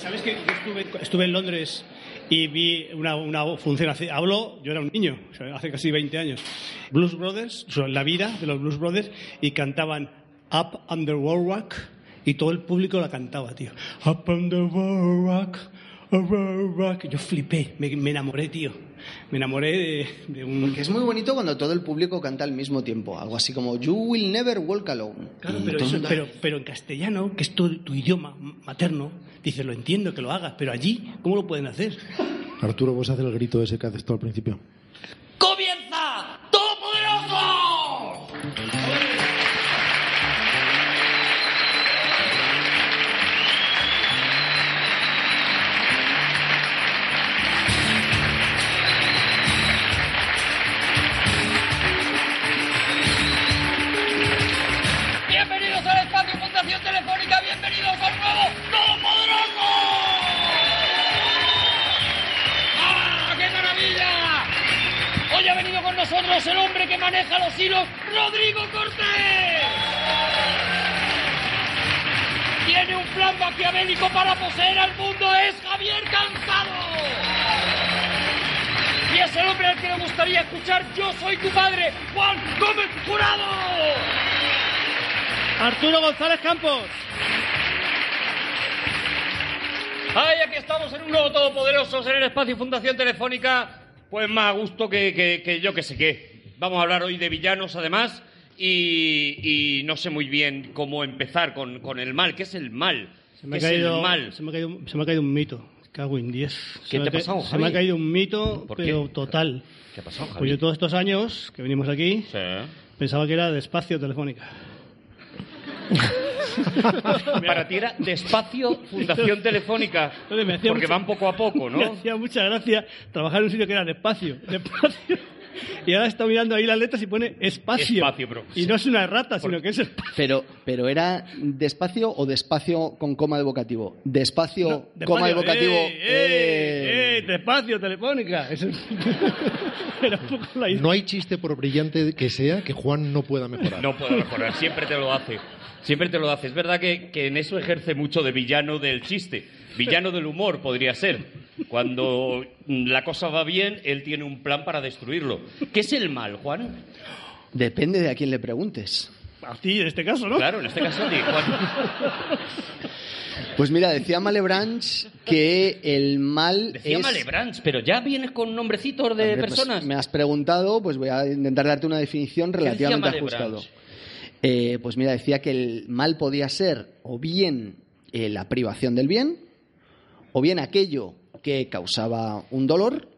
¿Sabes que estuve, estuve en Londres y vi una, función, hace, habló, yo era un niño, hace casi 20 años, Blues Brothers, la vida de los Blues Brothers, y cantaban Up Under Rock y todo el público la cantaba, tío. Up Under Rock, rock. Yo flipé, me enamoré, tío. Me enamoré de, de un... Porque es muy bonito cuando todo el público canta al mismo tiempo. Algo así como You will never walk alone. Claro, pero, eso- en castellano, que es tu, tu idioma materno, dices, lo entiendo que lo hagas, pero allí, ¿cómo lo pueden hacer? Arturo, vos haces el grito ese que haces tú al principio. Nosotros el hombre que maneja los hilos, Rodrigo Cortés. Tiene un plan maquiavélico para poseer al mundo, es Javier Cansado. Y es el hombre al que le gustaría escuchar Yo soy tu padre, Juan Gómez Jurado. Arturo González Campos. Ay, aquí estamos en un nuevo Todopoderosos en el espacio Fundación Telefónica. Pues más a gusto que, que- que yo que sé qué. Vamos a hablar hoy de villanos, además, y, y no sé muy bien cómo empezar con, con el mal. ¿Qué es el mal? Se me, ¿Qué ha caído, mal? se, me ha caído, se me ha caído un mito. Cago en 10. ¿Qué Se te ha pasado, Se me ha Javi? caído un mito, pero total. ¿Qué ha pasado, Pues Javi? yo todos estos años que venimos aquí, Sí. pensaba que era de espacio telefónica. Para ti era despacio Fundación Telefónica. Me Porque mucha- van poco a poco, Me ¿no? hacía mucha gracia trabajar en un sitio que era despacio. despacio. Y ahora está mirando ahí las letras y pone espacio. Espacio, pero- Y no es una errata, sino que es espacio. Pero, pero era despacio o despacio con coma de vocativo. Despacio, Despacio. coma de vocativo. ¡Ey, ey, eh. ey! despacio, telefónica. Eso es- Era un poco la idea. No hay chiste por brillante que sea que Juan no pueda mejorar. No puedo mejorar, siempre te lo hace. Siempre te lo hace. Es verdad que, que en eso ejerce mucho de villano del chiste. Villano del humor podría ser. Cuando la cosa va bien, él tiene un plan para destruirlo. ¿Qué es el mal, Juan? Depende de a quién le preguntes. A ti, en este caso, ¿no? Claro, en este caso a ti, Juan. Pues mira, decía Malebranche que el mal Decía es... Malebranche, pero ya vienes con nombrecitos de Hombre, pues, personas. me has preguntado, pues voy a intentar darte una definición relativamente. Malebranche? Eh, pues mira, decía que el mal podía ser o bien eh, la privación del bien, o bien aquello que causaba un dolor,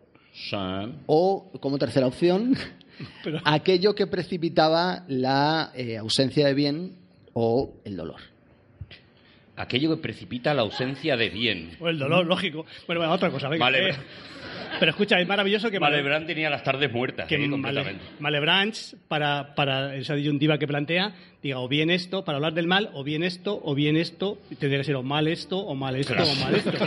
o como tercera opción, Pero- aquello que precipitaba la eh, ausencia de bien o el dolor. Aquello que precipita la ausencia de bien. O el dolor, lógico. Bueno, bueno, otra cosa. venga. Vale. Eh, pero escucha, es maravilloso que Male- Malebranche tenía las tardes muertas, que eh, completamente. Malebranche, para, para esa disyuntiva que plantea, diga o bien esto, para hablar del mal, o bien esto, o bien esto, y tendría que ser o mal esto, o mal esto, Claro. o mal esto.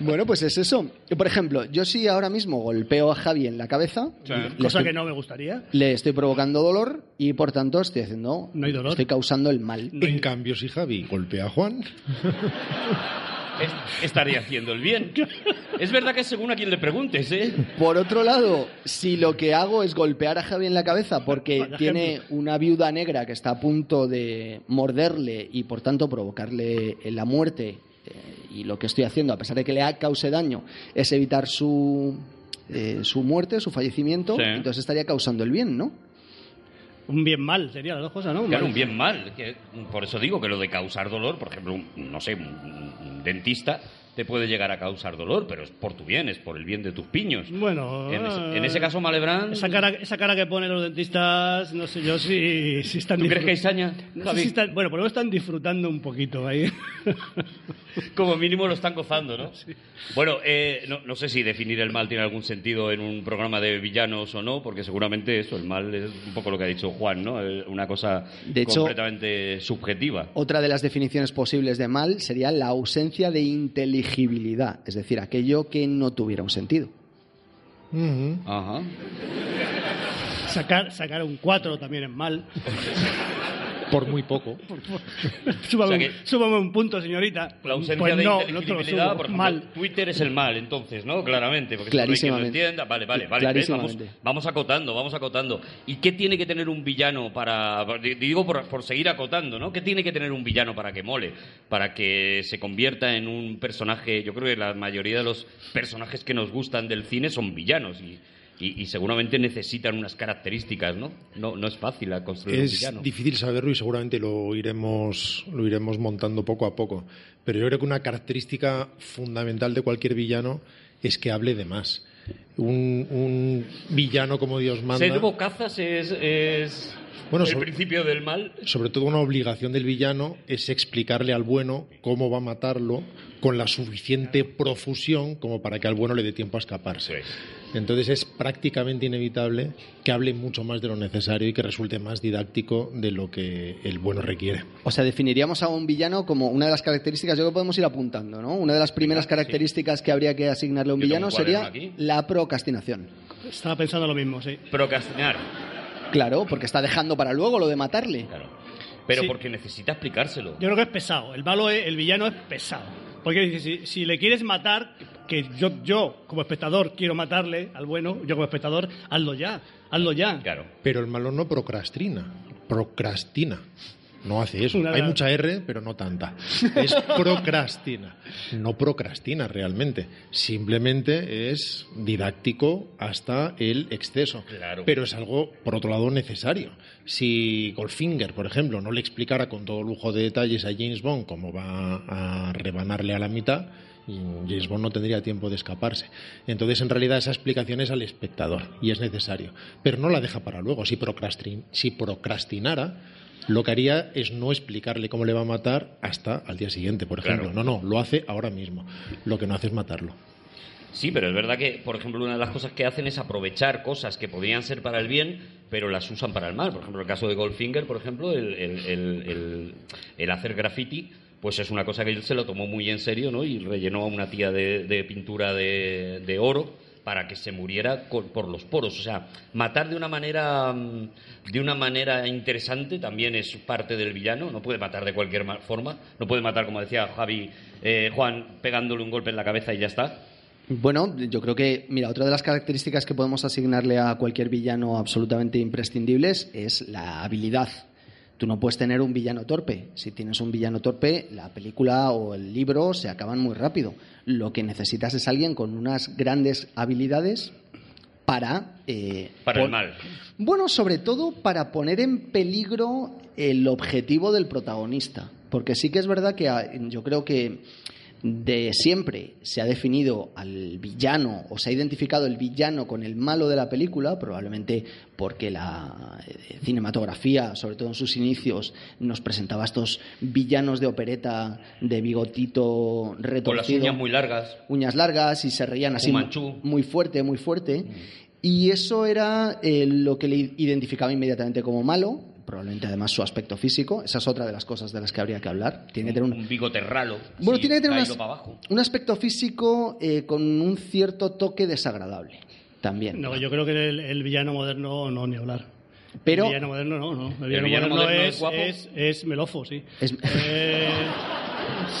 Bueno, pues es eso. Por ejemplo, yo si ahora mismo golpeo a Javi en la cabeza, Sí. Cosa estoy- que no me gustaría. le estoy provocando dolor y por tanto estoy haciendo No hay dolor. estoy causando el mal En cambio, si Javi golpea a Juan, Es- estaría haciendo el bien. Es verdad que según a quien le preguntes, ¿eh? por otro lado si lo que hago es golpear a Javi en la cabeza porque tiene una viuda negra que está a punto de morderle y por tanto provocarle eh, la muerte eh, y lo que estoy haciendo a pesar de que le cause daño es evitar su eh, su muerte su fallecimiento Sí. entonces estaría causando el bien no Un bien mal sería las dos cosas, ¿no? Claro, Mal. un bien mal. que- por eso digo que lo de causar dolor, por ejemplo, un- no sé, un, un dentista te puede llegar a causar dolor, pero es por tu bien, es por el bien de tus piños. Bueno, En ese, en ese caso, Malebrán, Esa cara, esa cara que ponen los dentistas, no sé yo si, si están ¿tú crees que hay saña? No sé Javi? si están- bueno, por lo menos están disfrutando un poquito ahí. Como mínimo lo están gozando, ¿no? Bueno, eh, no, no sé si definir el mal tiene algún sentido en un programa de villanos o no, porque seguramente eso, el mal es un poco lo que ha dicho Juan, ¿no? Una cosa De hecho- completamente subjetiva. Otra de las definiciones posibles de mal sería la ausencia de es decir, aquello que no tuviera un sentido. Ajá. sacar, sacar un 4 también es mal. Por muy poco. súbame, O sea que- un, súbame un punto, señorita. La ausencia pues de no, no inteligibilidad, subo. por ejemplo, Mal. Twitter es el mal, entonces, ¿no? Claramente, porque no lo Clarísimamente. entienda. Vale, vale, vale. ¿ves? Vamos, Clarísimamente. vamos acotando, vamos acotando. ¿Y qué tiene que tener un villano para... Digo por, por seguir acotando, ¿no? ¿Qué tiene que tener un villano para que mole? Para que se convierta en un personaje... Yo creo que la mayoría de los personajes que nos gustan del cine son villanos y... y- y seguramente necesitan unas características, ¿no? No, no es fácil construir un Es villano. difícil saberlo y seguramente lo iremos, lo iremos montando poco a poco. Pero yo creo que una característica fundamental de cualquier villano es que hable de más. Un, un villano como Dios manda. Ser bocazas es, es Bueno, el sobre- principio del mal. sobre todo una obligación del villano es explicarle al bueno cómo va a matarlo con la suficiente profusión como para que al bueno le dé tiempo a escaparse. Entonces es prácticamente inevitable que hable mucho más de lo necesario y que resulte más didáctico de lo que el bueno requiere. O sea, definiríamos a un villano como una de las características, yo creo que podemos ir apuntando, ¿no? Una de las primeras características que habría que asignarle a un Yo villano sería aquí. la procrastinación. Estaba pensando lo mismo, sí. Procrastinar. Claro, porque está dejando para luego lo de matarle. Claro. Pero Sí. porque necesita explicárselo. Yo creo que es pesado. El malo, es- el villano es pesado. Porque dice, si, si le quieres matar, que yo, yo como espectador quiero matarle al bueno, yo como espectador, hazlo ya, hazlo ya. Claro. Pero el malo no procrastina, procrastina. No hace eso. Hay mucha R, pero no tanta. Es procrastina. No procrastina realmente. Simplemente es didáctico hasta el exceso. Claro. Pero es algo, por otro lado, necesario. Si Goldfinger, por ejemplo, no le explicara con todo lujo de detalles a James Bond cómo va a rebanarle a la mitad, James Bond no tendría tiempo de escaparse. Entonces, en realidad, esa explicación es al espectador y es necesario. Pero no la deja para luego. Si, procrastin- si procrastinara, lo que haría es no explicarle cómo le va a matar hasta al día siguiente, por ejemplo. Claro. No, no, lo hace ahora mismo. Lo que no hace es matarlo. Sí, pero es verdad que, por ejemplo, una de las cosas que hacen es aprovechar cosas que podrían ser para el bien, pero las usan para el mal. Por ejemplo, el caso de Goldfinger, por ejemplo, el, el- el- el- el hacer graffiti, pues es una cosa que él se lo tomó muy en serio, ¿no? Y rellenó a una tía de, de pintura de, de oro para que se muriera por los poros. O sea, matar de una manera mm, de una manera interesante también es parte del villano. No puede matar de cualquier ma- forma. No puede matar, como decía Javi, eh, Juan, pegándole un golpe en la cabeza y ya está. Bueno, yo creo que, mira, otra de las características que podemos asignarle a cualquier villano absolutamente imprescindibles es la habilidad. Tú no puedes tener un villano torpe. Si tienes un villano torpe, la película o el libro se acaban muy rápido. Lo que necesitas es alguien con unas grandes habilidades para... eh, Para el mal. Bueno, sobre todo para poner en peligro el objetivo del protagonista. Porque sí que es verdad que ah, yo creo que de siempre se ha definido al villano o se ha identificado el villano con el malo de la película, probablemente porque la eh, cinematografía, sobre todo en sus inicios, nos presentaba estos villanos de opereta de bigotito Con las retorcido uñas muy largas. uñas largas y se reían así muy, fuerte, muy fuerte. Y eso era eh, lo que le identificaba inmediatamente como malo, probablemente además su aspecto físico. Esa es otra de las cosas de las que habría que hablar. Tiene que tener un, un bigote ralo. bueno, tiene que tener un caído as- para abajo. un aspecto físico eh, con un cierto toque desagradable también. No, yo creo que el, el villano moderno no, ni hablar. Pero- El villano moderno no, no. El villano, villano moderno, moderno es es, guapo? es, es melofo, sí. Es- Eh,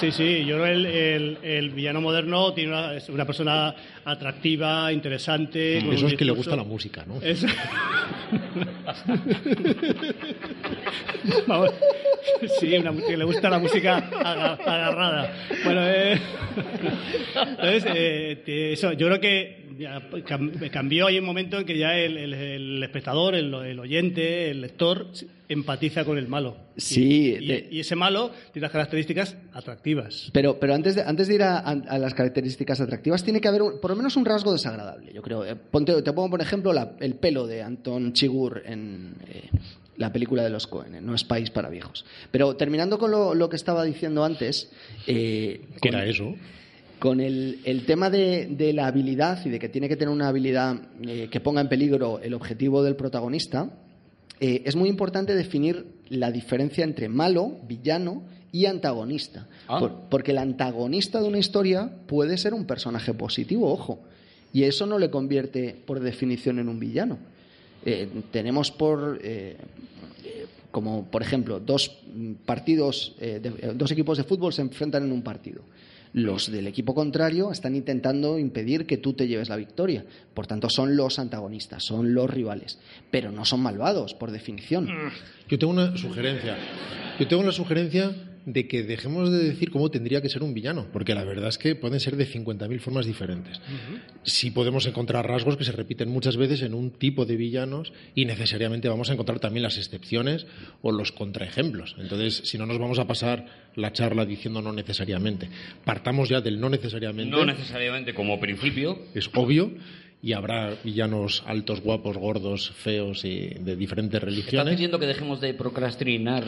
sí, sí, yo creo que el, el, el villano moderno tiene una, es una persona atractiva, interesante. con Eso es que le gusta la música, ¿no? Es- Vamos. Sí, una, que le gusta la música aga- agarrada. Bueno, eh, entonces, eh, eso, yo creo que cambió ahí un momento en que ya el, el- el espectador, el, el oyente, el lector empatiza con el malo. Sí, Y, ese malo tiene las características atractivas. Pero, pero antes, de, antes de ir a, a- a las características atractivas, tiene que haber un- por lo menos un rasgo desagradable, yo creo. Eh, ponte- te pongo, por ejemplo, la- el pelo de Anton Chigurh en eh, la película de los Cohen, No es país para viejos. Pero terminando con lo, lo que estaba diciendo antes... eh, ¿Qué con- era eso? con el, el tema de, de la habilidad y de que tiene que tener una habilidad eh, que ponga en peligro el objetivo del protagonista, es muy importante definir la diferencia entre malo, villano y antagonista. Ah. Por- porque el antagonista de una historia puede ser un personaje positivo, ojo, y eso no le convierte por definición en un villano. Eh, tenemos por, eh, como por ejemplo dos partidos, eh, de- dos equipos de fútbol se enfrentan en un partido. Los del equipo contrario están intentando impedir que tú te lleves la victoria. Por tanto, son los antagonistas, son los rivales. Pero no son malvados, por definición. Yo tengo una sugerencia. Yo tengo la sugerencia de que dejemos de decir cómo tendría que ser un villano, porque la verdad es que pueden ser de 50.000 formas diferentes. Sí podemos encontrar rasgos que se repiten muchas veces en un tipo de villanos y necesariamente vamos a encontrar también las excepciones o los contraejemplos. Entonces, si no nos vamos a pasar la charla diciendo no necesariamente. Partamos ya del no necesariamente. No necesariamente como principio. es obvio. Y habrá villanos altos, guapos, gordos, feos y de diferentes ¿Estás religiones. pidiendo que dejemos de procrastinar?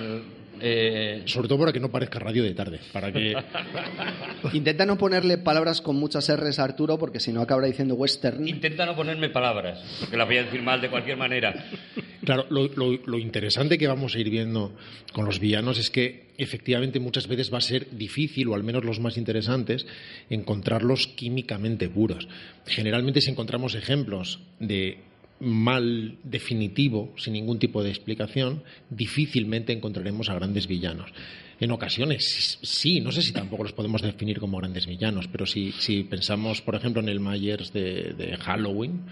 Eh, Sobre todo para que no parezca radio de tarde, para que Intenta no ponerle palabras con muchas R's a Arturo, porque si no acabará diciendo western. Intenta no ponerme palabras, porque las voy a decir mal de cualquier manera. Claro, lo, lo- lo interesante que vamos a ir viendo con los villanos es que efectivamente muchas veces va a ser difícil, o al menos los más interesantes, encontrarlos químicamente puros. Generalmente si encontramos ejemplos de mal definitivo, sin ningún tipo de explicación, difícilmente encontraremos a grandes villanos. En ocasiones sí, no sé si tampoco los podemos definir como grandes villanos, pero si, si pensamos, por ejemplo, en el Myers de, de Halloween,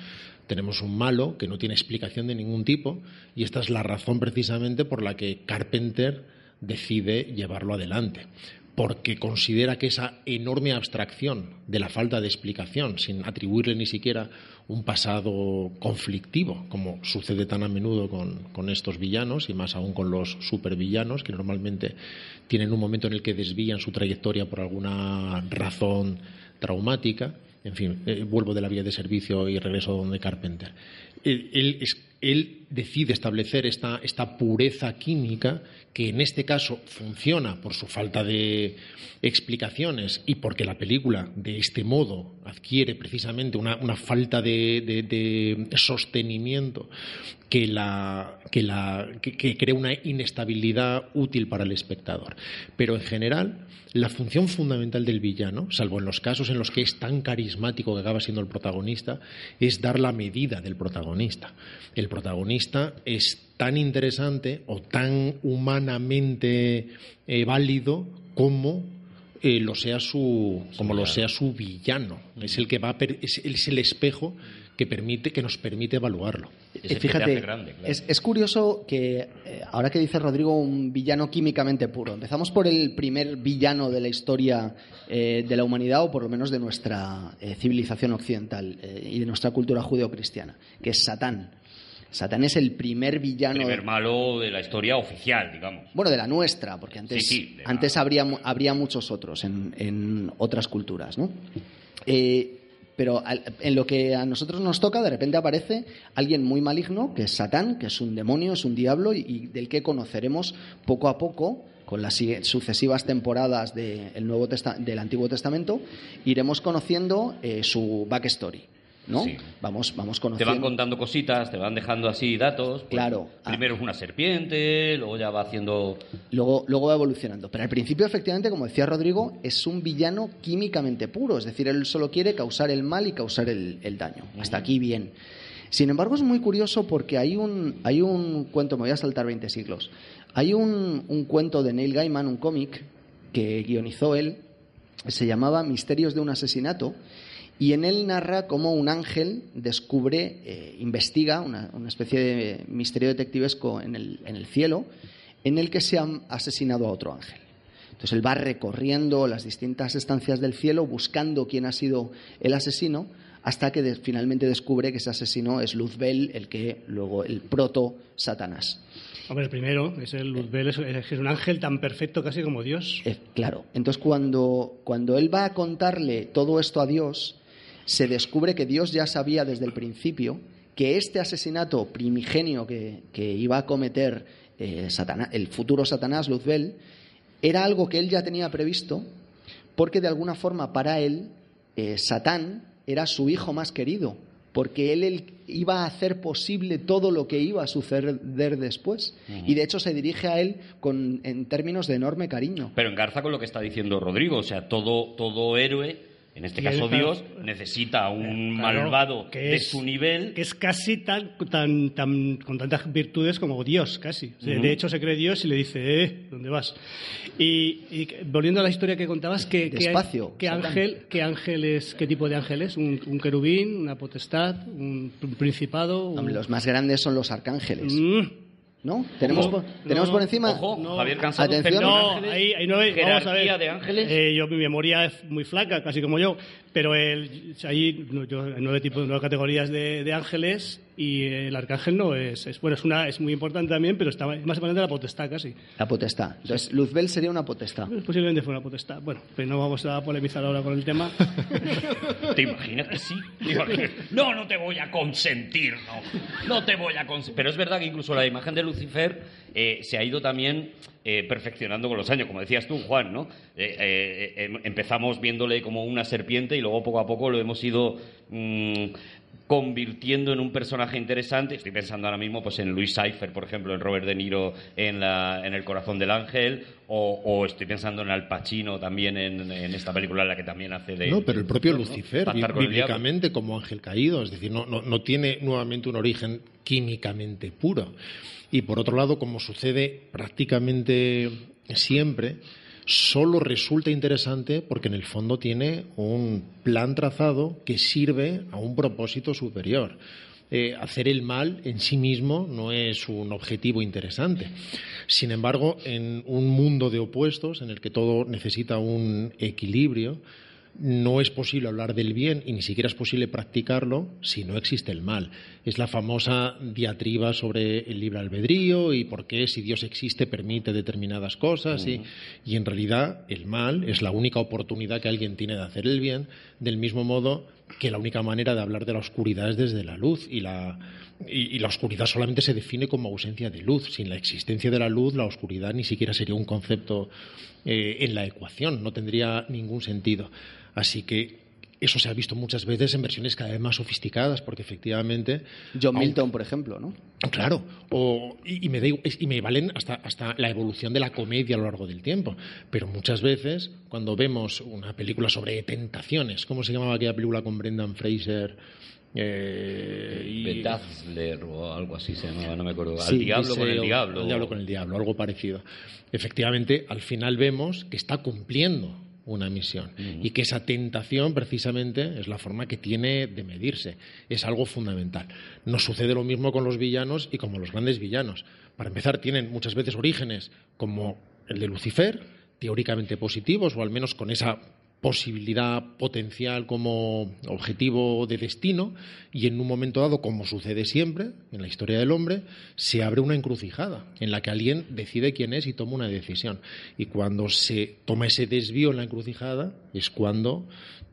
tenemos un malo que no tiene explicación de ningún tipo y esta es la razón precisamente por la que Carpenter decide llevarlo adelante porque considera que esa enorme abstracción de la falta de explicación, sin atribuirle ni siquiera un pasado conflictivo, como sucede tan a menudo con, estos villanos y más aún con los supervillanos, que normalmente tienen un momento en el que desvían su trayectoria por alguna razón traumática. En fin, eh, vuelvo de la vía de servicio y regreso donde Carpenter. Él, decide establecer esta, pureza química que en este caso funciona por su falta de explicaciones y porque la película de este modo adquiere precisamente una, falta de sostenimiento que, la, que, la, que- que crea una inestabilidad útil para el espectador. Pero en general, la función fundamental del villano, salvo en los casos en los que es tan carismático que acaba siendo el protagonista, es dar la medida del protagonista. El protagonista es tan interesante o tan humanamente eh, válido como eh, lo sea su como lo sea su villano es el que va a per- es, es el espejo que permite que nos permite evaluarlo es el que te Fíjate, hace grande, claro. es, es curioso que eh, ahora que dice Rodrigo un villano químicamente puro, empezamos por el primer villano de la historia eh, de la humanidad o por lo menos de nuestra eh, civilización occidental y de nuestra cultura judeocristiana, que es Satán. Satán es el primer villano. Primer malo de la historia oficial, digamos. Bueno, de la nuestra, porque antes, Sí, sí, de la- antes habría, habría muchos otros en, en otras culturas, ¿no? Eh, pero en lo que a nosotros nos toca, de repente aparece alguien muy maligno, que es Satán, que es un demonio, es un diablo, y, del que conoceremos poco a poco, con las sucesivas temporadas de Nuevo Testa- del Antiguo Testamento, iremos conociendo eh, su backstory, ¿no? Sí. Vamos, vamos Te conociendo. van contando cositas, te van dejando así datos. pues, Claro. Primero es una serpiente, luego ya va haciendo. Luego, luego va evolucionando. Pero al principio, efectivamente, como decía Rodrigo, es un villano químicamente puro. Es decir, él solo quiere causar el mal y causar el, el daño. Hasta aquí bien. Sin embargo, es muy curioso porque hay un, hay un cuento, me voy a saltar 20 siglos. Hay un, un cuento de Neil Gaiman, un cómic que guionizó él, se llamaba Misterios de un asesinato, y en él narra cómo un ángel descubre, eh, investiga una, una especie de misterio detectivesco en el, en el cielo, en el que se ha asesinado a otro ángel. Entonces él va recorriendo las distintas estancias del cielo buscando quién ha sido el asesino hasta que de- finalmente descubre que ese asesino es Luzbel, el que luego el proto Satanás. Hombre, primero es el Luzbel, es, es un ángel tan perfecto casi como Dios. Eh, claro. Entonces, cuando, cuando él va a contarle todo esto a Dios, se descubre que Dios ya sabía desde el principio que este asesinato primigenio que, que iba a cometer eh, Satanás- el futuro Satanás, Luzbel, era algo que él ya tenía previsto, porque de alguna forma para él, eh, Satán era su hijo más querido, porque él, él iba a hacer posible todo lo que iba a suceder después. Y de hecho se dirige a él con, en términos de enorme cariño. Pero engarza con lo que está diciendo Rodrigo. O sea, todo, todo héroe En este Y caso, él, claro, Dios necesita a un Claro, malvado que de es- su nivel. que es casi tan, tan, tan con tantas virtudes como Dios, casi. O sea, Ujú. De hecho, se cree Dios y le dice, eh, ¿dónde vas? Y, y que- volviendo a la historia que contabas, ¿qué, qué, Despacio, qué Satán. ángel, qué ángel es, qué tipo de ángel es? ¿Un, un querubín, una potestad, un, un principado? un- Hombre, los más grandes son los arcángeles, Mm, ¿no? Tenemos, Ojo. por, tenemos No, por encima... Ojo, No. Javier Cansado, Atención. No, ahí, ahí no hay, vamos a ver. de ángeles. Eh, yo, mi memoria es muy flaca, casi como yo, pero el, ahí no, yo, nueve tipos, nueve categorías de, de ángeles y el arcángel no es, es bueno, es una, es muy importante también, pero está más importante la potestad casi. La potestad. Entonces, Luzbel sería una potestad. Posiblemente fue una potestad. Bueno, pero no vamos a polemizar ahora con el tema. ¿Te imaginas que sí? ¿Te imaginas? No, no te voy a consentir, no. No te voy a consentir. Pero es verdad que incluso la imagen de Lucifer eh, se ha ido también eh, perfeccionando con los años. Como decías tú, Juan, ¿no? Eh, eh, em- empezamos viéndole como una serpiente y luego poco a poco lo hemos ido mm, convirtiendo en un personaje interesante. Estoy pensando ahora mismo pues en Luis Cypher, por ejemplo, en Robert De Niro en, la, en El corazón del ángel, o, o estoy pensando en Al Pacino también en, en esta película en la que también hace de... No, pero el propio ¿no? Lucifer, diablo. bíblicamente, como ángel caído, es decir, no, no, no tiene nuevamente un origen químicamente puro. Y por otro lado, como sucede prácticamente siempre, solo resulta interesante porque en el fondo tiene un plan trazado que sirve a un propósito superior. Eh, hacer el mal en sí mismo no es un objetivo interesante. Sin embargo, en un mundo de opuestos, en el que todo necesita un equilibrio, no es posible hablar del bien y ni siquiera es posible practicarlo si no existe el mal. Es la famosa diatriba sobre el libre albedrío y por qué si Dios existe permite determinadas cosas y, y en realidad el mal es la única oportunidad que alguien tiene de hacer el bien, del mismo modo que la única manera de hablar de la oscuridad es desde la luz y la, y, y la oscuridad solamente se define como ausencia de luz. Sin la existencia de la luz, la oscuridad ni siquiera sería un concepto eh, en la ecuación, no tendría ningún sentido. Así que eso se ha visto muchas veces en versiones cada vez más sofisticadas, porque efectivamente. John aunque- Milton, por ejemplo, ¿no? Claro, o- y, y me y valen hasta, hasta la evolución de la comedia a lo largo del tiempo. Pero muchas veces, cuando vemos una película sobre tentaciones, ¿cómo se llamaba aquella película con Brendan Fraser? Eh, y- o algo así se llamaba, no me acuerdo. Al Sí, diablo con el diablo. Al diablo con el diablo, algo parecido. Efectivamente, al final vemos que está cumpliendo una misión y que esa tentación precisamente es la forma que tiene de medirse. Es algo fundamental. No sucede lo mismo con los villanos y como los grandes villanos. Para empezar, tienen muchas veces orígenes como el de Lucifer, teóricamente positivos o al menos con esa posibilidad potencial como objetivo de destino y en un momento dado, como sucede siempre en la historia del hombre, se abre una encrucijada en la que alguien decide quién es y toma una decisión. Y cuando se toma ese desvío en la encrucijada es cuando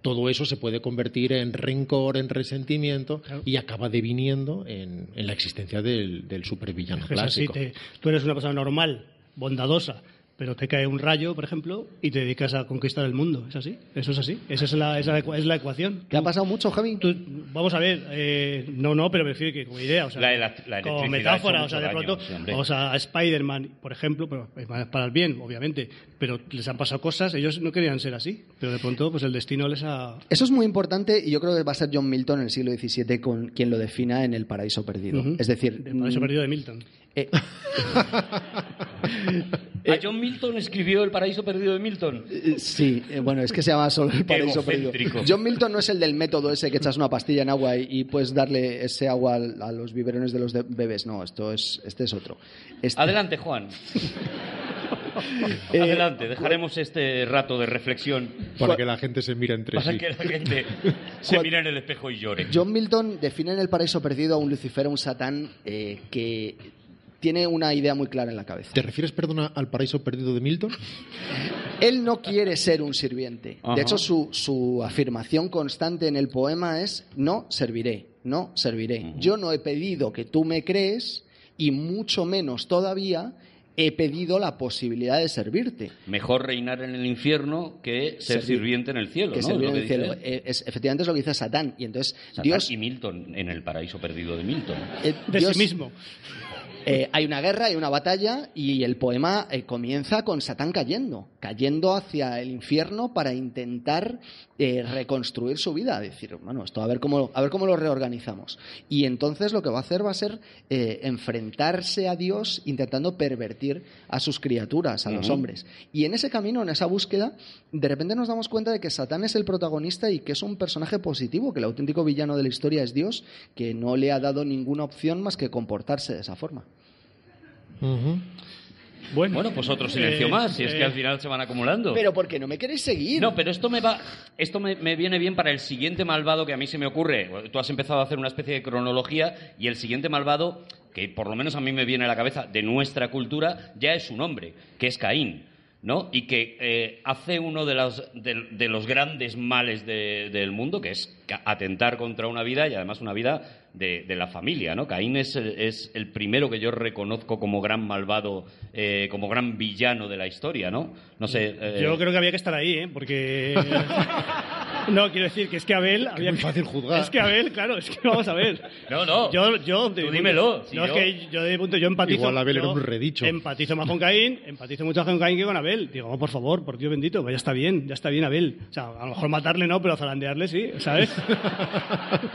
todo eso se puede convertir en rencor, en resentimiento y acaba deviniendo en, en la existencia del, del supervillano clásico. te- tú eres una persona normal, bondadosa, pero te cae un rayo, por ejemplo, y te dedicas a conquistar el mundo. ¿Es así? Eso es así. Esa es la, esa es la ecua- es la ecuación. ¿Te ha pasado mucho, Javi? Tú- vamos a ver, eh, no, no, pero me refiero que como idea, o sea, La elec- la como metáfora, o sea, de pronto, daño, o sea, a Spider-Man, por ejemplo, pero para el bien, obviamente, pero les han pasado cosas, ellos no querían ser así, pero de pronto, pues el destino les ha... Eso es muy importante y yo creo que va a ser John Milton en el siglo XVII con quien lo defina en El paraíso perdido. Es decir, Del paraíso mm, perdido de Milton. eh, ¿A John Milton escribió El paraíso perdido de Milton? eh, sí, eh, bueno, es que se llama solo El paraíso perdido. John Milton no es el del método ese que echas una pastilla en agua y, y puedes darle ese agua a los biberones de los de- bebés. No, esto es, este es otro. Este- Adelante, Juan. Eh, Adelante, dejaremos este rato de reflexión Para que la gente se mire entre para sí. que la gente se mire en el espejo y llore. John Milton define en El paraíso perdido a un Lucifer, a un Satán eh, que tiene una idea muy clara en la cabeza. ¿Te refieres, perdona, al paraíso perdido de Milton? Él no quiere ser un sirviente. Ajá. De hecho, su, su afirmación constante en el poema es no serviré, no serviré. Yo no he pedido que tú me crees y mucho menos todavía he pedido la posibilidad de servirte. Mejor reinar en el infierno que ser Servir. sirviente en el cielo, que ¿no? servir en el cielo. es- efectivamente es lo que dice Satán. Y entonces Satán Dios, y Milton en el paraíso perdido de Milton. eh, De Dios- sí mismo. Eh, hay una guerra, hay una batalla y el poema eh, comienza con Satán cayendo, cayendo hacia el infierno para intentar eh, reconstruir su vida, decir, bueno, esto a ver cómo a ver cómo lo reorganizamos. Y entonces lo que va a hacer va a ser eh, enfrentarse a Dios intentando pervertir a sus criaturas, a los hombres. Y en ese camino, en esa búsqueda, de repente nos damos cuenta de que Satán es el protagonista y que es un personaje positivo, que el auténtico villano de la historia es Dios, que no le ha dado ninguna opción más que comportarse de esa forma. Bueno, Bueno, pues otro silencio eh, más, si es que eh, al final se van acumulando. Pero ¿por qué no me queréis seguir? No, pero esto me va, esto me, me viene bien para el siguiente malvado que a mí se me ocurre. Tú has empezado a hacer una especie de cronología y el siguiente malvado, que por lo menos a mí me viene a la cabeza de nuestra cultura, ya es un hombre, que es Caín. ¿No? Y que eh, hace uno de los, de, de los grandes males de- del mundo, que es atentar contra una vida y además una vida de, de la familia, ¿no? Caín es, el- es el primero que yo reconozco como gran malvado, eh, como gran villano de la historia, ¿no? No sé. eh, Yo creo que había que estar ahí, ¿eh? Porque. no, quiero decir que es que Abel. Había muy que- fácil juzgar. Es que Abel, claro, es que vamos a ver. No, no. Yo, yo, Tú dímelo, si no, yo- es que yo de punto, yo empatizo. Igual Abel era un redicho. Empatizo más con Caín, empatizo mucho más con Caín que con Abel. Digo, oh, por favor, por Dios bendito, pues ya está bien, ya está bien Abel. O sea, a lo mejor matarle no, pero zarandearle sí, ¿sabes?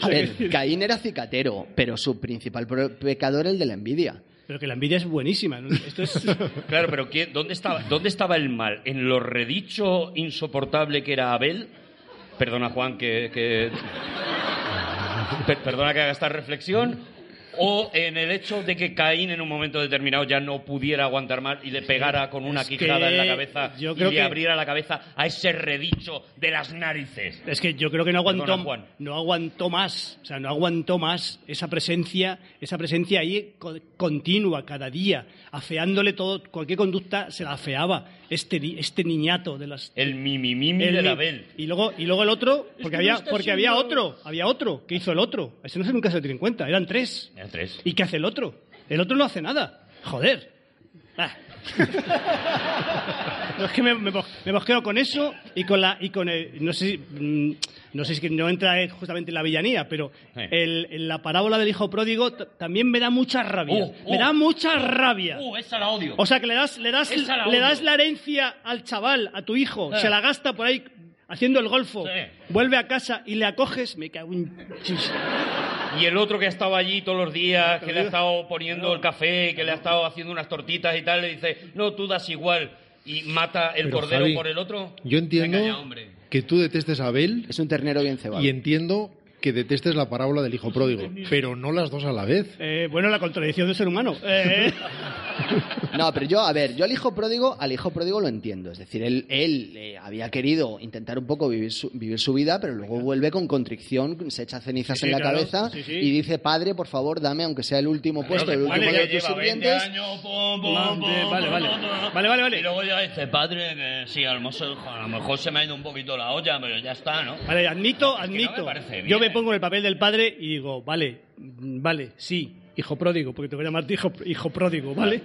A ver, Caín era cicatero, pero su principal pro- pecado era el de la envidia. Pero que la envidia es buenísima. Esto es. Claro, pero ¿quién- dónde, estaba, ¿dónde estaba el mal? ¿En lo redicho insoportable que era Abel? Perdona, Juan, que... que- Per- perdona que haga esta reflexión. ¿O en el hecho de que Caín en un momento determinado ya no pudiera aguantar más y le pegara con una Es quijada en la cabeza yo y le que- abriera la cabeza a ese redicho de las narices? Es que yo creo que no aguantó, Perdona, Juan. no aguantó más, o sea, no aguantó más esa presencia, esa presencia ahí co- continua cada día, afeándole todo, cualquier conducta se la afeaba este este niñato de las El mimimimi el de mi- Abel. y luego y luego el otro, Es porque había porque había otro, había otro que hizo el otro, ese no se nunca se tiene en cuenta, eran tres. Eran tres. ¿Y qué hace el otro? El otro no hace nada. Joder. Ah. No, es que me, me, me mosqueo con eso y con la y con el, no sé si, mm, no sé si que no entra eh, justamente en la villanía, pero Sí. el, la parábola del hijo pródigo también me da mucha rabia. Uh, uh, me da mucha rabia. Uh, esa la odio. O sea que le das le das la le das la herencia al chaval, a tu hijo, Eh. se la gasta por ahí haciendo el golfo. Sí. Vuelve a casa y le acoges, me cago en. Y el otro que ha estado allí todos los días, que le ha estado poniendo el café, que le ha estado haciendo unas tortitas y tal, le dice, no, tú das igual. Y mata el Pero, cordero Javi, por el otro. Yo entiendo Venga ya, hombre. que tú detestes a Abel Es un ternero bien cebado. y entiendo que detestes la parábola del hijo pródigo, pero no las dos a la vez. Eh, bueno, la contradicción del ser humano. Eh, No, pero yo, a ver, yo al hijo pródigo, al hijo pródigo lo entiendo. Es decir, él, él eh, había querido intentar un poco vivir su, vivir su vida, pero luego vuelve con contrición, se echa cenizas Sí, en la claro, cabeza sí, sí. y dice, padre, por favor, dame, aunque sea el último puesto, el último de tus lleva 20 sirvientes. Vale, vale, vale. Vale, vale, vale. Y luego ya dice, padre, que sí, a lo, mejor, a lo mejor se me ha ido un poquito la olla, pero ya está, ¿no? Vale, admito, Es que no me admito. parece bien. Yo me pongo el papel del padre y digo, vale, vale, sí, hijo pródigo, porque te voy a llamarte hijo, hijo pródigo, ¿vale?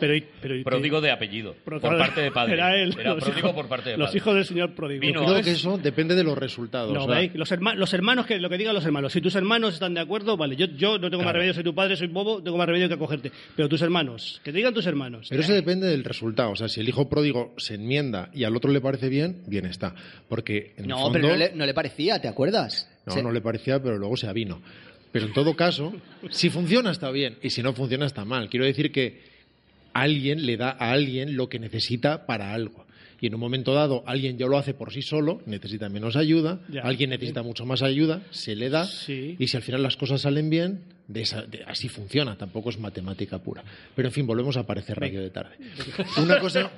Pero, pero Pródigo de apellido, por parte de padre. Era él. Era los pródigo hijos- por parte de Los padre. hijos del señor pródigo. Vino, Creo que eso depende de los resultados. No, o sea, ¿veis? los, herma- los hermanos, que lo que digan los hermanos. Si tus hermanos están de acuerdo, vale, yo, yo no tengo más remedio, soy tu padre, soy bobo, tengo más remedio que acogerte. Pero tus hermanos, que te digan tus hermanos. Pero eso depende del resultado. O sea, si el hijo pródigo se enmienda y al otro le parece bien, bien está. Porque en el No, fondo, pero no le, no le parecía, ¿te acuerdas? no, Se- no le parecía, pero luego se avino. Pero en todo caso, si funciona está bien y si no funciona está mal. Quiero decir que alguien le da a alguien lo que necesita para algo. Y en un momento dado, alguien ya lo hace por sí solo, necesita menos ayuda, Ya. alguien necesita mucho más ayuda, se le da, Sí. y si al final las cosas salen bien, de esa- de- así funciona, tampoco es matemática pura. Pero en fin, volvemos a aparecer radio de tarde. Una cosa.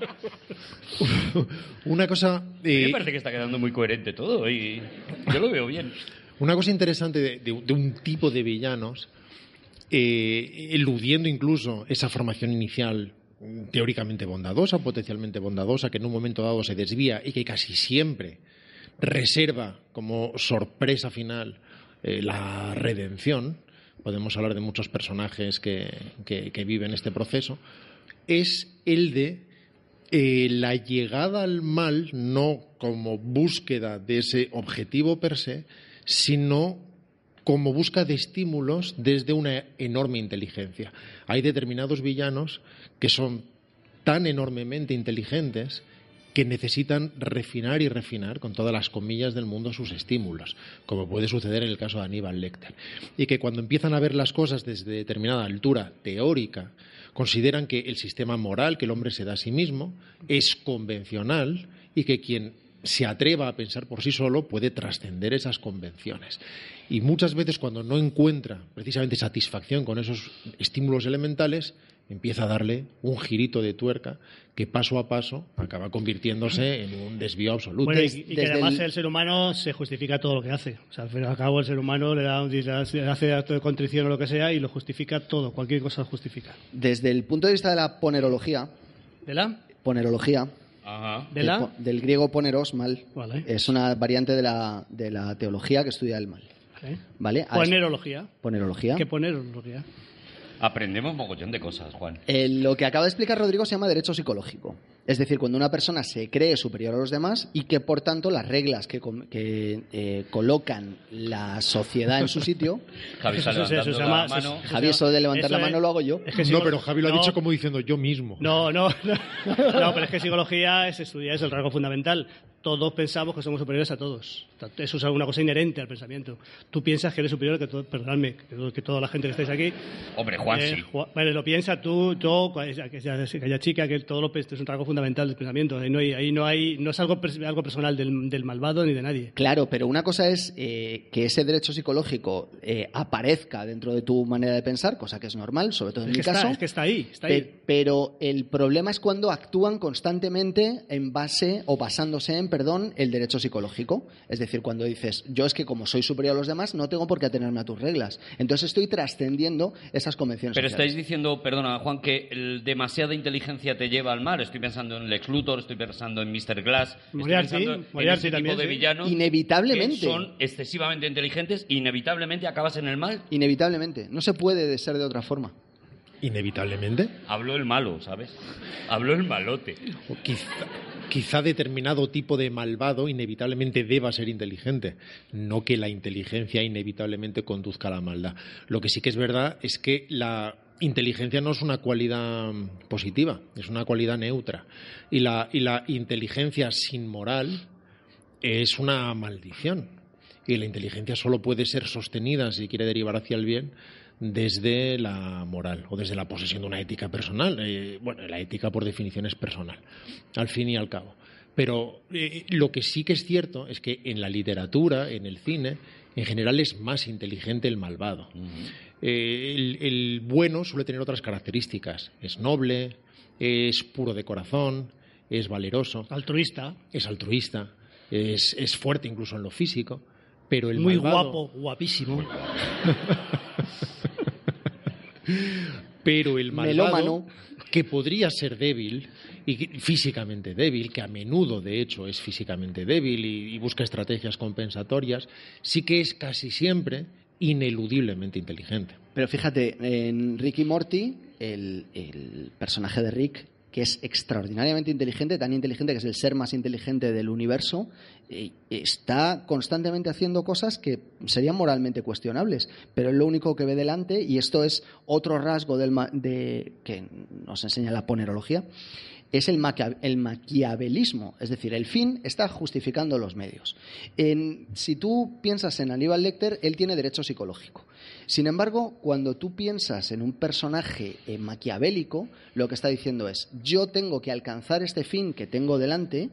Una cosa. Mí eh, me parece que está quedando muy coherente todo y yo lo veo bien. una cosa interesante de, de- de un tipo de villanos, eh, eludiendo incluso esa formación inicial mm, teóricamente bondadosa, potencialmente bondadosa, que en un momento dado se desvía y que casi siempre reserva como sorpresa final eh, la redención, podemos hablar de muchos personajes que, que- viven este proceso, es el de eh, la llegada al mal no como búsqueda de ese objetivo per se, sino como busca de estímulos desde una enorme inteligencia. Hay determinados villanos que son tan enormemente inteligentes que necesitan refinar y refinar con todas las comillas del mundo sus estímulos, como puede suceder en el caso de Aníbal Lecter, y que cuando empiezan a ver las cosas desde determinada altura teórica, consideran que el sistema moral que el hombre se da a sí mismo es convencional y que quien se atreva a pensar por sí solo puede trascender esas convenciones. Y muchas veces cuando no encuentra precisamente satisfacción con esos estímulos elementales, empieza a darle un girito de tuerca que paso a paso acaba convirtiéndose en un desvío absoluto. Bueno, y, que además el- el... ser humano se justifica todo lo que hace. O sea, al fin y al cabo el ser humano le, da, un- le hace acto de contrición o lo que sea y lo justifica todo. Cualquier cosa lo justifica. Desde el punto de vista de la ponerología, ¿De la? ponerología, Ajá. ¿De del la? del griego poneros, mal, Vale. es una variante de la, de la teología que estudia el mal. ¿Eh? ¿Vale? Ponerología. Ponerología. ¿Qué ponerología? Aprendemos mogollón de cosas, Juan. Eh, lo que acaba de explicar Rodrigo se llama derecho psicológico. Es decir, cuando una persona se cree superior a los demás y que, por tanto, las reglas que, com- que, eh, colocan la sociedad en su sitio. Javi Eso se- llama- la mano. se- Javi, eso de levantar Eso la mano es- lo hago yo. es que no, pero Javi lo ha no, dicho como diciendo yo mismo. No, no, no, no, pero es que psicología es estudiar, es el rasgo fundamental. Todos pensamos que somos superiores a todos. Eso es una cosa inherente al pensamiento. Tú piensas que eres superior que todo, perdonadme, que, todo- que toda la gente que estáis aquí. Hombre, Juan, eh, sí. Ju- Bueno, lo piensa tú, tú, aquella, aquella chica, que todo lo es un rasgo fundamental del pensamiento. Ahí no, hay, ahí no, hay, no es algo, algo personal del, del malvado ni de nadie. Claro, pero una cosa es eh, que ese derecho psicológico eh, aparezca dentro de tu manera de pensar, cosa que es normal, sobre todo en Es mi que, caso. está, es que está ahí, está Pe- ahí. Pero el problema es cuando actúan constantemente en base o basándose en, perdón, el derecho psicológico. Es decir, cuando dices, yo es que como soy superior a los demás, no tengo por qué atenerme a tus reglas. Entonces estoy trascendiendo esas convenciones. Pero sociales. estáis diciendo, perdona, Juan, que el- demasiada inteligencia te lleva al mal. Estoy pensando en Lex Luthor, estoy pensando en Mr. Glass, estoy Moriarty, pensando en ese tipo de sí. villanos Inevitablemente. que son excesivamente inteligentes e inevitablemente acabas en el mal. Inevitablemente. No se puede de ser de otra forma. Inevitablemente. Habló el malo, ¿sabes? Habló el malote. O quizá, quizá determinado tipo de malvado inevitablemente deba ser inteligente, no que la inteligencia inevitablemente conduzca a la maldad. Lo que sí que es verdad es que la inteligencia no es una cualidad mm, positiva, es una cualidad neutra. Y la, y la inteligencia sin moral es una maldición. Y la inteligencia solo puede ser sostenida, si quiere derivar hacia el bien, desde la moral o desde la posesión de una ética personal. Eh, bueno, la ética por definición es personal, al fin y al cabo. Pero eh, lo que sí que es cierto es que en la literatura, en el cine, en general es más inteligente el malvado. Eh, el, el bueno suele tener otras características. Es noble, es puro de corazón, es valeroso Altruista, es altruista, es, es fuerte incluso en lo físico, pero el muy malvado- guapo, guapísimo. pero el malvado Melómano. que podría ser débil y físicamente débil, que a menudo de hecho es físicamente débil y, y busca estrategias compensatorias, sí que es casi siempre ineludiblemente inteligente. Pero fíjate, en Rick y Morty, el, personaje de Rick, que es extraordinariamente inteligente, tan inteligente que es el ser más inteligente del universo, eh, está constantemente haciendo cosas que serían moralmente cuestionables, pero es lo único que ve delante y esto es otro rasgo de, que nos enseña la ponerología, es el, maquia- el maquiavelismo, es decir, el fin está justificando los medios. Si tú piensas en Aníbal Lecter, él tiene derecho psicológico. Sin embargo, cuando tú piensas en un personaje eh, maquiavélico, lo que está diciendo es, yo tengo que alcanzar este fin que tengo delante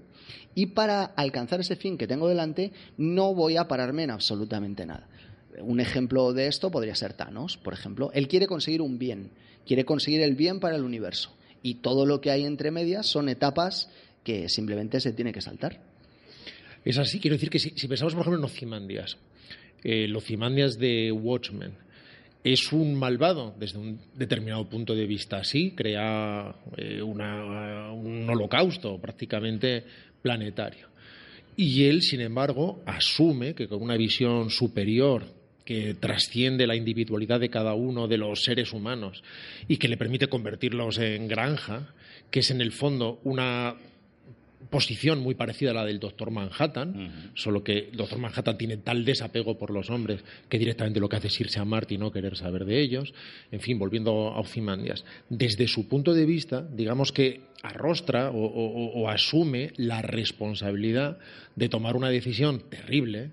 y para alcanzar ese fin que tengo delante no voy a pararme en absolutamente nada. Un ejemplo de esto podría ser Thanos, por ejemplo. Él quiere conseguir un bien, quiere conseguir el bien para el universo. Y todo lo que hay entre medias son etapas que simplemente se tiene que saltar. Es así, quiero decir que si, pensamos, por ejemplo, en Ozymandias, eh, el Ozymandias de Watchmen, es un malvado desde un determinado punto de vista, sí, crea eh, una- un holocausto prácticamente planetario. Y él, sin embargo, asume que con una visión superior que trasciende la individualidad de cada uno de los seres humanos y que le permite convertirlos en granja, que es en el fondo una posición muy parecida a la del Doctor Manhattan, solo que el Doctor Manhattan tiene tal desapego por los hombres que directamente lo que hace es irse a Marte y no querer saber de ellos. En fin, volviendo a Ozymandias, desde su punto de vista, digamos que arrostra o asume la responsabilidad de tomar una decisión terrible,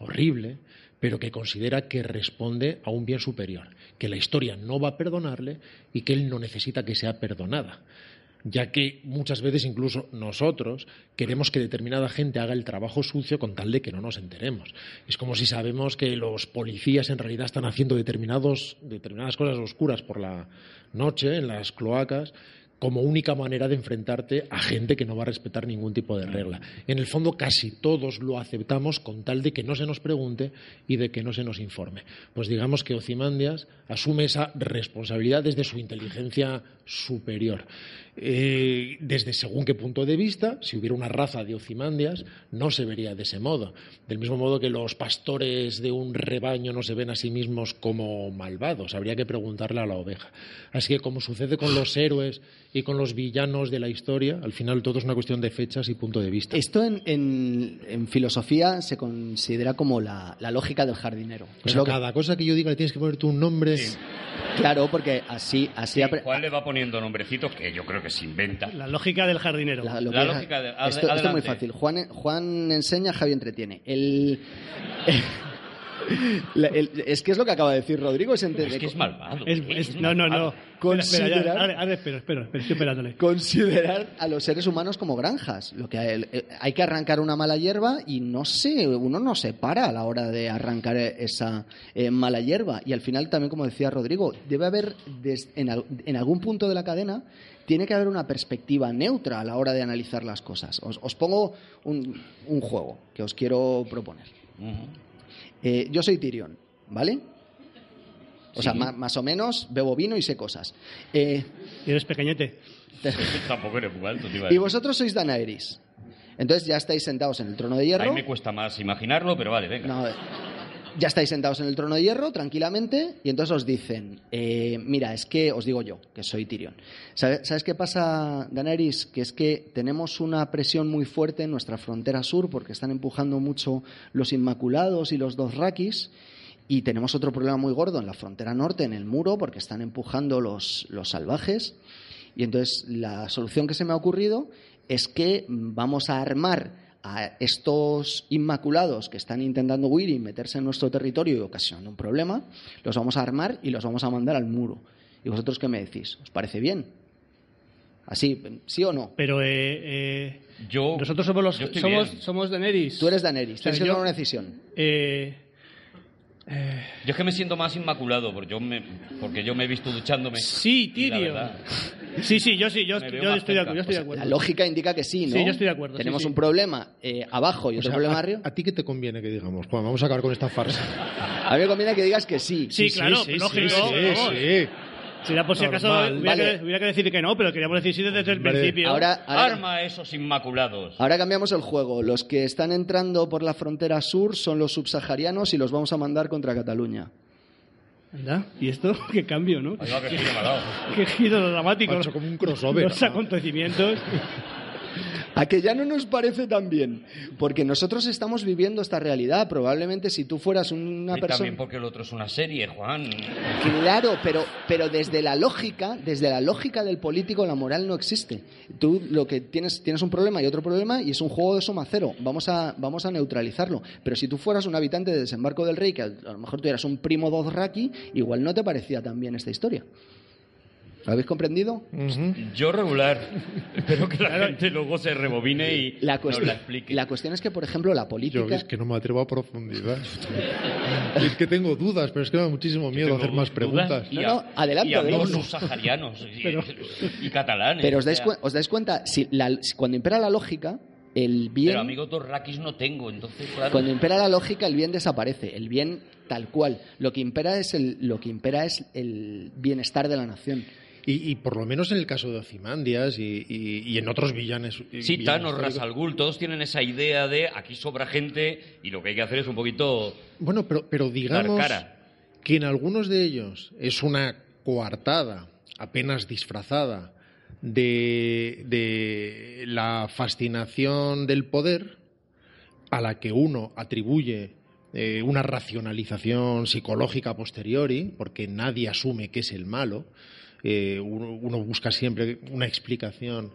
horrible, pero que considera que responde a un bien superior, que la historia no va a perdonarle y que él no necesita que sea perdonada ya que muchas veces incluso nosotros queremos que determinada gente haga el trabajo sucio con tal de que no nos enteremos. Es como si sabemos que los policías en realidad están haciendo determinadas cosas oscuras por la noche en las cloacas como única manera de enfrentarte a gente que no va a respetar ningún tipo de regla. En el fondo casi todos lo aceptamos con tal de que no se nos pregunte y de que no se nos informe. Pues digamos que Ocimandias asume esa responsabilidad desde su inteligencia superior. Eh, desde según qué punto de vista, si hubiera una raza de Ocimandias, no se vería de ese modo. Del mismo modo que los pastores de un rebaño no se ven a sí mismos como malvados, habría que preguntarle a la oveja. Así que, como sucede con los héroes y con los villanos de la historia, al final todo es una cuestión de fechas y punto de vista. Esto en, filosofía se considera como la, lógica del jardinero. cada cosa que yo diga le tienes que poner tú un nombre. Claro, porque así... así Juan le va poniendo nombrecitos que yo creo que se inventa. La lógica del jardinero. La, lógica de... esto, esto, es muy fácil. Juan, Juan enseña, Javi entretiene. El... es que es lo que acaba de decir Rodrigo. Es, es que es malvado. no, no, no. Considerar, espera, espera, estoy esperándole. Considerar a los seres humanos como granjas. Lo que hay, hay, que arrancar una mala hierba y no sé, uno no se para a la hora de arrancar esa eh, mala hierba. Y al final, también, como decía Rodrigo, debe haber en, algún punto de la cadena tiene que haber una perspectiva neutra a la hora de analizar las cosas. Os, pongo un, juego que os quiero proponer. Eh, yo soy Tyrion, ¿vale? O sea, más, o menos bebo vino y sé cosas. Eh, y eres pequeñete. Tampoco eres muy alto, Y vosotros sois Daenerys. Entonces ya estáis sentados en el trono de hierro. A mí me cuesta más imaginarlo, pero vale, venga. No, ya estáis sentados en el trono de hierro tranquilamente y entonces os dicen, eh, mira, es que os digo yo, que soy Tyrion. ¿Sabes qué pasa, Daenerys? Que es que tenemos una presión muy fuerte en nuestra frontera sur porque están empujando mucho los Inmaculados y los dos Rakis y tenemos otro problema muy gordo en la frontera norte, en el muro, porque están empujando los, los salvajes. Y entonces la solución que se me ha ocurrido es que vamos a armar a estos inmaculados que están intentando huir y meterse en nuestro territorio y ocasionando un problema, los vamos a armar y los vamos a mandar al muro. ¿Y vosotros qué me decís? ¿Os parece bien? ¿Así? ¿Sí o no? Pero eh, eh yo, nosotros somos los somos, somos Daenerys. Tú eres Daenerys, tienes que tomar una decisión. Eh, yo es que me siento más inmaculado porque yo me, porque yo me he visto duchándome. Sí, Tirio. Sí, sí, yo sí, yo, estoy, de acuerdo, La lógica indica que sí, ¿no? Sí, yo estoy de acuerdo. Tenemos un problema eh, abajo y otro problema arriba. ¿A ti qué te conviene que digamos? Juan, vamos a acabar con esta farsa. a mí me conviene que digas que sí. Sí, claro, lógico. Sí, si por si acaso hubiera, que, decir que no, pero queríamos decir sí desde el principio. Ahora, Arma a esos inmaculados. Ahora cambiamos el juego. Los que están entrando por la frontera sur son los subsaharianos y los vamos a mandar contra Cataluña. ¿Verdad? ¿Y esto? ¿Qué cambio, no? qué, giro dramático. como un crossover. Los acontecimientos. A que ya no nos parece tan bien, porque nosotros estamos viviendo esta realidad. Probablemente si tú fueras una persona. También porque el otro es una serie, Juan. Claro, pero, pero desde la lógica, desde la lógica del político, la moral no existe. Tú lo que tienes, tienes un problema y otro problema y es un juego de suma cero. Vamos a, vamos a neutralizarlo. Pero si tú fueras un habitante de Desembarco del Rey, que a lo mejor tú eras un primo Dothraki, igual no te parecía tan bien esta historia. ¿Lo habéis comprendido? Yo regular. Espero que la gente luego se rebobine y la nos la explique. La cuestión es que, por ejemplo, la política... Yo es que no me atrevo a profundidad. es que tengo dudas, pero es que me da muchísimo miedo hacer más preguntas. No, no, adelante. Y amigos subsaharianos y, catalanes. Pero os dais, os dais cuenta, si cuando impera la lógica, el bien... Pero amigos torraquis no tengo, entonces claro... Cuando impera la lógica, el bien desaparece. El bien tal cual. Lo que impera es el, lo que impera es el bienestar de la nación. Y, por lo menos en el caso de Ozymandias y, en otros villanes. Sí, Thanos, Rasalgul, todos tienen esa idea de aquí sobra gente y lo que hay que hacer es un poquito. Bueno, pero, pero digamos que en algunos de ellos es una coartada, apenas disfrazada, de, de la fascinación del poder a la que uno atribuye eh, una racionalización psicológica posteriori, porque nadie asume que es el malo. Eh, uno, uno busca siempre una explicación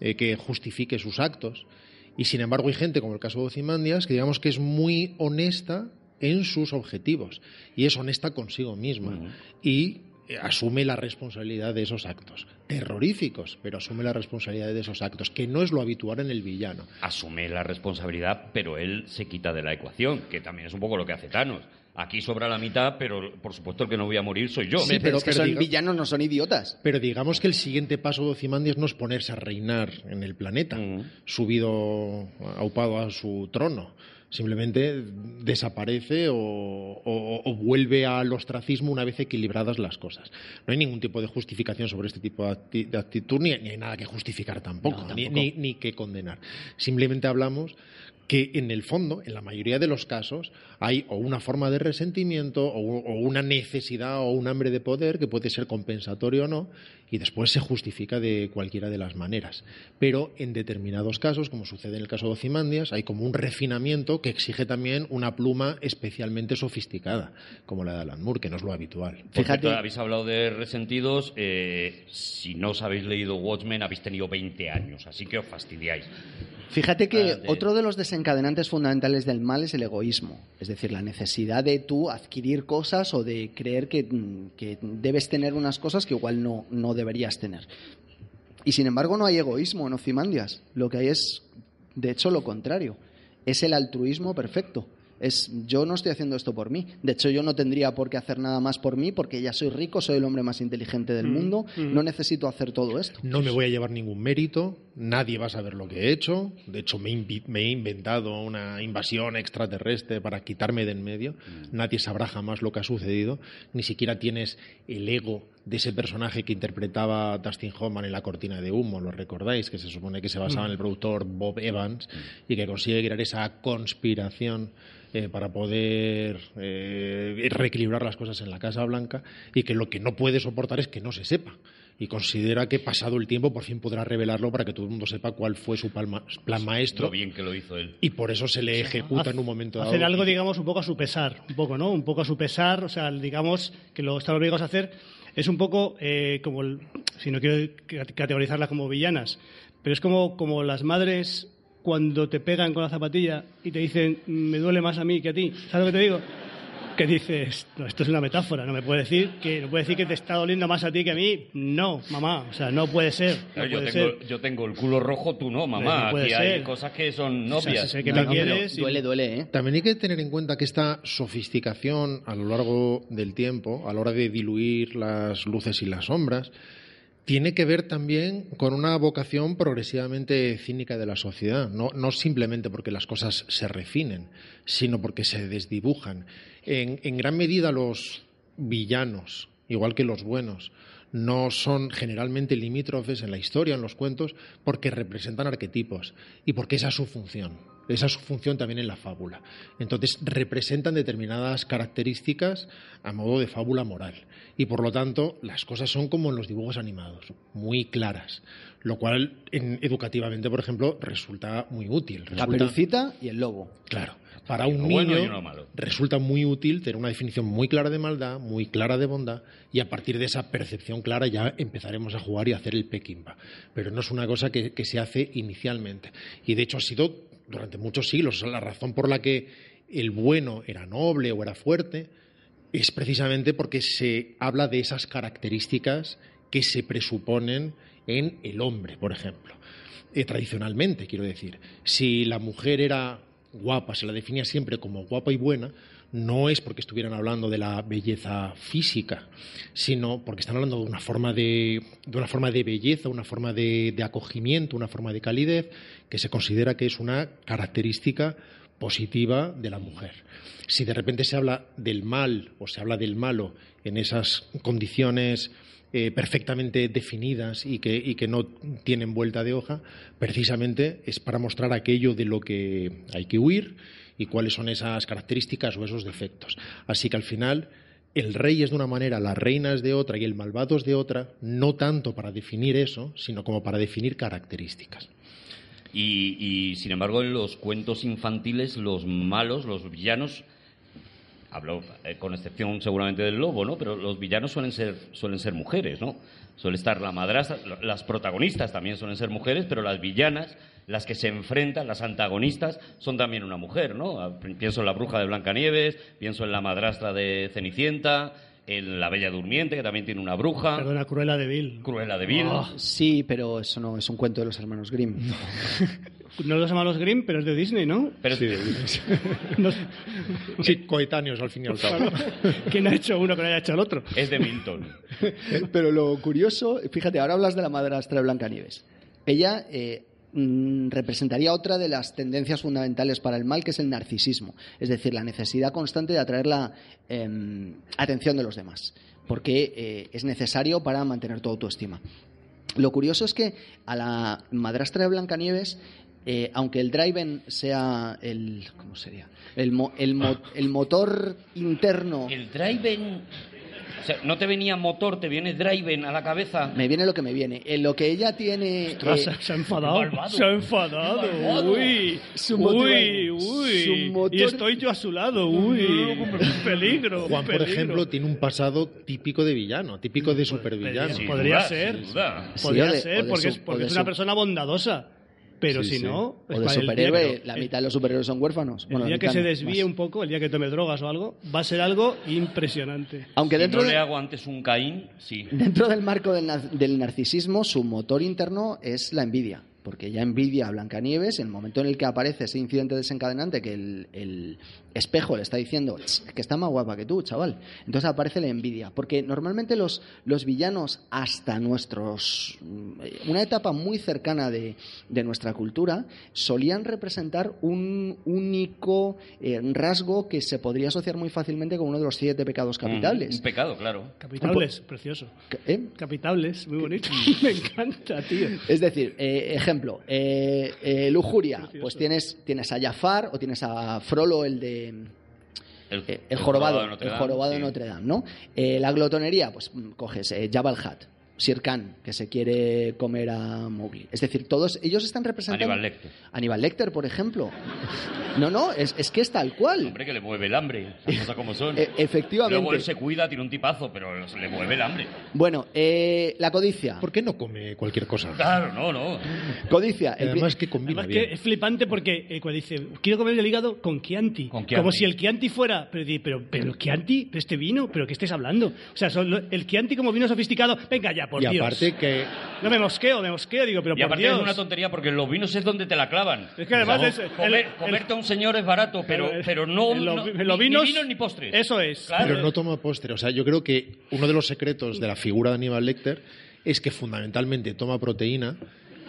eh, que justifique sus actos. Y sin embargo hay gente, como el caso de Ocimandias, que digamos que es muy honesta en sus objetivos y es honesta consigo misma. Y eh, asume la responsabilidad de esos actos. Terroríficos, pero asume la responsabilidad de esos actos, que no es lo habitual en el villano. Asume la responsabilidad, pero él se quita de la ecuación, que también es un poco lo que hace Thanos. Aquí sobra la mitad, pero por supuesto el que no voy a morir soy yo. Sí, pero, pero- es que pero son diga- villanos, no son idiotas. Pero digamos que el siguiente paso de Ozymandias no es ponerse a reinar en el planeta, subido, aupado a su trono. Simplemente desaparece o, o- o vuelve al ostracismo una vez equilibradas las cosas. No hay ningún tipo de justificación sobre este tipo de, acti- de actitud, ni, ni hay nada que justificar tampoco, No, ni-. Ni, ni que condenar. Simplemente hablamos que en el fondo, en la mayoría de los casos, hay o una forma de resentimiento o, o una necesidad o un hambre de poder que puede ser compensatorio o no, y después se justifica de cualquiera de las maneras. Pero en determinados casos, como sucede en el caso de Ocimandias, hay como un refinamiento que exige también una pluma especialmente sofisticada, como la de Alan Moore, que no es lo habitual. Fíjate- cierto, habéis hablado de resentidos. eh, si no os habéis leído Watchmen, habéis tenido 20 años, así que os fastidiáis. Fíjate que Ah, de- otro de los desencadenantes fundamentales del mal es el egoísmo, es decir, la necesidad de tú adquirir cosas o de creer que, que debes tener unas cosas que igual no, no deberías tener. Y sin embargo no hay egoísmo en Ocimandias, lo que hay es, de hecho, lo contrario, es el altruismo perfecto. Es yo no estoy haciendo esto por mí. De hecho, yo no tendría por qué hacer nada más por mí porque ya soy rico, soy el hombre más inteligente del mundo, no necesito hacer todo esto. No me voy a llevar ningún mérito, nadie va a saber lo que he hecho. De hecho, me, he inventado una invasión extraterrestre para quitarme de en medio. Nadie sabrá jamás lo que ha sucedido. Ni siquiera tienes el ego de ese personaje que interpretaba Dustin Hoffman en La Cortina de Humo, ¿lo recordáis? Que se supone que se basaba en el productor Bob Evans y que consigue crear esa conspiración eh, para poder eh, reequilibrar las cosas en la Casa Blanca y que lo que no puede soportar es que no se sepa. Y considera que pasado el tiempo por fin podrá revelarlo para que todo el mundo sepa cuál fue su palma- plan maestro Lo bien que lo hizo él. y por eso se le ejecuta en un momento dado. Hacer algo, digamos, un poco a su pesar, un poco, ¿no? Un poco a su pesar, o sea, digamos que lo están obligados a hacer. Es un poco eh, como, el- si no quiero cate- categorizarlas como villanas, pero es como, como las madres cuando te pegan con la zapatilla y te dicen, me duele más a mí que a ti. ¿Sabes lo que te digo? Que dices, no, esto es una metáfora, no me puede decir que no puede decir que te está doliendo más a ti que a mí. No, mamá, o sea, no puede ser. No yo, puede tengo, ser. yo tengo el culo rojo, tú no, mamá. No puede Aquí hay ser. cosas que son O sea, novias. si sé que No, me no, pero quieres y- duele, duele, ¿eh? También hay que tener en cuenta que esta sofisticación a lo largo del tiempo, a la hora de diluir las luces y las sombras, tiene que ver también con una vocación progresivamente cínica de la sociedad, no, no simplemente porque las cosas se refinen, sino porque se desdibujan. En, en gran medida los villanos, igual que los buenos, no son generalmente limítrofes en la historia, en los cuentos, porque representan arquetipos y porque esa es su función. Esa es su función también en la fábula. Entonces, representan determinadas características a modo de fábula moral. Y por lo tanto, las cosas son como en los dibujos animados, muy claras. Lo cual, en- educativamente, por ejemplo, resulta muy útil. La Resulta- perucita y el lobo. Claro, para un bueno niño resulta muy útil tener una definición muy clara de maldad, muy clara de bondad, y a partir de esa percepción clara ya empezaremos a jugar y a hacer el Pekimba. Pero no es una cosa que, que se hace inicialmente. Y de hecho ha sido durante muchos siglos la razón por la que el bueno era noble o era fuerte, es precisamente porque se habla de esas características que se presuponen en el hombre, por ejemplo. Eh, tradicionalmente, quiero decir. Si la mujer era guapa, se la definía siempre como guapa y buena, no es porque estuvieran hablando de la belleza física, sino porque están hablando de una forma de, una forma de belleza, una forma de, de acogimiento, una forma de calidez, que se considera que es una característica positiva de la mujer. Si de repente se habla del mal o se habla del malo en esas condiciones eh, perfectamente definidas y que, y que no tienen vuelta de hoja, precisamente es para mostrar aquello de lo que hay que huir y cuáles son esas características o esos defectos. Así que al final el rey es de una manera, la reina es de otra y el malvado es de otra, no tanto para definir eso, sino como para definir características. Y, sin embargo, en los cuentos infantiles, los malos, los villanos, hablo eh, con excepción seguramente del lobo, ¿no? Pero los villanos suelen ser, suelen ser mujeres, ¿no? Suele estar la madrastra, las protagonistas también suelen ser mujeres, pero las villanas, las que se enfrentan, las antagonistas, son también una mujer, ¿no? Ah, Pienso en la bruja de Blancanieves, pienso en la madrastra de Cenicienta, en la Bella Durmiente, que también tiene una bruja. Perdona, Cruella de Vil. Cruella de Vil. Oh. Sí, pero eso no es un cuento de los hermanos Grimm. No los hermanos Grimm, pero es de Disney, ¿no? Pero No- Sí, coetáneos al fin y al cabo. ¿Quién ha hecho uno que no haya hecho el otro? es de Milton. Pero lo curioso, fíjate, ahora hablas de la madrastra de Blancanieves. Ella eh, representaría otra de las tendencias fundamentales para el mal, que es el narcisismo, es decir, la necesidad constante de atraer la em, atención de los demás, porque eh, es necesario para mantener tu autoestima. Lo curioso es que a la madrastra de Blancanieves, eh, aunque el Driven sea el. ¿Cómo sería? El, mo- el, mo- el motor interno. El Driven. O sea, no te venía motor, te viene Driven a la cabeza. Me viene lo que me viene. En lo que ella tiene. Ostras, eh, se, ha enfadado. malvado. Se ha enfadado. Malvado. Uy, Su uy, uy. su motor- Y estoy yo a su lado. Uy, peligro. Juan, por ejemplo, tiene un pasado típico de villano, típico de supervillano. Sin Sin Podría ser. Sí, Podría de- ser, de porque, su- es, porque o de es una persona bondadosa. Pero Sí, si sí. no. o de el superhéroe, que- la el- mitad de los superhéroes son huérfanos. El Bueno, la día que se desvíe más. un poco, el día que tome drogas o algo, va a ser algo impresionante. Aunque Si dentro, no de- le hago antes un Caín, sí. dentro del marco del, nar- del narcisismo, su motor interno es la envidia. Porque ella envidia a Blancanieves en el momento en el que aparece ese incidente desencadenante que el, el espejo le está diciendo "Ch, que está más guapa que tú, chaval. Entonces aparece la envidia. Porque normalmente los, los villanos, hasta nuestros. una etapa muy cercana de, de nuestra cultura, solían representar un único eh, rasgo que se podría asociar muy fácilmente con uno de los siete pecados capitales. Un pecado, claro. Capitables, precioso. ¿Eh? Capitables, muy bonito. Me encanta, tío. Es decir, eh, ejemplo, eh, eh, lujuria, Precioso. pues tienes, tienes a Jafar o tienes a Frollo, el de El, eh, el jorobado, de Notre el Dame, jorobado de. Notre Dame, ¿no? Eh, la glotonería, pues mm, coges eh, Jabal Hat, Sir Khan, que se quiere comer a Mowgli. Es decir, todos ellos están representando... Aníbal Lecter. Aníbal Lecter, por ejemplo. No, no, es, es que es tal cual. Hombre, que le mueve el hambre. Las cosas como son. E- efectivamente. Luego él se cuida, tiene un tipazo, pero le mueve el hambre. Bueno, eh, la codicia. ¿Por qué no come cualquier cosa? Claro, no, no. Codicia. Y el además que combina Además que bien. es flipante porque eh, cuando dice, quiero comer el hígado con Chianti. Con Chianti. Como si el Chianti fuera, pero, pero, pero Chianti, pero este vino, pero ¿qué estés hablando? O sea, son lo- el Chianti como vino sofisticado, venga ya, por Y Dios. aparte que No me mosqueo, me mosqueo, digo, pero Y por aparte Dios. es una tontería porque los vinos es donde te la clavan. Es que además es- comer- el- comerte a un señor es barato, pero, Pero, pero no, no- los ni- vinos- ni vinos ni postres. Eso es. Claro. pero no toma postre. O sea, yo creo que uno de los secretos de la figura de Aníbal Lecter es que fundamentalmente toma proteína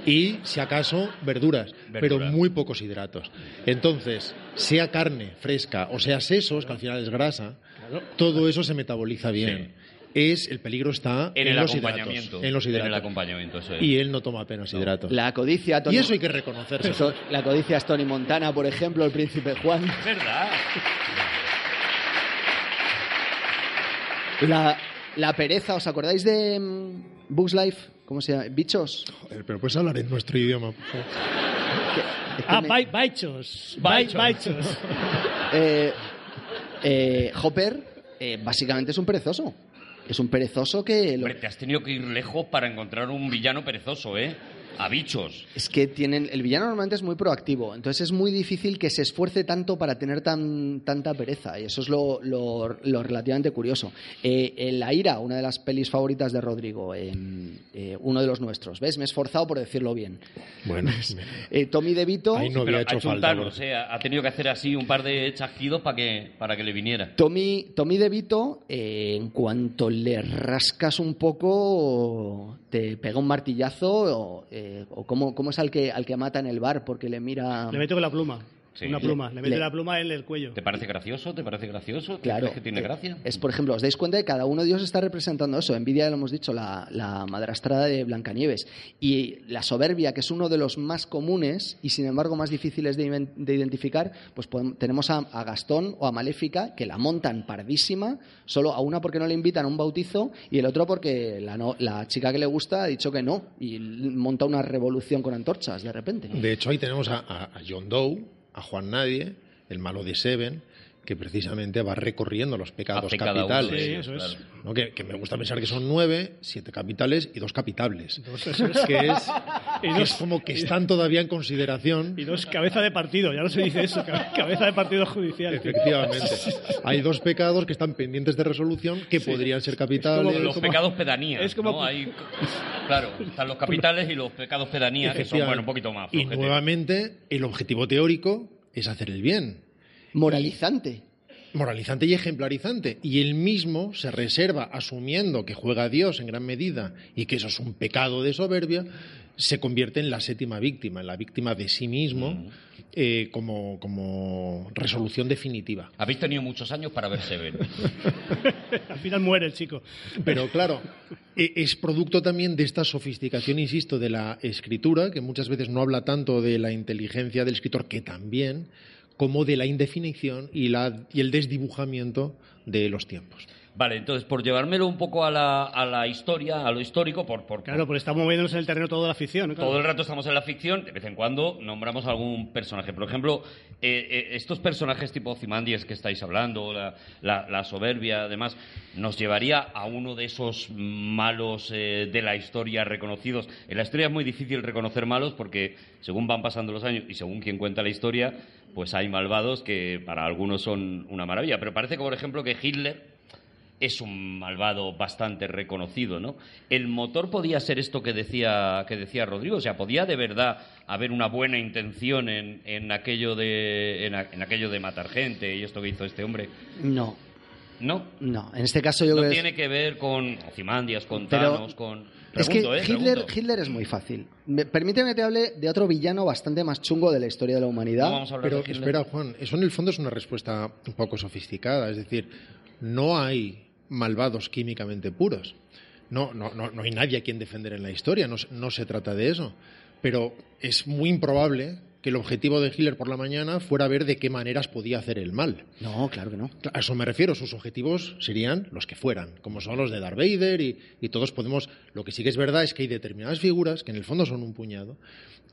y, si acaso, verduras, pero muy pocos hidratos. Entonces, sea carne fresca o sea sesos, que al final es grasa, todo eso se metaboliza bien. Es el peligro está en, en, el los acompañamiento. hidratos, en los hidratos. el acompañamiento, eso es. y él no toma apenas hidratos. La codicia, Tony- Y eso hay que reconocerse. La codicia es Tony Montana, por ejemplo, el príncipe Juan. Es verdad. La, la pereza, ¿os acordáis de mm, Bugs Life? ¿Cómo se llama? ¿Bichos? Joder, pero puedes hablar en nuestro idioma. por favor. Que- es que Ah, me- bai- baichos. Baichos. Bai- Baichos. eh, eh, Hopper eh, básicamente es un perezoso. Es un perezoso que... lo- te has tenido que ir lejos para encontrar un villano perezoso, ¿eh? A bichos. Es que tienen. El villano normalmente es muy proactivo, entonces es muy difícil que se esfuerce tanto para tener tan, tanta pereza, y eso es lo, lo- lo relativamente curioso. Eh, en La Ira, una de las pelis favoritas de Rodrigo, eh, eh, uno de los nuestros, ¿ves? Me he esforzado por decirlo bien. Bueno, Eh, Tommy DeVito. Ahí no ha hecho. Thanos, ¿eh? Ha tenido que hacer así un par de chasquidos para que, para que le viniera. Tommy, Tommy DeVito, eh, en cuanto le rascas un poco, te pega un martillazo, o, eh, o cómo, cómo es al que, al que mata en el bar porque le mira... Le meto con la pluma. Sí. Una pluma. Le mete Le- la pluma en el cuello. ¿Te parece gracioso? ¿Te parece gracioso? ¿Te Claro. crees que tiene eh, gracia? Es, por ejemplo, os dais cuenta de que cada uno de ellos está representando eso. Envidia, lo hemos dicho, la, la madrastra de Blancanieves. Y la soberbia, que es uno de los más comunes y, sin embargo, más difíciles de, de identificar, pues podem- tenemos a, a Gastón o a Maléfica, que la montan pardísima, solo a una porque no le invitan a un bautizo y el otro porque la, no- la chica que le gusta ha dicho que no. Y monta una revolución con antorchas, de repente. De hecho, ahí tenemos a, a- a John Doe, a Juan Nadie, el malo de Seven, que precisamente va recorriendo los pecados uno capitales. Sí, eso es. Que, que me gusta pensar que son nueve, siete capitales y dos capitables. Dos, eso es. Que es, Y dos- es como que están todavía en consideración. Y dos, cabeza de partido, ya no se dice eso, cabe- cabeza de partido judicial. tío. Efectivamente. Hay dos pecados que están pendientes de resolución que podrían ser capitales. como Los como- pecados pedanías. es como- ¿no? Hay- claro, están los capitales y los pecados pedanías, que son bueno, un poquito más. Y nuevamente, el objetivo teórico es hacer el bien. Moralizante. moralizante y ejemplarizante. Y él mismo se reserva, asumiendo que juega a Dios en gran medida y que eso es un pecado de soberbia, se convierte en la séptima víctima, en la víctima de sí mismo, eh, como, como resolución definitiva. Habéis tenido muchos años para ver Seven. Al final muere el chico. Pero claro, e- es producto también de esta sofisticación, insisto, de la escritura, que muchas veces no habla tanto de la inteligencia del escritor, que también, como de la indefinición y, la, y el desdibujamiento de los tiempos. Vale, entonces, por llevármelo un poco a la, a la historia, a lo histórico, por, por, Claro, porque estamos moviéndonos en el terreno todo de la ficción. ¿no? Claro. Todo el rato estamos en la ficción, de vez en cuando nombramos algún personaje. Por ejemplo, eh, eh, estos personajes tipo Zimandies que estáis hablando, la, la- la soberbia, además, nos llevaría a uno de esos malos eh, de la historia reconocidos. En la historia es muy difícil reconocer malos porque según van pasando los años y según quien cuenta la historia, pues hay malvados que para algunos son una maravilla. Pero parece que, por ejemplo, que Hitler es un malvado bastante reconocido, ¿no? El motor podía ser esto que decía, que decía Rodrigo, o sea, podía de verdad haber una buena intención en, en aquello de en, a- en aquello de matar gente y esto que hizo este hombre. No, No, no. En este caso yo no creo que es- tiene que ver con Ozymandias, con Pero Thanos, con Es que ¿eh? Hitler. Hitler es muy fácil. Me- Permíteme que te hable de otro villano bastante más chungo de la historia de la humanidad. No vamos a hablar Pero de Hitler. espera, Juan, eso en el fondo es una respuesta un poco sofisticada. Es decir, no hay malvados químicamente puros. No, no, no, no hay nadie a quien defender en la historia, no, se- no se trata de eso. Pero es muy improbable que el objetivo de Hitler por la mañana fuera ver de qué maneras podía hacer el mal. No, claro que no. A eso me refiero, sus objetivos serían los que fueran, como son los de Darth Vader y, y todos podemos... Lo que sí que es verdad es que hay determinadas figuras, que en el fondo son un puñado,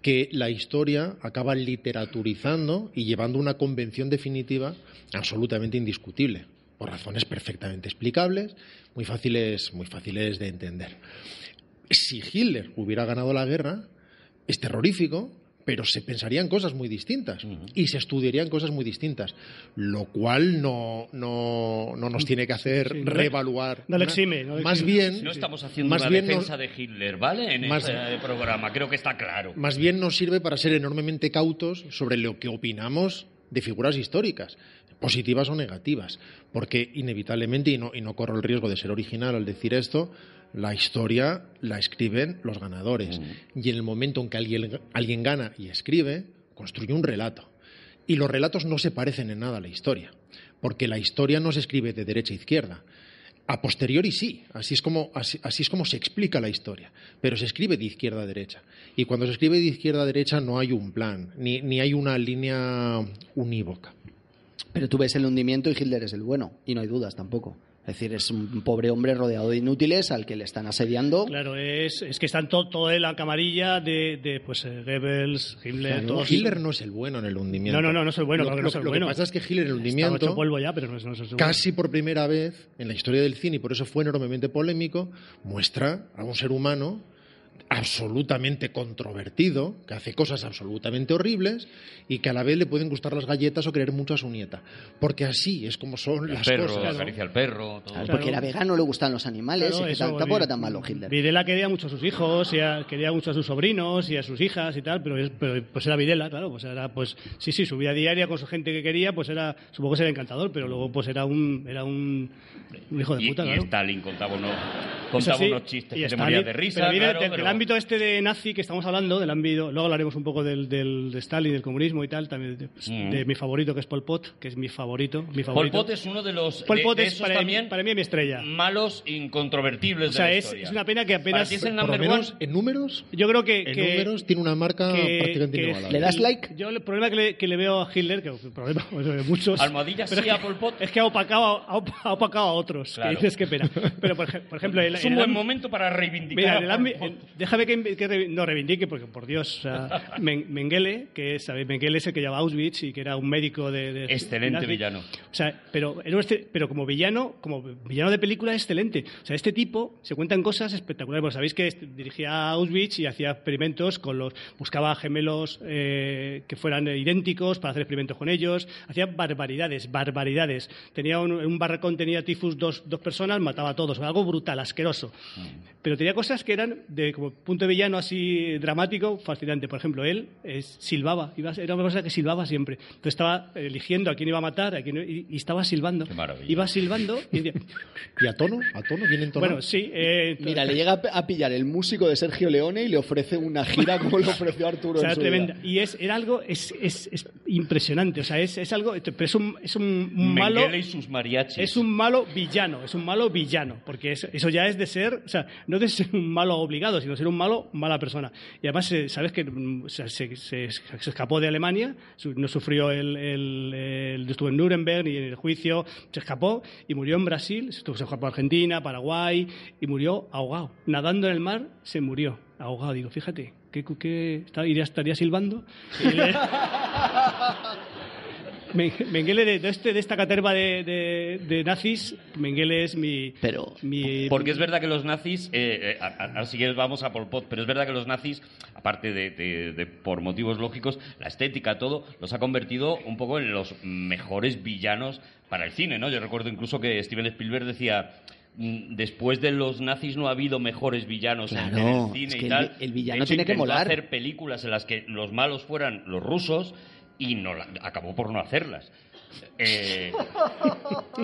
que la historia acaba literaturizando y llevando una convención definitiva absolutamente indiscutible, por razones perfectamente explicables, muy fáciles, muy fáciles de entender. Si Hitler hubiera ganado la guerra, es terrorífico, pero se pensarían cosas muy distintas y se estudiarían cosas muy distintas, lo cual no, no, no nos tiene que hacer Sí, no le- reevaluar. no exime, no le más exime. bien, No estamos haciendo más una bien defensa nos- de Hitler, ¿vale? En Más- este programa, creo que está claro. más bien nos sirve para ser enormemente cautos sobre lo que opinamos de figuras históricas, positivas o negativas, porque inevitablemente, y no, y no corro el riesgo de ser original al decir esto, la historia la escriben los ganadores. Y en el momento en que alguien, alguien gana y escribe, construye un relato. Y los relatos no se parecen en nada a la historia, porque la historia no se escribe de derecha a izquierda. A posteriori sí, así es, como, así, así es como se explica la historia, pero se escribe de izquierda a derecha. Y cuando se escribe de izquierda a derecha no hay un plan, ni, ni hay una línea unívoca. Pero tú ves el hundimiento y Hitler es el bueno, y no hay dudas tampoco. Es decir, es un pobre hombre rodeado de inútiles al que le están asediando. Claro, es, es que están todo, todo en la camarilla de, de pues, eh, Goebbels, Himmler, Claro, todos. Hitler no es el bueno en el hundimiento. No, no, no, no es el bueno, Lo, claro que lo- no es el lo bueno. que pasa es que Hitler en el hundimiento, hecho polvo ya, pero no es, no es el bueno. casi por primera vez en la historia del cine, y por eso fue enormemente polémico, muestra a un ser humano absolutamente controvertido, que hace cosas absolutamente horribles y que a la vez le pueden gustar las galletas o querer mucho a su nieta. Porque así es como son El las perro, cosas. acaricia al perro, todo. Claro, Claro. Porque era vegano, le gustan los animales, Claro, y que eso, tal- tampoco era tan malo Hitler. Videla quería mucho a sus hijos, y a- quería mucho a sus sobrinos y a sus hijas y tal, pero, pero pues era Videla, claro, pues era pues sí, sí, su vida diaria con su gente que quería, pues era supongo que era encantador, pero luego pues era un era un, un hijo de Y, puta, y claro. Stalin contaba unos, contaba sí, unos chistes y que te morías de risa. pero claro, pero- han ámbito este de nazi que estamos hablando, del ámbito, luego hablaremos un poco del, del de Stalin, del comunismo y tal, también de, Mm. de mi favorito que es Pol Pot, que es mi favorito, mi Pol favorito. Pot es uno de los Pol de- Pot de es esos para, también para mí es mi estrella. malos incontrovertibles O sea, de la es, historia. es una pena que Para apenas ti es el Por menos one. en números, yo creo que, en que- números tiene una marca que- prácticamente que- inigualable. ¿Le das like? Yo el problema que le, que le veo a Hitler, que el problema o sea, muchos. Almohadilla sí es a que- Pol Pot. Es que ha opacado, a- ha op- ha opacado a otros. Claro. Que dices qué pena. Pero por, por ejemplo, el, Es un el buen am- momento para reivindicar. Mira, en el Déjame que, que no reivindique, porque por Dios, Men- Mengele, que es. Mengele es el que llevaba a Auschwitz y que era un médico de. de- Excelente villano. O sea, pero, pero como villano, como villano de película, excelente. O sea, este tipo se cuentan cosas espectaculares. Porque sabéis que dirigía Auschwitz y hacía experimentos con los. buscaba gemelos eh, que fueran idénticos para hacer experimentos con ellos. Hacía barbaridades, barbaridades. Tenía un, un barracón tenía tifus dos, dos personas, mataba a todos. Algo brutal, asqueroso. Pero tenía cosas que eran, de como punto de villano así dramático, fascinante. Por ejemplo, él eh, silbaba, iba, era una cosa que silbaba siempre. Entonces estaba eligiendo a quién iba a matar a quién, y, y estaba silbando. Qué maravilla. Iba silbando y decía, ¿Y a tono? ¿A tono? ¿Viene entonado? bueno, sí. eh, Mira, le llega a pillar el músico de Sergio Leone y le ofrece una gira como le ofreció Arturo O sea, en su tremenda. Y es, era algo, es, es, es impresionante. O sea, es, es algo, pero es un, es un malo. Mengele y sus mariachis. Es un malo villano, es un malo villano, porque es- eso ya es de ser, o sea, no de ser un malo obligado, sino ser un malo mala persona. Y además, eh, sabes que mm, o sea, se, se- se escapó de Alemania, no sufrió el, el, estuvo en Nuremberg y en el juicio, se escapó y murió en Brasil, se escapó a Argentina, Paraguay y murió ahogado. Nadando en el mar, se murió ahogado. Digo, fíjate, ¿qué, qué está- iría, estaría silbando? Y le- Mengele de, este, de esta caterva de, de- de nazis, Mengele es mi... Pero- mi- Porque es verdad que los nazis, eh, eh, ahora sí que vamos a Pol Pot, pero es verdad que los nazis, aparte de, de- de por motivos lógicos, la estética, todo, los ha convertido un poco en los mejores villanos para el cine, ¿no? Yo recuerdo incluso que Steven Spielberg decía "Mm, después de los nazis no ha habido mejores villanos en- el cine es y que el tal. vi- el villano hecho, tiene que molar. hacer películas en las que los malos fueran los rusos y no la- acabó por no hacerlas. Eh,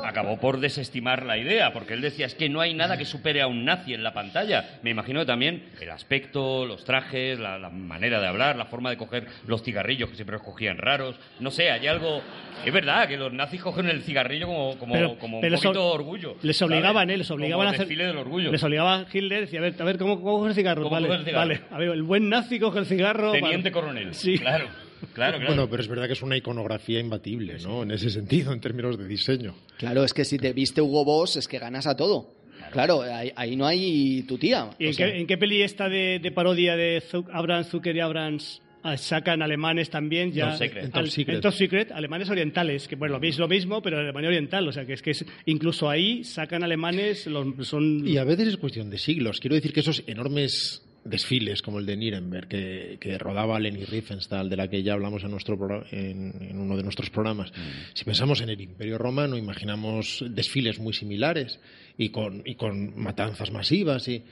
acabó por desestimar la idea, porque él decía, es que no hay nada que supere a un nazi en la pantalla. Me imagino que también el aspecto, los trajes, la, la manera de hablar, la forma de coger los cigarrillos, que siempre los cogían raros. No sé, hay algo... Es verdad que los nazis cogen el cigarrillo como, como, Pero- como pero un poquito ob- orgullo. Les obligaban, ¿eh? Les obligaban Como a hacer... desfile del orgullo. Les obligaba Hitler, decía, a ver, a ver ¿cómo, cómo coge el cigarro? ¿Cómo vale, coge el cigarro? vale. A ver, el buen nazi coge el cigarro... Teniente vale. coronel. Sí. Claro, claro, claro. Bueno, pero es verdad que es una iconografía imbatible, ¿no? En ese sentido, en términos de diseño. Claro, es que si te viste Hugo Boss es que ganas a todo. Claro, ahí, ahí no hay tu tía. ¿Y en, sea, qué, en qué peli esta de, de parodia de Abrams, Zucker y Abrams ah, sacan alemanes también ya Top Secret. En Top al- Secret. en Top Secret, alemanes orientales que bueno lo veis lo mismo pero Alemania oriental o sea que es que es, incluso ahí sacan alemanes los, son Y a veces es cuestión de siglos. Quiero decir que esos enormes desfiles como el de Nuremberg que, que rodaba Leni Riefenstahl, de la que ya hablamos en, nuestro pro- en, en uno de nuestros programas. Si pensamos en el Imperio Romano, imaginamos desfiles muy similares y con, y con matanzas masivas y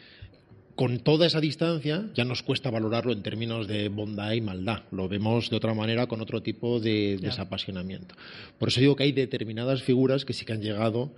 con toda esa distancia ya nos cuesta valorarlo en términos de bondad y maldad. Lo vemos de otra manera con otro tipo de desapasionamiento. Por eso digo que hay determinadas figuras que sí que han llegado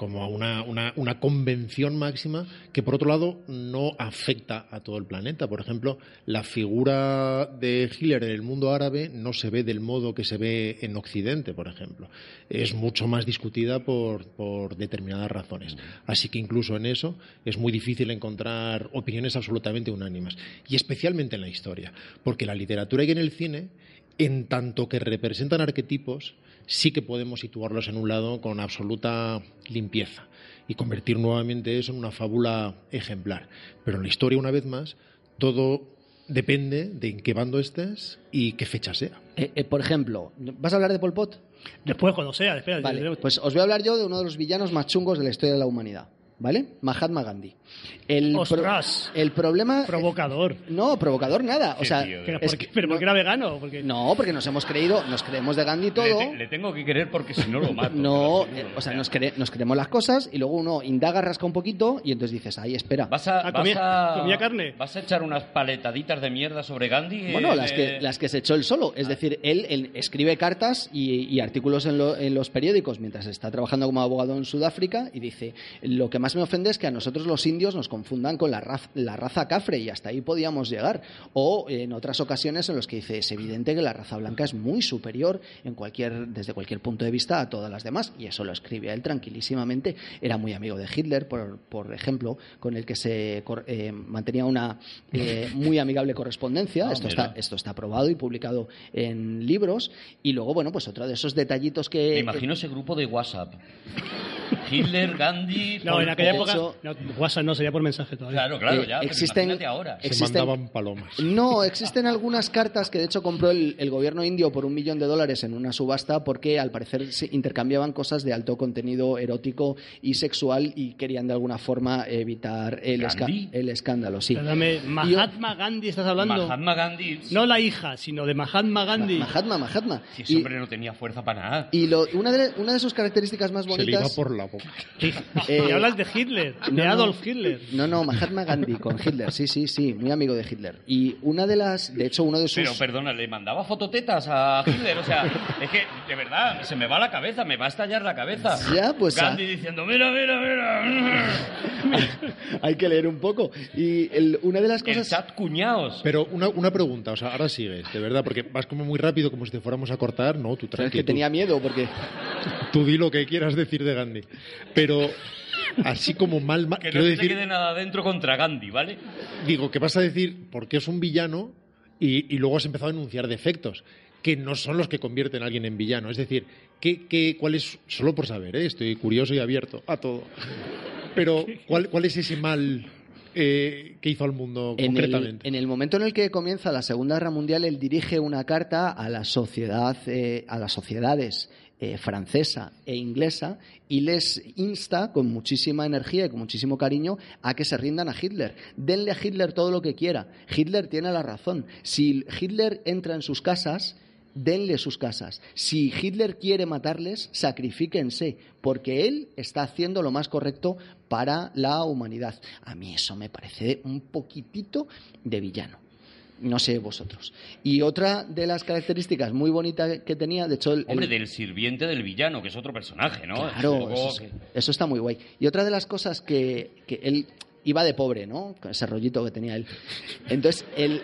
como a una, una, una convención máxima que por otro lado no afecta a todo el planeta. Por ejemplo, la figura de Hitler en el mundo árabe no se ve del modo que se ve en Occidente, por ejemplo. Es mucho más discutida por, por determinadas razones. Así que incluso en eso es muy difícil encontrar opiniones absolutamente unánimes. Y especialmente en la historia, porque la literatura y en el cine en tanto que representan arquetipos, sí que podemos situarlos en un lado con absoluta limpieza y convertir nuevamente eso en una fábula ejemplar. Pero en la historia, una vez más, todo depende de en qué bando estés y qué fecha sea. eh, eh, por ejemplo, ¿vas a hablar de Pol Pot? después cuando sea espera Vale, pues os voy a hablar yo de uno de los villanos más chungos de la historia de la humanidad. ¿Vale? Mahatma Gandhi. El, pro- ¡Ostras! el problema. provocador No, provocador nada. O sea, tío, es ¿por qué- que- pero porque era vegano porque no, porque nos hemos creído, nos creemos de Gandhi Le, todo. te- le tengo que querer porque si no lo mato. No, eh, o sea, nos, cre- nos creemos las cosas y luego uno indaga, rasca un poquito y entonces dices, ahí, espera. ¿Vas a, Ah, vas comía- a- comía carne. ¿Vas a echar unas paletaditas de mierda sobre Gandhi? Bueno, Eh, las que, las que se echó él solo. Es decir, él, él escribe cartas y, y artículos en, lo- en los periódicos mientras está trabajando como abogado en Sudáfrica y dice, lo que más más me ofende es que a nosotros los indios nos confundan con la, raz- la raza cafre y hasta ahí podíamos llegar. O en otras ocasiones en los que dice, es evidente que la raza blanca es muy superior en cualquier, desde cualquier punto de vista a todas las demás. Y eso lo escribía él tranquilísimamente. Era muy amigo de Hitler, por, por ejemplo, con el que se eh, mantenía una eh, muy amigable correspondencia. Ah, esto, mira. está, esto está aprobado y publicado en libros. Y luego, bueno, pues otro de esos detallitos que... Me imagino ese grupo de WhatsApp. Hitler, Gandhi. No, Pol en aquella época. No, WhatsApp no, sería por mensaje todavía. Claro, claro, ya. existen- ahora. Se Existen- mandaban palomas. No, existen algunas cartas que de hecho compró el, el gobierno indio por un millón de dólares en una subasta porque al parecer se intercambiaban cosas de alto contenido erótico y sexual y querían de alguna forma evitar el, esca- ¿Gandhi? el escándalo. Sí. Perdóname, Mahatma Gandhi estás hablando. Mahatma Gandhi. No la hija, sino de Mahatma Gandhi. Mahatma, Mahatma. Si ese Y, hombre no tenía fuerza para nada. y lo- una, de, una de sus características más Se le iba bonitas... por la boca. Sí. Eh, y hablas de Hitler, de no, no. Adolf Hitler. No, no, Mahatma Gandhi con Hitler, sí, sí, sí, muy amigo de Hitler. Y una de las, de hecho, uno de sus... Pero perdona, le mandaba fototetas a Hitler. O sea, es que, de verdad, se me va la cabeza, me va a estallar la cabeza. Ya, pues, Gandhi ah. diciendo, mira, mira, mira. Hay que leer un poco. Y el- una de las El cosas... chat cuñados. Pero una, una pregunta, o sea, ahora sigues, de verdad, porque vas como muy rápido, como si te fuéramos a cortar. No, tú Sabes tranqui, que tenía miedo porque... tú di lo que quieras decir de Gandhi. Pero así como mal, mal Que no se decir, quede nada dentro contra Gandhi, ¿vale? digo, que vas a decir porque es un villano y, y luego has empezado a enunciar defectos que no son los que convierten a alguien en villano. Es decir, ¿qué, qué, cuál es, solo por saber, ¿eh? estoy curioso y abierto a todo, pero ¿cuál, cuál es ese mal eh, que hizo al mundo En el, concretamente? en el momento en el que comienza la Segunda Guerra Mundial, él dirige una carta a la sociedad, eh, a las sociedades eh, francesa e inglesa y les insta con muchísima energía y con muchísimo cariño a que se rindan a Hitler. Denle a Hitler todo lo que quiera. Hitler tiene la razón. Si Hitler entra en sus casas, denle sus casas. Si Hitler quiere matarles, sacrifíquense, porque él está haciendo lo más correcto para la humanidad. A mí eso me parece un poquitito de villano. No sé vosotros. Y otra de las características muy bonitas que tenía, de hecho, el, Hombre, el- del sirviente del villano, que es otro personaje, ¿no? Claro, eso, que- eso está muy guay. Y otra de las cosas que, que él iba de pobre, ¿no? Con ese rollito que tenía él. Entonces, él...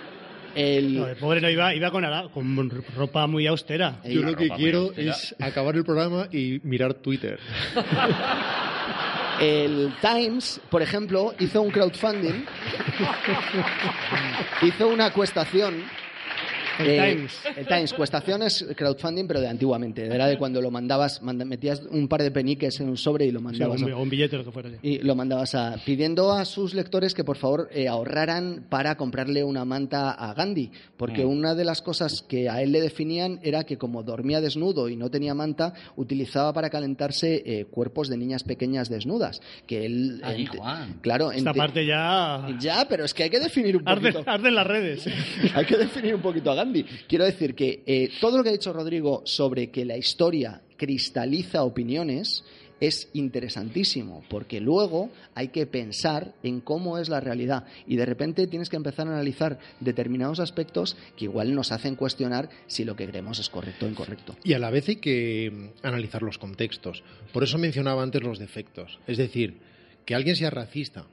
el- No, de pobre no iba, iba con, ala- con ropa muy austera. Yo lo que quiero es acabar el programa y mirar Twitter. El Times, por ejemplo, hizo un crowdfunding, hizo una cuestación. El eh, Times. El Times, cuestación es crowdfunding, pero de antiguamente. Era de cuando lo mandabas, manda- metías un par de peniques en un sobre y lo Sí, mandabas. un, a- o un billete, lo que fuera. sí. y lo mandabas a, pidiendo a sus lectores que por favor eh, ahorraran para comprarle una manta a Gandhi, porque Mm. una de las cosas que a él le definían era que como dormía desnudo y no tenía manta, utilizaba para calentarse eh, cuerpos de niñas pequeñas desnudas, que él Ahí, ente- Juan. claro, Esta ente- parte ya ya, pero es que hay que definir un poquito. arde en las redes. Hay que definir un poquito a Gandhi. Quiero decir que eh, todo lo que ha dicho Rodrigo sobre que la historia cristaliza opiniones es interesantísimo, porque luego hay que pensar en cómo es la realidad y de repente tienes que empezar a analizar determinados aspectos que igual nos hacen cuestionar si lo que creemos es correcto o incorrecto. Y a la vez hay que mm, analizar los contextos. Por eso mencionaba antes los defectos. Es decir, que alguien sea racista,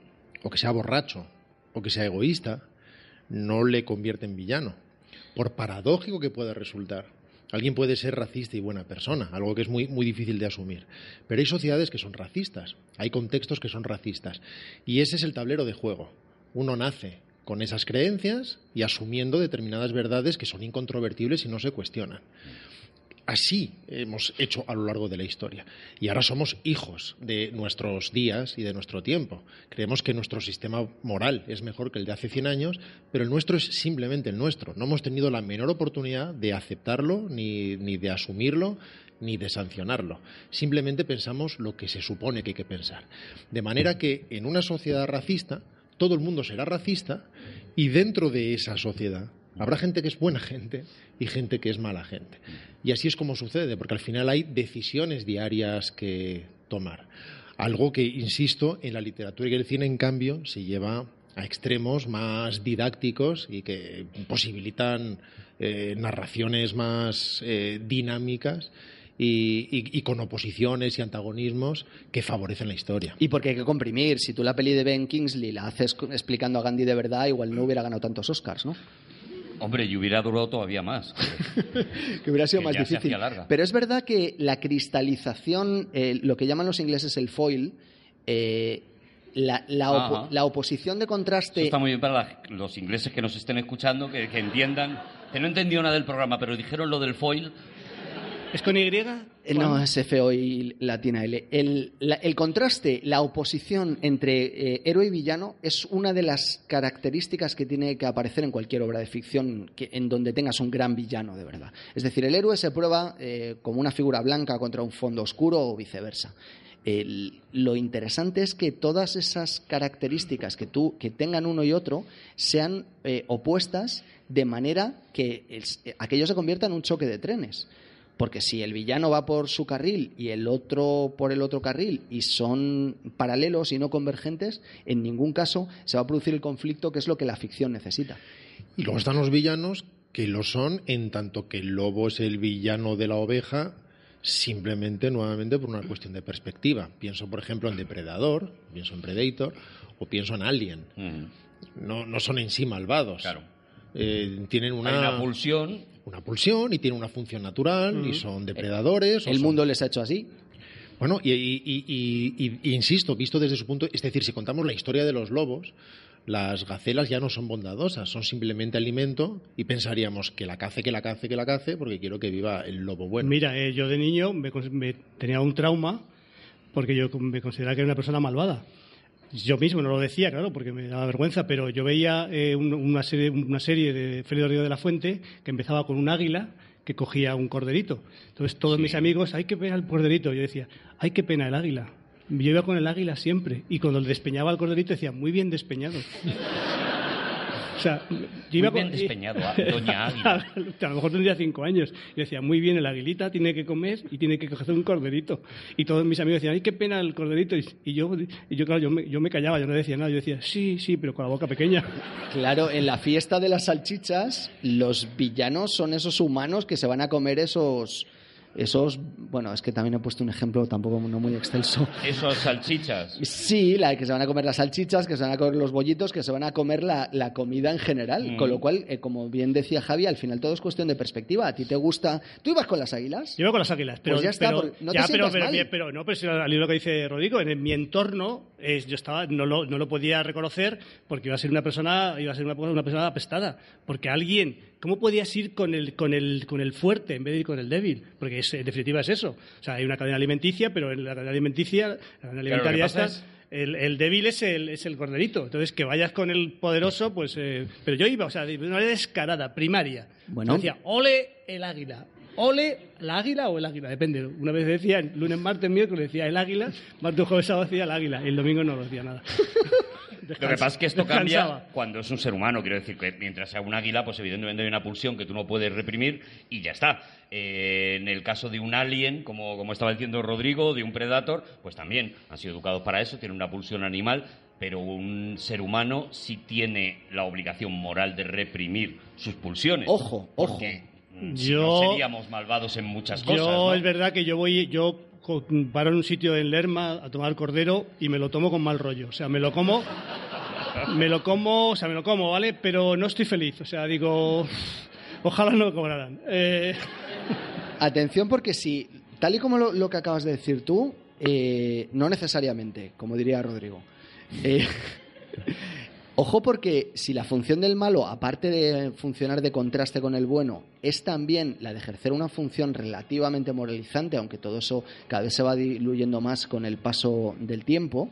o que sea borracho, o que sea egoísta, no le convierte en villano. Por paradójico que pueda resultar. Alguien puede ser racista y buena persona, algo que es muy, muy difícil de asumir. Pero hay sociedades que son racistas, hay contextos que son racistas. Y ese es el tablero de juego. Uno nace con esas creencias y asumiendo determinadas verdades que son incontrovertibles y no se cuestionan. Así hemos hecho a lo largo de la historia. Y ahora somos hijos de nuestros días y de nuestro tiempo. Creemos que nuestro sistema moral es mejor que el de hace 100 años, pero el nuestro es simplemente el nuestro. No hemos tenido la menor oportunidad de aceptarlo, ni, ni de asumirlo, ni de sancionarlo. Simplemente pensamos lo que se supone que hay que pensar. De manera que en una sociedad racista, todo el mundo será racista y dentro de esa sociedad habrá gente que es buena gente y gente que es mala gente. Y así es como sucede, porque al final hay decisiones diarias que tomar. Algo que, insisto, en la literatura y el cine, en cambio, se lleva a extremos más didácticos y que posibilitan eh, narraciones más eh, dinámicas y, y- con oposiciones y antagonismos que favorecen la historia. Y porque hay que comprimir. Si tú la peli de Ben Kingsley la haces explicando a Gandhi de verdad, igual no hubiera ganado tantos Oscars, ¿no? Hombre, y hubiera durado todavía más. que hubiera sido Que más difícil. Pero es verdad que la cristalización, eh, lo que llaman los ingleses el foil, eh, la, la opo- la oposición de Eso contraste. está muy bien para la- los ingleses que nos estén escuchando, que, que entiendan. Que no he entendido nada del programa, pero dijeron lo del foil. ¿Es con Y? Eh, No, es FOI latina L. El, la- el contraste, la oposición entre eh, héroe y villano es una de las características que tiene que aparecer en cualquier obra de ficción que, en donde tengas un gran villano de verdad. Es decir, el héroe se prueba eh, como una figura blanca contra un fondo oscuro o viceversa. El- lo interesante es que todas esas características que, tú, que tengan uno y otro sean eh, opuestas de manera que el- aquello se convierta en un choque de trenes. Porque si el villano va por su carril y el otro por el otro carril y son paralelos y no convergentes, en ningún caso se va a producir el conflicto que es lo que la ficción necesita. Y luego están los villanos que lo son en tanto que el lobo es el villano de la oveja, simplemente nuevamente por una cuestión de perspectiva. Pienso, por ejemplo, en Depredador, pienso en Predator o pienso en Alien. Mm, No, no son en sí malvados. claro. Eh, tienen Hay una, una pulsión. Una pulsión y tienen una función natural y son depredadores. El son- mundo les ha hecho así. Bueno, y, y- y- y- y- y insisto, visto desde su punto, es decir, si contamos la historia de los lobos, las gacelas ya no son bondadosas, son simplemente alimento y pensaríamos que la cace, que la cace, que la cace, porque quiero que viva el lobo bueno. Mira, eh, yo de niño me, me tenía un trauma porque yo me consideraba que era una persona malvada. Yo mismo no lo decía, claro, porque me daba vergüenza, pero yo veía eh, un- una, serie, una serie de Félix Río de la Fuente que empezaba con un águila que cogía un corderito. Entonces todos mis amigos, hay que pena el corderito. Yo decía, hay que pena el águila. Yo iba con el águila siempre. Y cuando despeñaba el corderito decía, muy bien despeñado. O sea, yo iba Muy bien con- despeñado, ah, doña Águila. a lo mejor tendría cinco años. Y decía, muy bien, el aguilita tiene que comer y tiene que coger un corderito. Y todos mis amigos decían, ay, qué pena el corderito. Y, y yo, y yo, claro, yo me, yo me callaba, yo no decía nada. Yo decía, sí, sí, pero con la boca pequeña. Claro, en la fiesta de las salchichas, los villanos son esos humanos que se van a comer esos. Esos. Bueno, es que también he puesto un ejemplo tampoco no muy extenso. Esos salchichas. Sí, la que se van a comer las salchichas, que se van a comer los bollitos, que se van a comer la, la comida en general. Mm. Con lo cual, eh, como bien decía Javi, al final todo es cuestión de perspectiva. ¿A ti te gusta? ¿Tú ibas con las águilas? Yo iba con las águilas, pero Pues ya está, pero- no te ya, pero, pero, mal. pero no, pero si al libro que dice Rodrigo, en mi entorno es, yo estaba no lo, no lo podía reconocer porque iba a ser una persona iba a ser una, una persona apestada, porque alguien ¿Cómo podías ir con el, con, el, con el fuerte en vez de ir con el débil? Porque es, en definitiva es eso. O sea, hay una cadena alimenticia, pero en la cadena alimenticia, la cadena alimentaria esta, es- el, el débil es el, es el corderito. Entonces, que vayas con el poderoso, pues... eh, pero yo iba, o sea, de una manera descarada, primaria. Bueno. Decía, ole el águila. Ole la águila o el águila, depende. Una vez decía, lunes, martes, miércoles decía el águila, martes, jueves, sábado decía el águila. Y el domingo no lo decía nada. Lo que pasa es que esto cambia cuando es un ser humano. Quiero decir que mientras sea un águila, pues evidentemente hay una pulsión que tú no puedes reprimir y ya está. Eh, en el caso de un alien, como, como estaba diciendo Rodrigo, de un predator, pues también han sido educados para eso, tienen una pulsión animal, pero un ser humano sí tiene la obligación moral de reprimir sus pulsiones. Ojo, ojo. Porque, Yo- no seríamos malvados en muchas cosas. Yo ¿no? es verdad que yo voy, yo paro en un sitio en Lerma a tomar cordero y me lo tomo con mal rollo. O sea, me lo como, me lo como, o sea, me lo como, ¿vale? Pero no estoy feliz. O sea, digo, ojalá no me cobraran. Eh, Atención porque si, tal y como lo, lo que acabas de decir tú, eh, no necesariamente, como diría Rodrigo. Eh, ojo porque si la función del malo, aparte de funcionar de contraste con el bueno, es también la de ejercer una función relativamente moralizante, aunque todo eso cada vez se va diluyendo más con el paso del tiempo,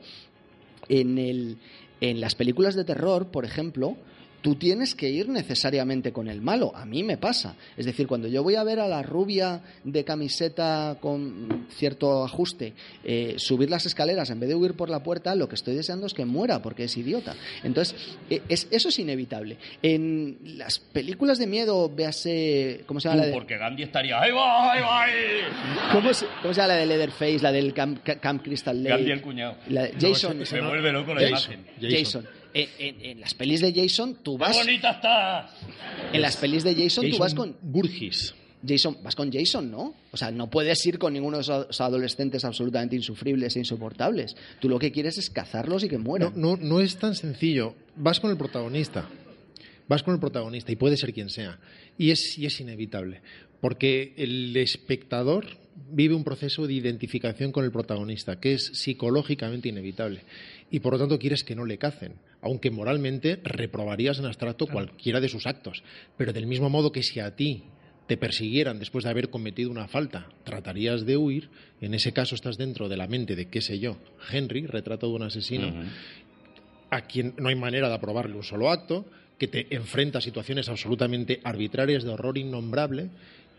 en, el, en las películas de terror, por ejemplo, tú tienes que ir necesariamente con el malo. A mí me pasa. Es decir, cuando yo voy a ver a la rubia de camiseta con cierto ajuste eh, subir las escaleras en vez de huir por la puerta, lo que estoy deseando es que muera porque es idiota. Entonces, eh, es, eso es inevitable. En las películas de miedo, véase. ¿Cómo se llama la de.? porque Gandhi estaría ¡ahí va, ahí va! ahí! ¿Cómo se, cómo se llama la de Leatherface, la del Camp, Camp Crystal Lake? Gandhi el cuñado. La de Jason. Me vuelve loco la Jason. imagen. Jason. En, en- en las pelis de Jason, tú ¡Qué vas. bonita estás! En las pelis de Jason, tú vas con. Burgis. Jason, vas con Jason, ¿no? O sea, no puedes ir con ninguno de esos adolescentes absolutamente insufribles e insoportables. Tú lo que quieres es cazarlos y que mueran. No, no, no es tan sencillo. Vas con el protagonista. Vas con el protagonista y puede ser quien sea. Y es, y es inevitable. Porque el espectador vive un proceso de identificación con el protagonista, que es psicológicamente inevitable. Y por lo tanto quieres que no le cacen, aunque moralmente reprobarías en abstracto cualquiera de sus actos. Pero del mismo modo que si a ti te persiguieran después de haber cometido una falta, tratarías de huir, en ese caso estás dentro de la mente de, qué sé yo, Henry, retrato de un asesino, a quien no hay manera de aprobarle un solo acto, que te enfrenta a situaciones absolutamente arbitrarias de horror innombrable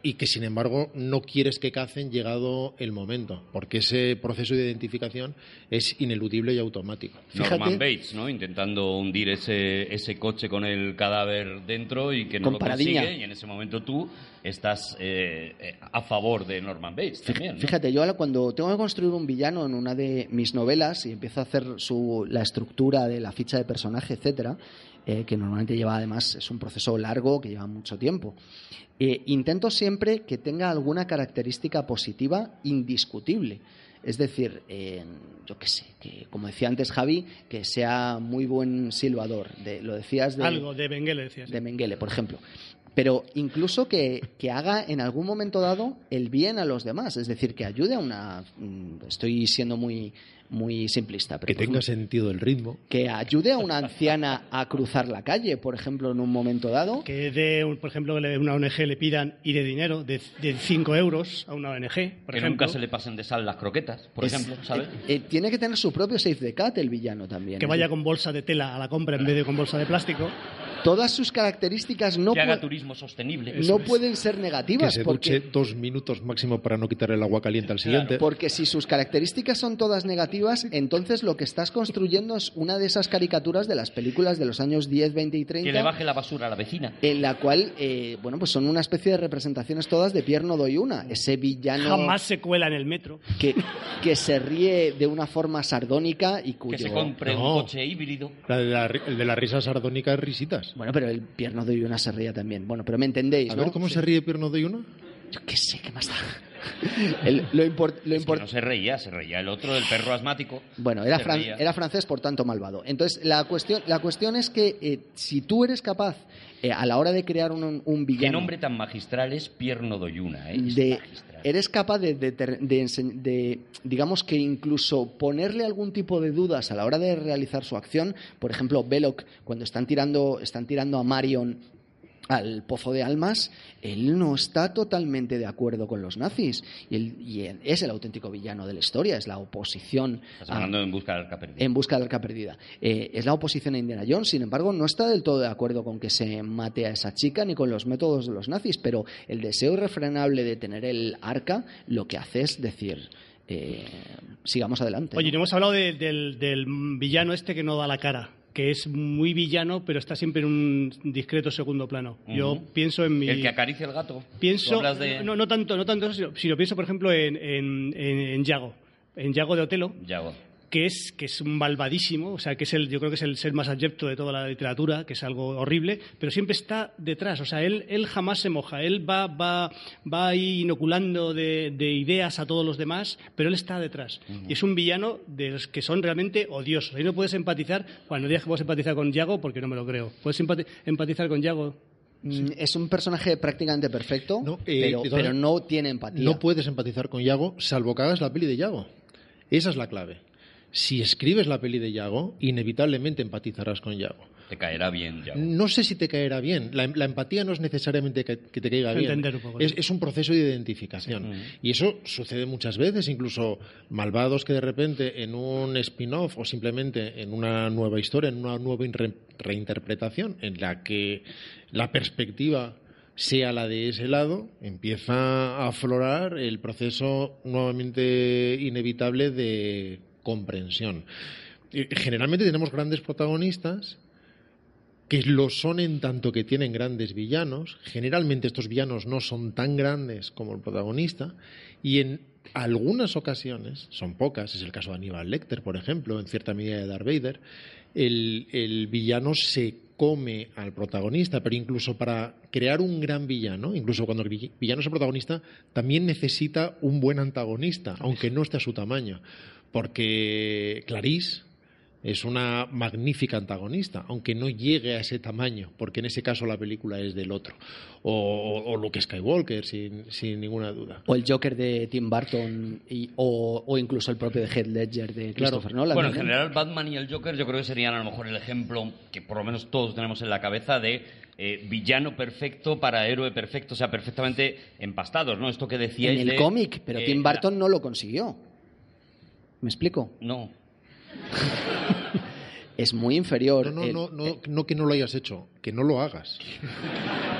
y que sin embargo no quieres que cacen llegado el momento, porque ese proceso de identificación es ineludible y automático. Norman Bates, ¿no? Intentando hundir ese, ese coche con el cadáver dentro y que no lo consigue, y en ese momento tú estás eh, eh, a favor de Norman Bates también. Fíjate, yo cuando tengo que construir un villano en una de mis novelas y empiezo a hacer su, la estructura de la ficha de personaje, etcétera, eh, que normalmente lleva además, es un proceso largo que lleva mucho tiempo. Eh, intento siempre que tenga alguna característica positiva indiscutible. Es decir, yo qué sé, que como decía antes Javi, que sea muy buen silbador. De, lo decías de. Algo de Mengele, decías. De Mengele, por ejemplo. Pero incluso que, que, haga en algún momento dado el bien a los demás. Es decir, que ayude a una. Mm, estoy siendo muy muy simplista. Pero que tenga sentido el ritmo. Que ayude a una anciana a cruzar la calle, por ejemplo, en un momento dado. Que de, por ejemplo, que una ONG le pidan y de dinero, de 5 euros a una ONG, por que nunca se le pasen de sal las croquetas, por ejemplo, ¿sabes? Eh, eh, tiene que tener su propio safe the cat el villano también. Que vaya con bolsa de tela a la compra en vez de con bolsa de plástico todas sus características no, que haga turismo sostenible. no pueden ser negativas. Que se porque... dos minutos máximo para no quitar el agua caliente al siguiente. porque si sus características son todas negativas, entonces lo que estás construyendo es una de esas caricaturas de las películas de los años 10, 20 y 30. Que le baje la basura a la vecina. En la cual, eh, bueno, pues son una especie de representaciones todas de Pierre no doy una. Ese villano. Jamás se cuela en el metro. Que, que se ríe de una forma sardónica y cuyo. Que se compre un coche híbrido. el de la risa sardónica es risitas. Bueno, pero el Pierno de Una se ría también. Bueno, pero me entendéis, A ver, ¿cómo se ríe Pierno de Una? Yo qué sé, ¿qué más da? lo lo no se reía, se reía el otro, el perro asmático. Bueno, era, era francés, por tanto malvado. Entonces, la cuestión, la cuestión es que eh, si tú eres capaz, eh, a la hora de crear un, un villano... ¿Qué nombre tan magistral es Pierno Doyuna? ¿eh? De, eres capaz de, de, digamos que incluso ponerle algún tipo de dudas a la hora de realizar su acción. Por ejemplo, Belloc, cuando están tirando, están tirando a Marion al Pozo de Almas, él no está totalmente de acuerdo con los nazis. Y, es el auténtico villano de la historia, es la oposición. hablando en busca del arca perdida. En busca del arca perdida. Eh, es la oposición a Indiana Jones, sin embargo, no está del todo de acuerdo con que se mate a esa chica ni con los métodos de los nazis, pero el deseo irrefrenable de tener el arca lo que hace es decir. Eh, sigamos adelante. Oye, ¿no? hemos hablado del, del villano este que no da la cara que es muy villano, pero está siempre en un discreto segundo plano. Yo pienso en mi... El que acaricia el gato. Pienso... No, no, tanto, no tanto eso, sino, pienso, por ejemplo, en, en, en, en Yago. En Yago de Otelo. Yago que es, que es un malvadísimo, o sea, que es el, yo creo que es el ser más abyecto de toda la literatura, que es algo horrible, pero siempre está detrás, o sea, él, él jamás se moja, él va, va, va ahí inoculando de, ideas a todos los demás, pero él está detrás. Y es un villano de los que son realmente odiosos. Ahí no puedes empatizar, bueno, no digas que puedes empatizar con Yago porque no me lo creo. ¿Puedes empatizar con Yago? Mm, es un personaje prácticamente perfecto, eh, pero, pero, no tiene empatía. No puedes empatizar con Yago, salvo que hagas la peli de Yago. Esa es la clave si escribes la peli de Yago, inevitablemente empatizarás con Yago. Te caerá bien, Yago. No sé si te caerá bien. La, empatía no es necesariamente que, te caiga bien. es, un proceso de identificación. Y eso sucede muchas veces, incluso malvados que de repente en un spin-off o simplemente en una nueva historia, en una nueva reinterpretación, en la que la perspectiva sea la de ese lado, empieza a aflorar el proceso nuevamente inevitable de comprensión. Generalmente tenemos grandes protagonistas que lo son en tanto que tienen grandes villanos. Generalmente estos villanos no son tan grandes como el protagonista y en algunas ocasiones, son pocas, es el caso de Aníbal Lecter, por ejemplo, en cierta medida de Darth Vader, el, el villano se come al protagonista, pero incluso para crear un gran villano, incluso cuando el vi- villano es el protagonista, también necesita un buen antagonista, aunque no esté a su tamaño. Porque Clarice es una magnífica antagonista, aunque no llegue a ese tamaño, porque en ese caso la película es del otro. O, o- o Luke Skywalker, sin, sin ninguna duda. O el Joker de Tim Burton y- o, o incluso el propio de Heath Ledger de Christopher Nolan. Bueno, en general Batman y el Joker yo creo que serían a lo mejor el ejemplo que por lo menos todos tenemos en la cabeza de eh, villano perfecto para héroe perfecto, o sea, perfectamente empastados, ¿no? Esto que decíais en el de, cómic, pero eh, Tim la- Burton no lo consiguió. ¿Me explico? No, Es muy inferior. No, no, el- no, no, no que no lo hayas hecho, que no lo hagas.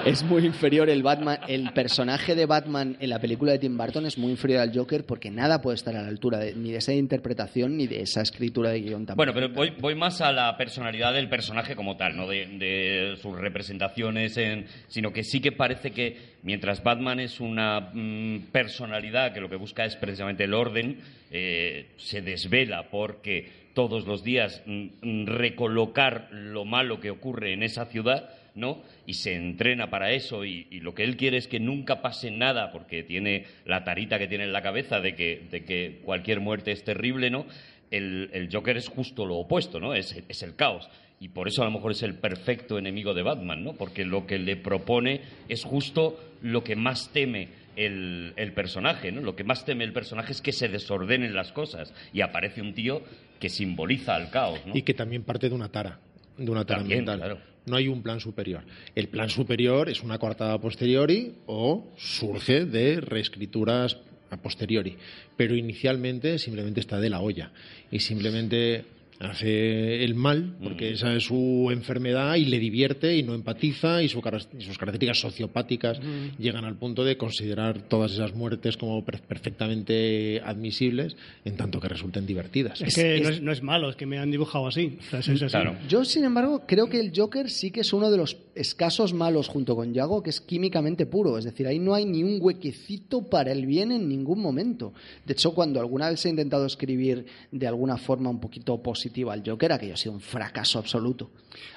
Es muy inferior el Batman, el personaje de Batman en la película de Tim Burton es muy inferior al Joker porque nada puede estar a la altura de- ni de esa interpretación ni de esa escritura de guion tan Bueno, pero voy, voy más a la personalidad del personaje como tal, no de, de sus representaciones, en, sino que sí que parece que mientras Batman es una mm, personalidad que lo que busca es precisamente el orden, eh, se desvela porque todos los días mm, mm, recolocar lo malo que ocurre en esa ciudad, ¿no? Y se entrena para eso y, lo que él quiere es que nunca pase nada porque tiene la tarita que tiene en la cabeza de que, de que cualquier muerte es terrible, ¿no? el, el Joker es justo lo opuesto, ¿no? Es, es el caos. Y por eso a lo mejor es el perfecto enemigo de Batman, ¿no? Porque lo que le propone es justo lo que más teme el, el personaje, ¿no? Lo que más teme el personaje es que se desordenen las cosas. Y aparece un tío que simboliza al caos, ¿no? Y que también parte de una tara, de una tara También, mental. claro. No hay un plan superior. El plan superior es una coartada a posteriori o surge de reescrituras a posteriori. Pero inicialmente simplemente está de la olla y simplemente hace el mal porque Mm. esa es su enfermedad y le divierte y no empatiza y, su y sus características sociopáticas llegan al punto de considerar todas esas muertes como per- perfectamente admisibles en tanto que resulten divertidas. Es que es- no, es, no es malo, es que me han dibujado así. O sea, es- es así. Claro. Yo, sin embargo, creo que el Joker sí que es uno de los escasos malos junto con Yago, que es químicamente puro. Es decir, ahí no hay ni un huequecito para el bien en ningún momento. De hecho, cuando alguna vez ha intentado escribir de alguna forma un poquito positiva al Joker, aquello ha sido un fracaso absoluto.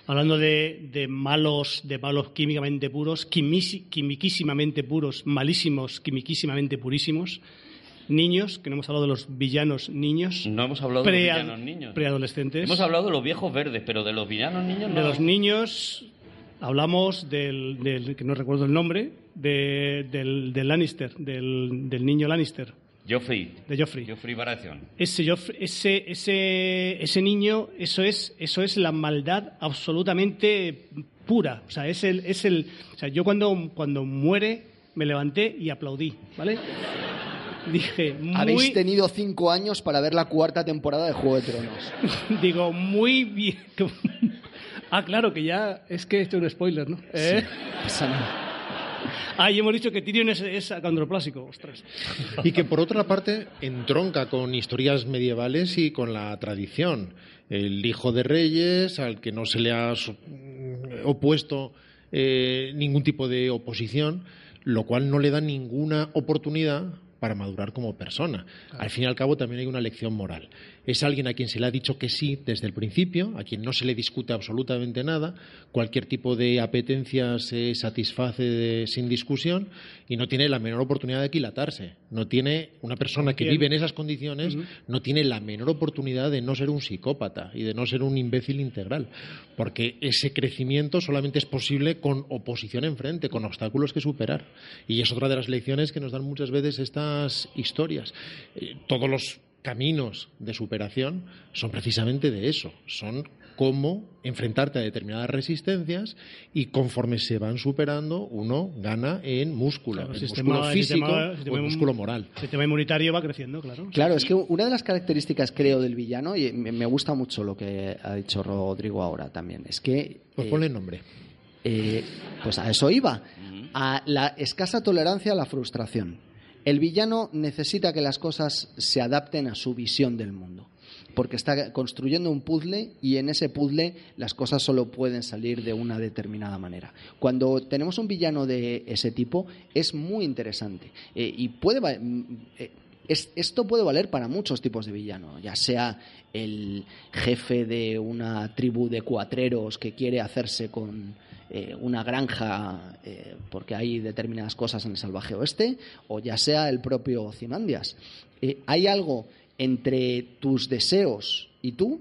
Hablando de, de malos, de malos químicamente puros, quimiquísimamente puros, malísimos, quimiquísimamente purísimos, niños, que no hemos hablado de los villanos niños, No hemos hablado de los villanos niños. preadolescentes. Hemos hablado de los viejos verdes, pero de los villanos niños no. De los niños hablamos del, del- que no recuerdo el nombre, de- del, del Lannister, del, del niño Lannister, Joffrey. de Joffrey. Joffrey Baratheon. Ese, Joffrey- ese, ese, ese niño, eso es, eso es la maldad absolutamente pura. O sea, es el, es el, o sea, yo cuando, cuando muere me levanté y aplaudí, ¿vale? Dije, muy, Habéis tenido cinco años para ver la cuarta temporada de Juego de Tronos. digo, muy bien. ah, claro, que ya es que esto es un spoiler, ¿no? ¿Eh? Pasa nada. Ah, y hemos dicho que Tyrion es, acondroplásico. Ostras. Y que por otra parte entronca con historias medievales y con la tradición. El hijo de reyes, al que no se le ha su- opuesto eh, ningún tipo de oposición, lo cual no le da ninguna oportunidad para madurar como persona. Al fin y al cabo también hay una lección moral. Es alguien a quien se le ha dicho que sí desde el principio, a quien no se le discute absolutamente nada, cualquier tipo de apetencia se satisface de- sin discusión y no tiene la menor oportunidad de aquilatarse. No tiene una persona que vive en esas condiciones, no tiene la menor oportunidad de no ser un psicópata y de no ser un imbécil integral, porque ese crecimiento solamente es posible con oposición enfrente, con obstáculos que superar. Y es otra de las lecciones que nos dan muchas veces historias. Eh, todos los caminos de superación son precisamente de eso, son cómo enfrentarte a determinadas resistencias y conforme se van superando uno gana en músculo, Claro, en el músculo sistema- el físico sistema- o sistema en músculo moral. El sistema inmunitario va creciendo, claro. Claro, es que una de las características, creo, del villano, y me me gusta mucho lo que ha dicho Rodrigo ahora también, es que Pues eh, ponle nombre. Eh, pues a eso iba, a la escasa tolerancia a la frustración. El villano necesita que las cosas se adapten a su visión del mundo, porque está construyendo un puzzle y en ese puzzle las cosas solo pueden salir de una determinada manera. Cuando tenemos un villano de ese tipo es muy interesante eh, y puede mm, eh, es- esto puede valer para muchos tipos de villano, ya sea el jefe de una tribu de cuatreros que quiere hacerse con eh, una granja eh, porque hay determinadas cosas en el salvaje oeste, o ya sea el propio Ozymandias. Eh, hay algo entre tus deseos y tú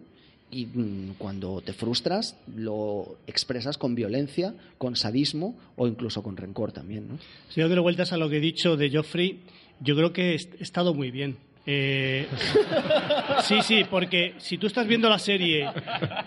y mm, cuando te frustras lo expresas con violencia, con sadismo o incluso con rencor también. Si yo doy vueltas a lo que he dicho de Joffrey, yo creo que he estado muy bien. Eh, sí, sí, porque si tú estás viendo la serie,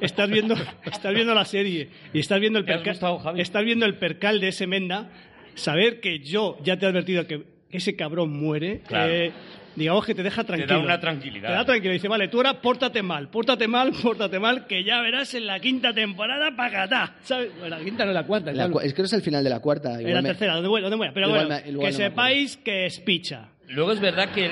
estás viendo, estás viendo la serie y estás viendo el ¿Te percal, gustado, estás viendo el percal de ese Menda, saber que yo ya te he advertido que ese cabrón muere, Claro. eh, digamos que te deja tranquilo. una tranquilidad. Te da tranquilo. Dice, vale, tú ahora pórtate mal, pórtate mal, pórtate mal, que ya verás en la quinta temporada pacatá. ¿Sabes? Bueno, la quinta no es la cuarta. La cua- es que no es el final de la cuarta. En la me- tercera, donde voy, donde voy. Pero Igual bueno, me- que no sepáis que es picha. Luego es verdad que el,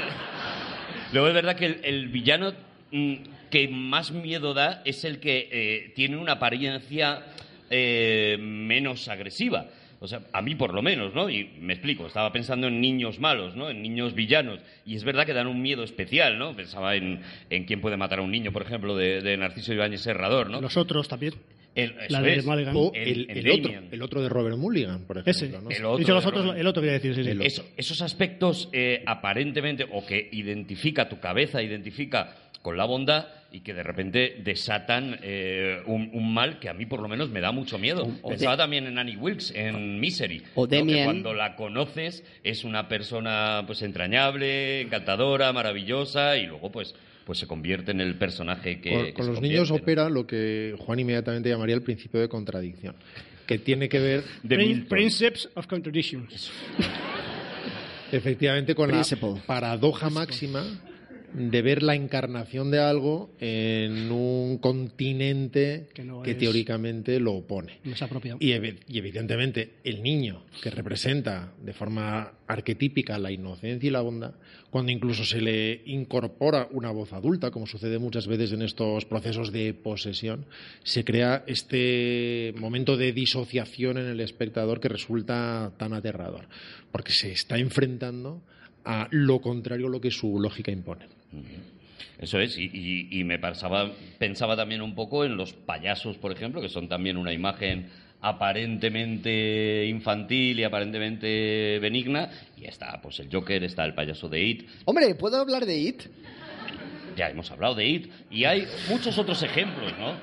luego es verdad que el, villano mm, que más miedo da es el que eh, tiene una apariencia eh, menos agresiva. O sea, a mí por lo menos, ¿no? Y me explico, estaba pensando en niños malos, ¿no? En niños villanos. Y es verdad que dan un miedo especial, ¿no? Pensaba en, en quién puede matar a un niño, por ejemplo, de, de Narciso Ibáñez Serrador, ¿no? Los otros también. El, la de es. Mulligan. O El- el, el el otro, el otro de Robert Mulligan, por Ese. ejemplo. ¿no? El otro Dicho los de otros, el otro quería decir, sí, sí. Eso- esos aspectos eh, aparentemente o que identifica tu cabeza, identifica con la bondad y que de repente desatan eh, un, un mal que a mí por lo menos me da mucho miedo. O- Pensaba también en Annie Wilkes, en Misery. O ¿no? Que Damien. cuando la conoces es una persona pues entrañable, encantadora, maravillosa y luego pues pues se convierte en el personaje que... Con, que con se los niños opera lo que Juan inmediatamente llamaría el principio de contradicción, que tiene que ver Milton. Principles of Contradictions. efectivamente con Principle. la paradoja máxima de ver la encarnación de algo en un continente Que no que es- teóricamente lo opone. No es apropiado. Y, evi- y evidentemente el niño que representa de forma arquetípica la inocencia y la bondad, cuando incluso se le incorpora una voz adulta, como sucede muchas veces en estos procesos de posesión, se crea este momento de disociación en el espectador que resulta tan aterrador, porque se está enfrentando a lo contrario a lo que su lógica impone. Eso es, y, me pensaba, pensaba también un poco en los payasos, por ejemplo, que son también una imagen aparentemente infantil y aparentemente benigna, y está pues el Joker, está el payaso de It, Hombre, ¿puedo hablar de It? Ya hemos hablado de It, y hay muchos otros ejemplos, ¿no?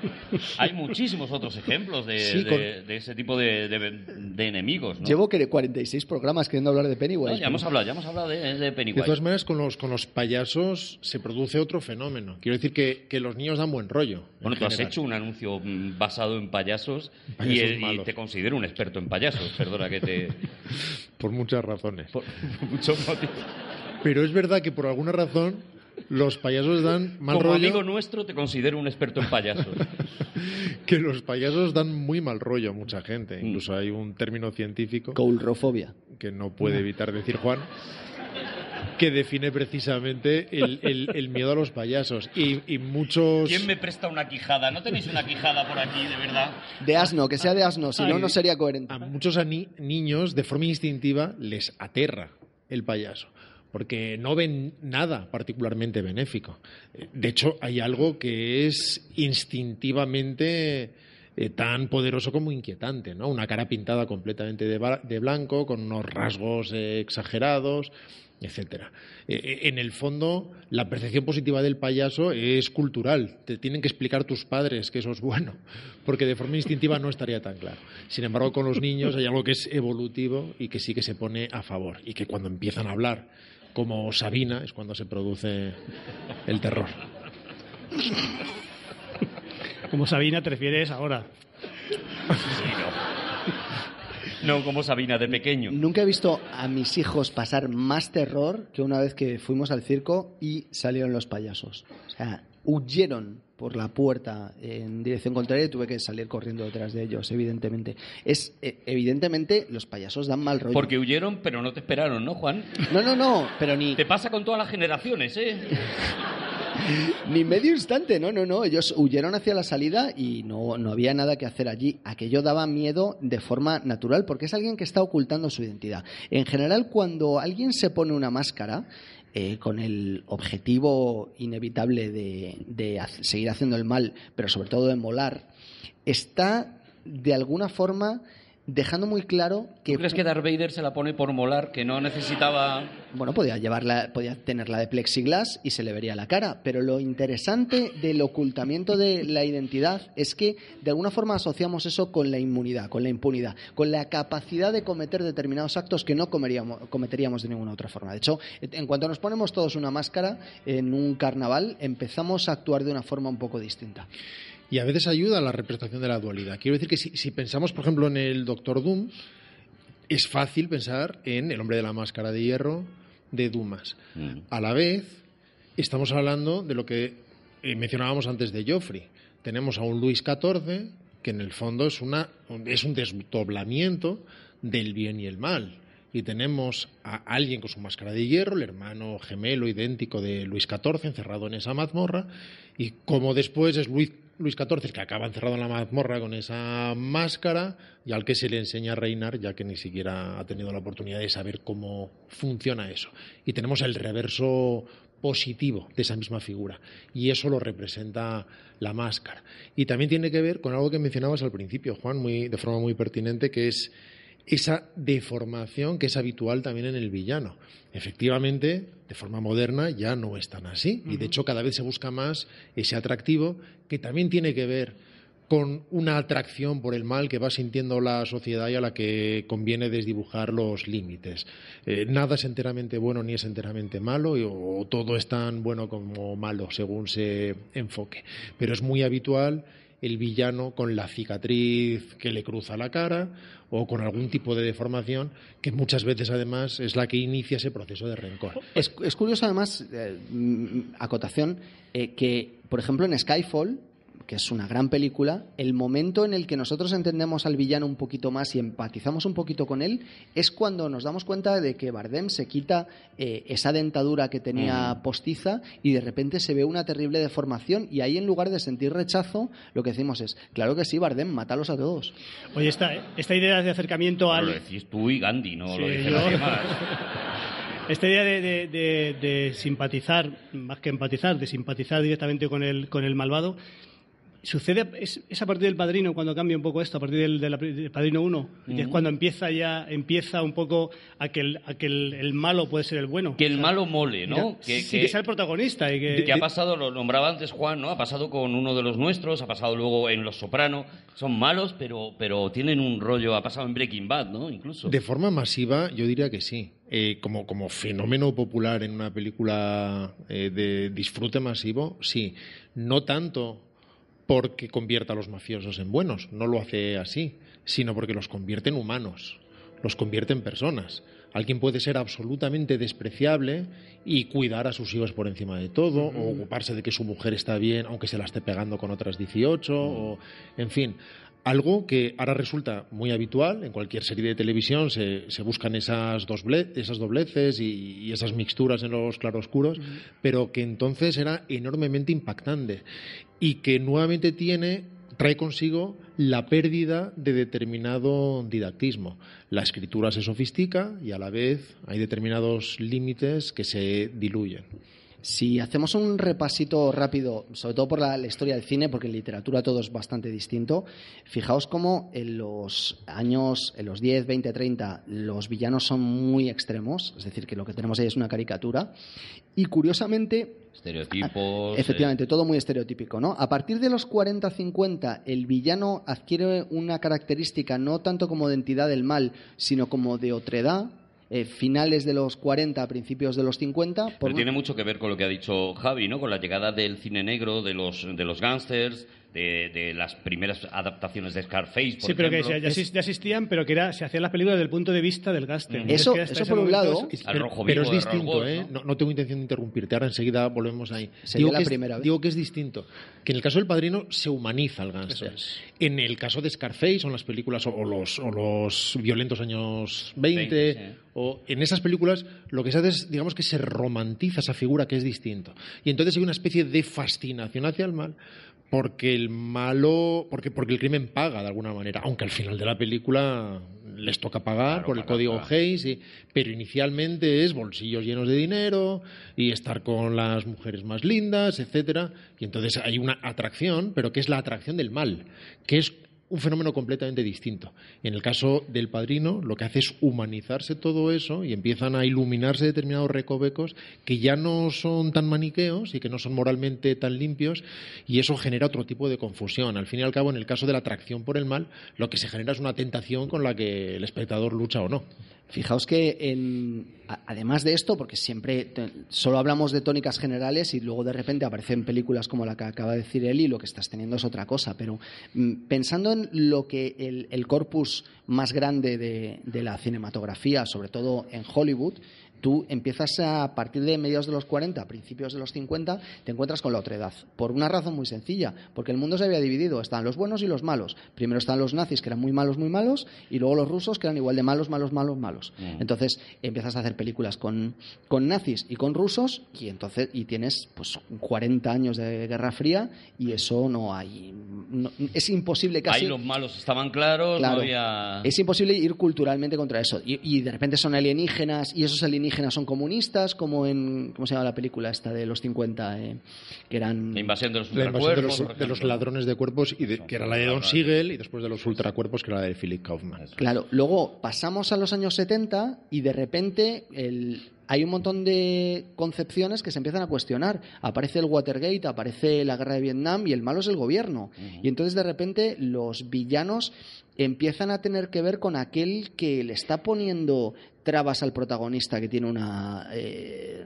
Hay muchísimos otros ejemplos de, Sí, de- con- de ese tipo de, de- de enemigos, ¿no? Llevo que 46 programas queriendo hablar de No, Pennywise. ya hemos hablado, ya hemos hablado de, de De Pennywise. todas maneras, con los, con los payasos se produce otro fenómeno. Quiero decir que, que los niños dan buen rollo. en Bueno, tú has hecho un anuncio mm, basado en payasos, Payasos y, el- y malos. te considero un experto en payasos, perdona que te... Por muchas razones. por muchos motivos. Pero es verdad que por alguna razón los payasos dan mal Como rollo. amigo nuestro te considero un experto en payasos. Que los payasos dan muy mal rollo a mucha gente. Mm. Incluso hay un término científico Coulrofobia. que no puede evitar decir Juan que define precisamente el, el- el miedo a los payasos. Y, y muchos. ¿Quién me presta una quijada? ¿No tenéis una quijada por aquí, de verdad? De asno, que sea de asno, si no, no sería coherente. a muchos niños de forma instintiva les aterra el payaso porque no ven nada particularmente benéfico. Eh, De hecho, hay algo que es instintivamente eh, tan poderoso como inquietante, ¿no? Una cara pintada completamente de, de blanco, con unos rasgos eh, exagerados, etcétera. En el fondo, la percepción positiva del payaso es cultural. Te tienen que explicar tus padres que eso es bueno, porque de forma instintiva no estaría tan claro. Sin embargo, con los niños hay algo que es evolutivo y que sí que se pone a favor, y que cuando empiezan a hablar como Sabina es cuando se produce el terror. Como Sabina te refieres ahora. No, como Sabina de pequeño. Nunca he visto a mis hijos pasar más terror que una vez que fuimos al circo y salieron los payasos. O sea, huyeron por la puerta en dirección contraria y tuve que salir corriendo detrás de ellos, evidentemente. Es eh, evidentemente los payasos dan mal rollo. Porque huyeron, pero no te esperaron, ¿no, Juan? No, no, no, pero ni Te pasa con todas las generaciones, ¿eh? Ni medio instante, no, no, no. Ellos huyeron hacia la salida y no, no había nada que hacer allí. Aquello daba miedo de forma natural porque es alguien que está ocultando su identidad. En general, cuando alguien se pone una máscara, eh, con el objetivo inevitable de, seguir haciendo el mal, pero sobre todo de molar, está de alguna forma dejando muy claro que ¿Tú crees que Darth Vader se la pone por molar, que no necesitaba... bueno, podía llevarla, podía tenerla de plexiglas y se le vería la cara, pero lo interesante del ocultamiento de la identidad es que de alguna forma asociamos eso con la inmunidad, con la impunidad, con la capacidad de cometer determinados actos que no comeríamos- cometeríamos de ninguna otra forma. De hecho, en cuanto nos ponemos todos una máscara en un carnaval, empezamos a actuar de una forma un poco distinta. Y a veces ayuda a la representación de la dualidad. Quiero decir que si, si pensamos, por ejemplo, en el Doctor Doom, es fácil pensar en el hombre de la máscara de hierro de Dumas. Mm. A la vez, estamos hablando de lo que eh, mencionábamos antes de Joffrey. Tenemos a un Luis XIV que en el fondo es, una, es un desdoblamiento del bien y el mal. Y tenemos a alguien con su máscara de hierro, el hermano gemelo idéntico de Luis XIV, encerrado en esa mazmorra, y como después es Luis, Luis XIV que acaba encerrado en la mazmorra con esa máscara y al que se le enseña a reinar, ya que ni siquiera ha tenido la oportunidad de saber cómo funciona eso. Y tenemos el reverso positivo de esa misma figura. Y eso lo representa la máscara. Y también tiene que ver con algo que mencionabas al principio, Juan, muy, de forma muy pertinente, que es esa deformación que es habitual también en el villano. Efectivamente, de forma moderna ya no es tan así. Y de hecho cada vez se busca más ese atractivo que también tiene que ver con una atracción por el mal que va sintiendo la sociedad y a la que conviene desdibujar los límites. Eh, nada es enteramente bueno ni es enteramente malo, y- o todo es tan bueno como malo según se enfoque. Pero es muy habitual el villano con la cicatriz que le cruza la cara o con algún tipo de deformación que muchas veces además es la que inicia ese proceso de rencor. Es, curioso, además, eh, mm, acotación, eh, que, por ejemplo, en Skyfall, que es una gran película, el momento en el que nosotros entendemos al villano un poquito más y empatizamos un poquito con él es cuando nos damos cuenta de que Bardem se quita eh, esa dentadura que tenía postiza y de repente se ve una terrible deformación y ahí en lugar de sentir rechazo, lo que decimos es, claro que sí, Bardem, mátalos a todos. Oye, esta, esta idea de acercamiento al... Lo decís tú y Gandhi, no lo dice yo- nadie más. Esta idea de, de- de- de simpatizar, más que empatizar, de simpatizar directamente con el, con el malvado, sucede es, es a partir del padrino cuando cambia un poco esto, a partir del, padrino 1, y es cuando empieza ya, empieza un poco a que el, a que el, el malo puede ser el bueno. Que el malo mole, ¿no? Mira, que, sí, que- que sea el protagonista y que, que ha pasado, lo nombraba antes Juan, ¿no? Ha pasado con uno de los nuestros, ha pasado luego en Los Soprano. Son malos, pero, pero tienen un rollo, ha pasado en Breaking Bad, ¿no? Incluso. De forma masiva, yo diría que sí. Eh, como, como fenómeno popular en una película eh, de disfrute masivo, sí. No tanto porque convierta a los mafiosos en buenos, no lo hace así, sino porque los convierte en humanos, los convierte en personas. Alguien puede ser absolutamente despreciable y cuidar a sus hijos por encima de todo, o ocuparse de que su mujer está bien, aunque se la esté pegando con otras 18, o en fin. Algo que ahora resulta muy habitual, en cualquier serie de televisión se, se buscan esas, doble- esas dobleces y, y esas mixturas en los claroscuros, pero que entonces era enormemente impactante y que nuevamente tiene trae consigo la pérdida de determinado didactismo. La escritura se sofistica y a la vez hay determinados límites que se diluyen. Si hacemos un repasito rápido, sobre todo por la, la historia del cine, porque en literatura todo es bastante distinto, fijaos cómo en los años, en los 10, 20, 30, los villanos son muy extremos, es decir, que lo que tenemos ahí es una caricatura, y curiosamente Estereotipos. Efectivamente, todo muy estereotípico, ¿no? A partir de los 40-50, el villano adquiere una característica no tanto como de entidad del mal, sino como de otredad, eh, finales de los 40, principios de los 50. por- Pero tiene mucho que ver con lo que ha dicho Javi, ¿no? Con la llegada del cine negro, de los, de los gángsters, de, de las primeras adaptaciones de Scarface, por Sí, pero que ejemplo. ya, ya exis- ya existían, pero que era, se hacían las películas desde el punto de vista del gángster. Ujú. Es Eso- eso por un lado. es- Pero, rojo pero vivo es distinto, ¿eh? ¿no? No, no tengo intención de interrumpirte, ahora enseguida volvemos ahí. Sería la que es- primera vez. digo que es distinto, que en el caso del Padrino se humaniza al gángster. En el caso de Scarface, son las películas o, o los, o los violentos años 20, 20, sí. o en esas películas lo que se hace es, digamos que se romantiza esa figura que es distinto. Y entonces hay una especie de fascinación hacia el mal porque el malo, porque, porque el crimen paga de alguna manera, aunque al final de la película les toca pagar Claro, por el código pagar. Hayes, y- pero inicialmente es bolsillos llenos de dinero y estar con las mujeres más lindas, etcétera, y entonces hay una atracción, pero que es la atracción del mal, que es un fenómeno completamente distinto. En el caso del padrino, lo que hace es humanizarse todo eso y empiezan a iluminarse determinados recovecos que ya no son tan maniqueos y que no son moralmente tan limpios y eso genera otro tipo de confusión. Al fin y al cabo, en el caso de la atracción por el mal, lo que se genera es una tentación con la que el espectador lucha o no. Fijaos que en- además de esto, porque siempre solo hablamos de tónicas generales y luego de repente aparecen películas como la que acaba de decir él y lo que estás teniendo es otra cosa, pero mm, pensando en lo que el, corpus más grande de, de la cinematografía, sobre todo en Hollywood, tú empiezas a, a partir de mediados de los 40, principios de los 50, te encuentras con la otredad. Por una razón muy sencilla, porque el mundo se había dividido, están los buenos y los malos. Primero están los nazis, que eran muy malos, muy malos, y luego los rusos, que eran igual de malos, malos, malos, malos. Entonces empiezas a hacer películas con, con nazis y con rusos, y entonces y tienes pues 40 años de Guerra Fría, y eso no hay. no- es imposible casi. Ahí los malos estaban claros, Claro. no había... Es imposible ir culturalmente contra eso. Y, y de repente son alienígenas, y esos alienígenas son comunistas, como en. ¿Cómo se llama la película esta de los 50? eh, que eran. La invasión de los La invasión de ultracuerpos, los, de los ladrones de cuerpos, y de- que era la de Don Siegel, y después de los ultracuerpos, que era la de Philip Kaufman. Claro, luego pasamos a los años 70 y de repente el- hay un montón de concepciones que se empiezan a cuestionar. Aparece el Watergate, aparece la guerra de Vietnam y el malo es el gobierno. Y entonces de repente los villanos empiezan a tener que ver con aquel que le está poniendo trabas al protagonista que tiene una... eh,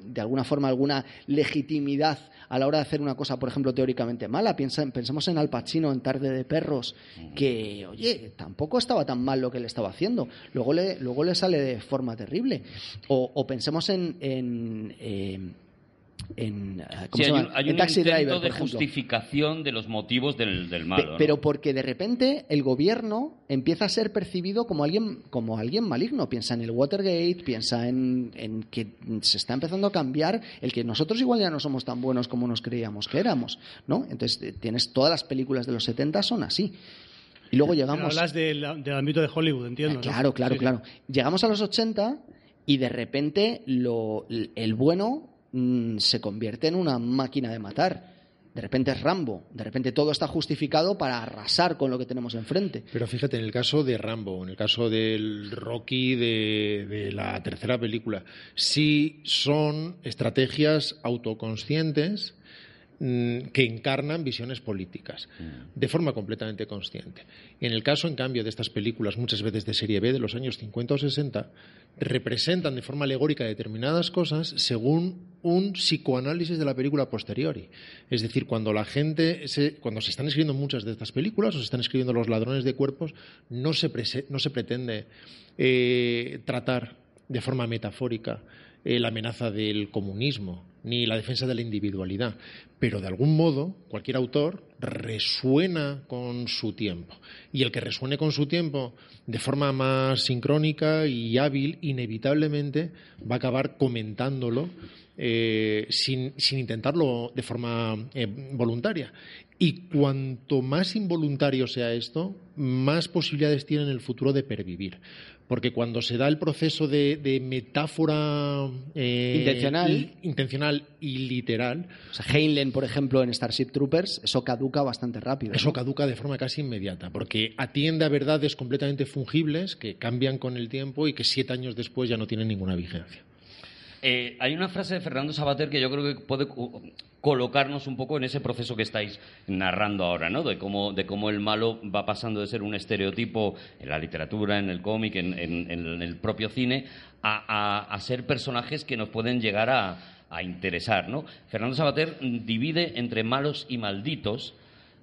de alguna forma alguna legitimidad a la hora de hacer una cosa, por ejemplo, teóricamente mala. Piensa, pensemos en Al Pacino en Tarde de Perros, que, oye, tampoco estaba tan mal lo que le estaba haciendo. Luego le, luego le sale de forma terrible. O, o pensemos en... en eh, en, eh, ¿cómo Sí, se hay llama? un, hay En un Taxi intento Driver, de por justificación de los motivos del, del Pe- malo. ¿no? Pero porque de repente el gobierno empieza a ser percibido como alguien, como alguien maligno. Piensa en el Watergate, piensa en, en que se está empezando a cambiar el que nosotros igual ya no somos tan buenos como nos creíamos que éramos, ¿no? Entonces eh, tienes todas las películas de los 70 son así. Y luego llegamos. Hablas del, del ámbito de Hollywood, entiendo. ¿no? Claro, claro, sí. claro. Llegamos a los 80 y de repente lo, el bueno mm, se convierte en una máquina de matar. De repente es Rambo. De repente todo está justificado para arrasar con lo que tenemos enfrente. Pero fíjate, en el caso de Rambo, en el caso del Rocky de, de la tercera película, sí son estrategias autoconscientes que encarnan visiones políticas de forma completamente consciente. En el caso, en cambio, de estas películas, muchas veces de serie B de los años 50 o 60, representan de forma alegórica determinadas cosas según un psicoanálisis de la película posteriori. Es decir, cuando la gente, se, cuando se están escribiendo muchas de estas películas o se están escribiendo Los ladrones de cuerpos, no se, prese- no se pretende eh, tratar de forma metafórica eh, la amenaza del comunismo ni la defensa de la individualidad, pero de algún modo cualquier autor resuena con su tiempo y el que resuene con su tiempo de forma más sincrónica y hábil inevitablemente va a acabar comentándolo eh, sin, sin intentarlo de forma eh, voluntaria. Y cuanto más involuntario sea esto, más posibilidades tiene en el futuro de pervivir. Porque cuando se da el proceso de, de metáfora eh, Intencional. li- intencional y literal, O sea, Heinlein, por ejemplo, en Starship Troopers, eso caduca bastante rápido. ¿no? eso caduca de forma casi inmediata, porque atiende a verdades completamente fungibles que cambian con el tiempo y que siete años después ya no tienen ninguna vigencia. Eh, hay una frase de Fernando Sabater que yo creo que puede co- colocarnos un poco en ese proceso que estáis narrando ahora, ¿no? De cómo, de cómo el malo va pasando de ser un estereotipo en la literatura, en el cómic, en, en- en el propio cine, a, ser personajes que nos pueden llegar a, a interesar, ¿no? Fernando Sabater divide entre malos y malditos,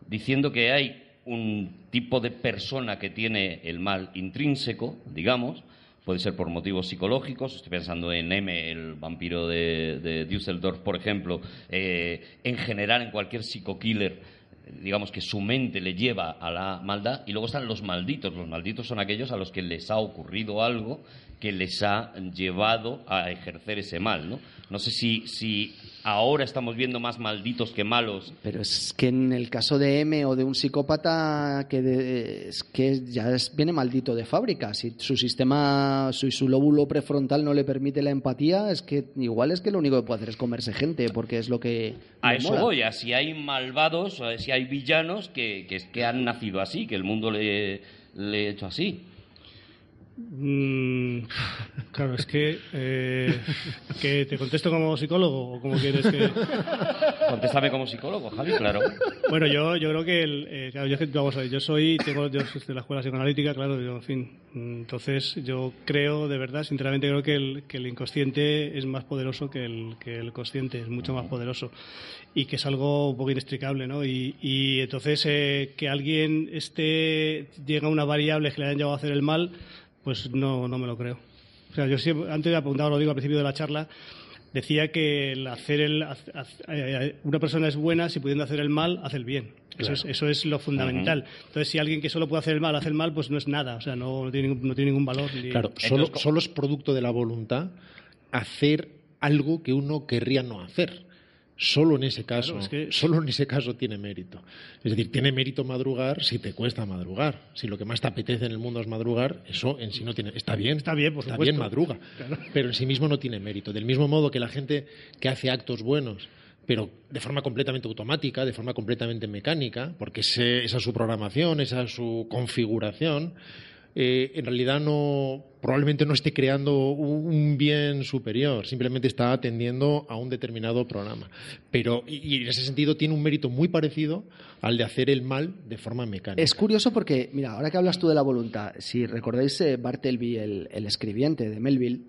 diciendo que hay un tipo de persona que tiene el mal intrínseco, digamos, puede ser por motivos psicológicos, estoy pensando en M, el vampiro de, de Düsseldorf, por ejemplo, eh, en general en cualquier psicokiller, digamos que su mente le lleva a la maldad, y luego están los malditos, los malditos son aquellos a los que les ha ocurrido algo que les ha llevado a ejercer ese mal, ¿no? No sé si, si ahora estamos viendo más malditos que malos. Pero es que en el caso de M o de un psicópata que de- es que ya es- viene maldito de fábrica. Si su sistema, su, su lóbulo prefrontal no le permite la empatía, es que igual es que lo único que puede hacer es comerse gente, porque es lo que A eso mola. voy, a si hay malvados, a si hay villanos que, que, que han nacido así, que el mundo le, le ha hecho así. Mm, claro, es que, eh, que te contesto como psicólogo o como quieres que... Contéstame como psicólogo, Javi, claro. Bueno, yo, yo creo que, el, eh, claro, yo, vamos a ver, yo soy, tengo, yo soy de la escuela psicoanalítica, claro, yo, en fin, entonces yo creo, de verdad, sinceramente creo que el, que el inconsciente es más poderoso que el, que el consciente, es mucho más poderoso y que es algo un poco inextricable, ¿no? Y, y entonces eh, que alguien esté, llega a una variable que le hayan llevado a hacer el mal, pues no, no me lo creo. O sea, yo siempre, antes de apuntar, lo digo al principio de la charla, decía que el hacer el, haz- eh, una persona es buena si pudiendo hacer el mal, hace el bien. Eso, es, eso es lo fundamental. Entonces, si alguien que solo puede hacer el mal hace el mal, pues no es nada. O sea, no, no tiene, ningún- no tiene ningún valor. ni- Claro, solo es producto de la voluntad hacer algo que uno querría no hacer. Solo en ese caso, Claro, es que- solo en ese caso tiene mérito. Es decir, tiene mérito madrugar si te cuesta madrugar. Si lo que más te apetece en el mundo es madrugar, eso en sí no tiene. Está bien, Está bien, por está supuesto. bien madruga, pero en sí mismo no tiene mérito. Del mismo modo que la gente que hace actos buenos, pero de forma completamente automática, de forma completamente mecánica, porque ese- esa es su programación, esa es su configuración, eh, en realidad no probablemente no esté creando un, bien superior, simplemente está atendiendo a un determinado programa. Pero y, en ese sentido tiene un mérito muy parecido al de hacer el mal de forma mecánica. Es curioso porque, mira, ahora que hablas tú de la voluntad, si recordáis eh, Bartleby, el escribiente de Melville,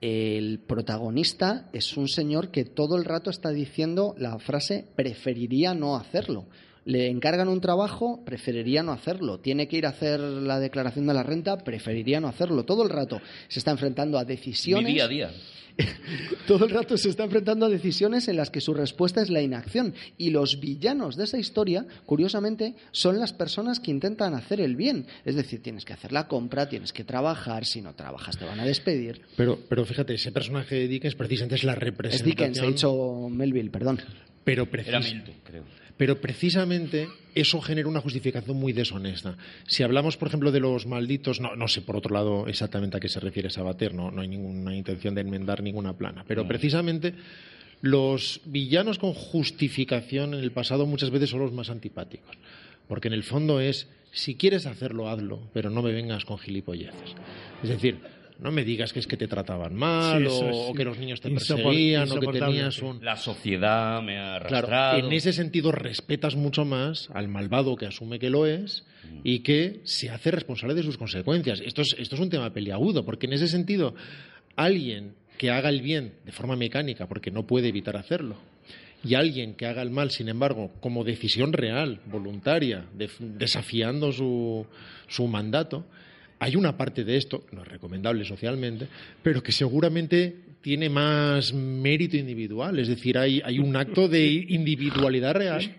el protagonista es un señor que todo el rato está diciendo la frase preferiría no hacerlo. Le encargan un trabajo, preferiría no hacerlo. Tiene que ir a hacer la declaración de la renta, preferiría no hacerlo. Todo el rato se está enfrentando a Mi decisiones día a día. todo el rato se está enfrentando a decisiones en las que su respuesta es la inacción. Y los villanos de esa historia, curiosamente, son las personas que intentan hacer el bien. Es decir, tienes que hacer la compra, tienes que trabajar, si no trabajas te van a despedir. Pero, pero fíjate, ese personaje de Dickens precisamente es la Es representación. Dickens, he dicho Melville, perdón. pero, Era precis- Milton, creo. Pero precisamente eso genera una justificación muy deshonesta. Si hablamos, por ejemplo, de los malditos, no, no sé por otro lado exactamente a qué se refiere Sabater, no, no hay ninguna intención de enmendar ninguna plana, pero precisamente los villanos con justificación en el pasado muchas veces son los más antipáticos. Porque en el fondo es, si quieres hacerlo, hazlo, pero no me vengas con gilipolleces. Es decir, no me digas que es que te trataban mal Sí, eso o, es o que los niños te perseguían o que tenías un... La sociedad me ha arrastrado. Claro, en ese sentido respetas mucho más al malvado que asume que lo es y que se hace responsable de sus consecuencias. Esto es, esto es un tema peliagudo, porque en ese sentido, alguien que haga el bien de forma mecánica, porque no puede evitar hacerlo, y alguien que haga el mal, sin embargo, como decisión real, voluntaria, desafiando su, su mandato, hay una parte de esto, no es recomendable socialmente, pero que seguramente tiene más mérito individual. Es decir, hay, hay un acto de individualidad real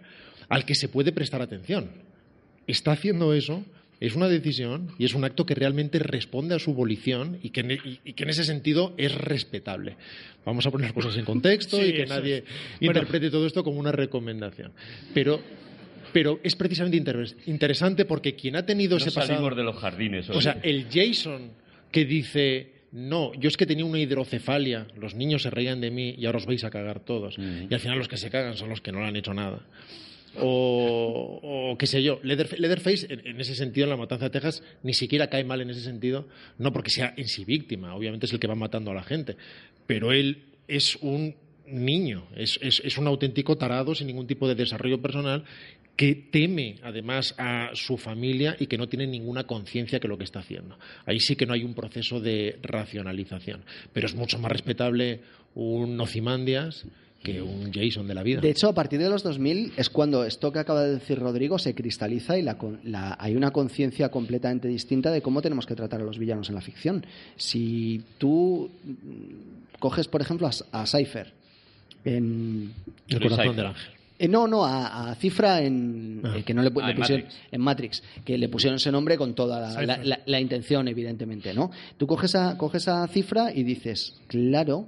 al que se puede prestar atención. Está haciendo eso, es una decisión y es un acto que realmente responde a su volición y que, en- y- y que en ese sentido es respetable. Vamos a poner las cosas en contexto Sí, y que nadie es. Bueno. interprete todo esto como una recomendación. Pero, pero es precisamente inter- interesante porque quien ha tenido No ese pasado... de los jardines. O sea, el Jason que dice, no, yo es que tenía una hidrocefalia, los niños se reían de mí y ahora os vais a cagar todos. Mm. Y al final los que se cagan son los que no le han hecho nada. O, o qué sé yo, Leatherf- Leatherface, en, en ese sentido, en la matanza de Texas, ni siquiera cae mal en ese sentido, no porque sea en sí víctima, obviamente es el que va matando a la gente, pero él es un niño, es, es- es un auténtico tarado sin ningún tipo de desarrollo personal que teme además a su familia y que no tiene ninguna conciencia que lo que está haciendo. Ahí sí que no hay un proceso de racionalización, pero es mucho más respetable un Nocimandias que un Jason de la vida. De hecho, a partir de los 2000 es cuando esto que acaba de decir Rodrigo se cristaliza y la la- hay una conciencia completamente distinta de cómo tenemos que tratar a los villanos en la ficción. Si tú coges, por ejemplo, a, a Cypher en, el corazón del ángel. Eh, no, no, a, a Cifra en Ah. eh, que no le, Ah, le en pusieron Matrix. en Matrix, que le pusieron ese nombre con toda la, Cypher. la- la- la intención, evidentemente, ¿no? Tú coges a, coges a Cifra y dices, claro,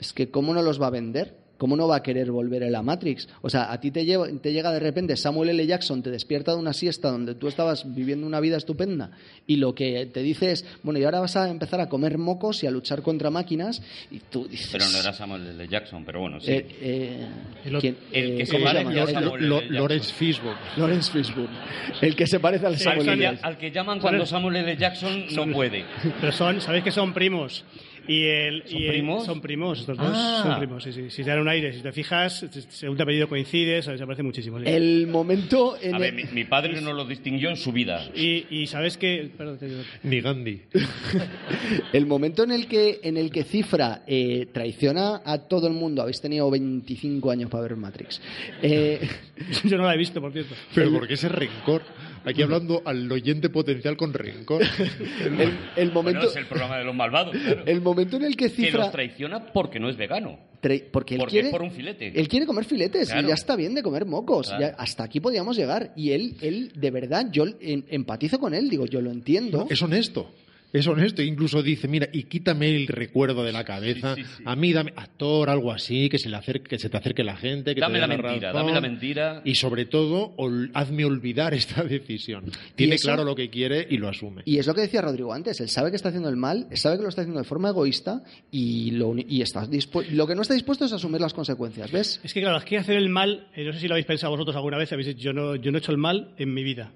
es que cómo no los va a vender ¿cómo no va a querer volver en la Matrix? O sea, a ti te, lleva- te llega de repente Samuel L. Jackson, te despierta de una siesta donde tú estabas viviendo una vida estupenda y lo que te dice es, bueno, y ahora vas a empezar a comer mocos y a luchar contra máquinas y tú dices... Pero no era Samuel L. Jackson, pero bueno, sí. Eh, eh, El ¿quién- el que eh, se ¿cómo parece llama? a El- Samuel Lo- L. Jackson. Lawrence Fishburne. Lawrence Fishburne. El que se parece al Samuel L. Jackson. al que llaman cuando Samuel L. Jackson no puede. Pero son, sabéis que son primos. Y el, ¿Son y el- primos? son primos, estos dos Ah. son primos, sí, sí. Si te dan un aire, si te fijas, según tu apellido coincide, ¿sabes? se parece muchísimo. sí. El momento en A ver, mi, mi padre no lo distinguió en su vida. Y, y sabes que... Perdón, te digo. Ni Gandhi. El momento en el que, en el que Cifra eh, traiciona a todo el mundo, habéis tenido 25 años para ver Matrix. Eh, Yo no la he visto, por cierto. Pero porque ese rencor. Aquí hablando al oyente potencial con rencor. el, el Bueno, momento, es el programa de los malvados, claro. el momento en el que que Cifra. los traiciona porque no es vegano. tra- porque él Porque quiere. es por un filete. Él quiere comer filetes Claro. y ya está bien de comer mocos. Claro. Ya- hasta aquí podíamos llegar. Y él, él de verdad, yo en- empatizo con él. Digo, yo lo entiendo. Es honesto. Es honesto. Incluso dice, mira, y quítame el recuerdo de la cabeza. Sí, sí, sí. A mí dame actor, algo así, que se, le acerque, que se te acerque la gente. Que Dame te dé la mentira, razón. dame la mentira. Y sobre todo, ol- hazme olvidar esta decisión. Tiene eso? claro lo que quiere y lo asume. Y es lo que decía Rodrigo antes, él sabe que está haciendo el mal, sabe que lo está haciendo de forma egoísta y lo, y está dispu- lo que no está dispuesto es asumir las consecuencias, ¿ves? Es que claro, es que hacer el mal, eh, no sé si lo habéis pensado vosotros alguna vez, habéis dicho, yo no, yo no he hecho el mal en mi vida.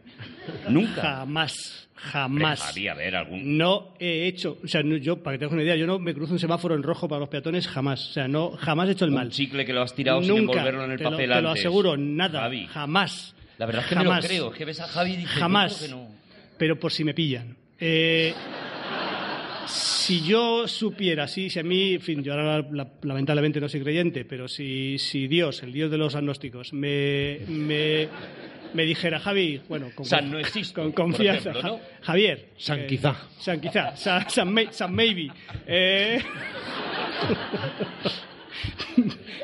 Nunca. Jamás, jamás. Ver, algún... No he hecho, o sea, no- yo, para que te hagas una idea, yo no me cruzo un semáforo en rojo para los peatones jamás. O sea, no, jamás he hecho el un mal. chicle que lo has tirado sin envolverlo en el te lo, papel te lo antes. aseguro, nada. Javi, Jamás. la verdad es que jamás. lo creo. Es que ves a Javi y dices, Jamás. que no. Pero por si me pillan. Eh, si yo supiera, sí, si a mí, en fin, yo ahora la- lamentablemente no soy creyente, pero si, si Dios, el Dios de los agnósticos, me, me, me dijera, Javi, bueno, con, San no existe, con confianza, ejemplo, ¿no? Ja- Javier. San eh, quizá. San quizá, San, San, may- San maybe. Eh,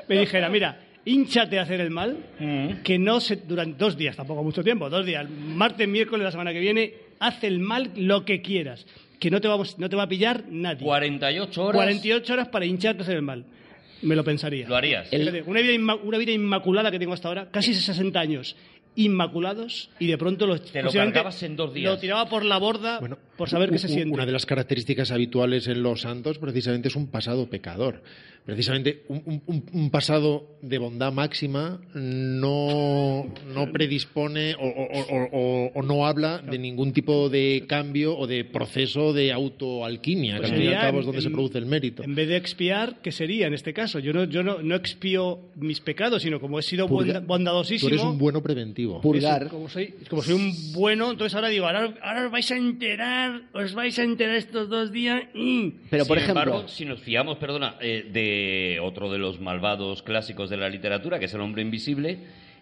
me dijera, mira, hinchate a hacer el mal, Mm. que no se durante dos días, tampoco mucho tiempo, dos días, martes, miércoles, la semana que viene, haz el mal lo que quieras, que no te, vamos, no te va a pillar nadie. 48 horas 48 horas para hincharte a hacer el mal. Me lo pensaría. lo harías. El- una, vida inma- una vida inmaculada que tengo hasta ahora, casi 60 años inmaculados, y de pronto lo, Te lo cargabas en dos días. Lo tiraba por la borda Bueno, por saber qué se siente. Una de las características habituales en los santos precisamente es un pasado pecador. Precisamente un, un- un- pasado de bondad máxima no, no predispone o, o- o- o- o no habla de ningún tipo de cambio o de proceso de autoalquimia, Pues que al fin y al sería cabo es en- donde se en- produce el mérito. En vez de expiar, ¿qué sería en este caso? Yo no, yo no, no expío mis pecados, sino como he sido Purga- bonda- Tú bondadosísimo. eres un bueno preventivo. Purgar. Eso, como, soy, como soy un bueno, entonces ahora digo, ahora, ahora os vais a enterar, os vais a enterar estos dos días. y Pero por Sin ejemplo, embargo, si nos fiamos, perdona, eh, de otro de los malvados clásicos de la literatura, que es el hombre invisible,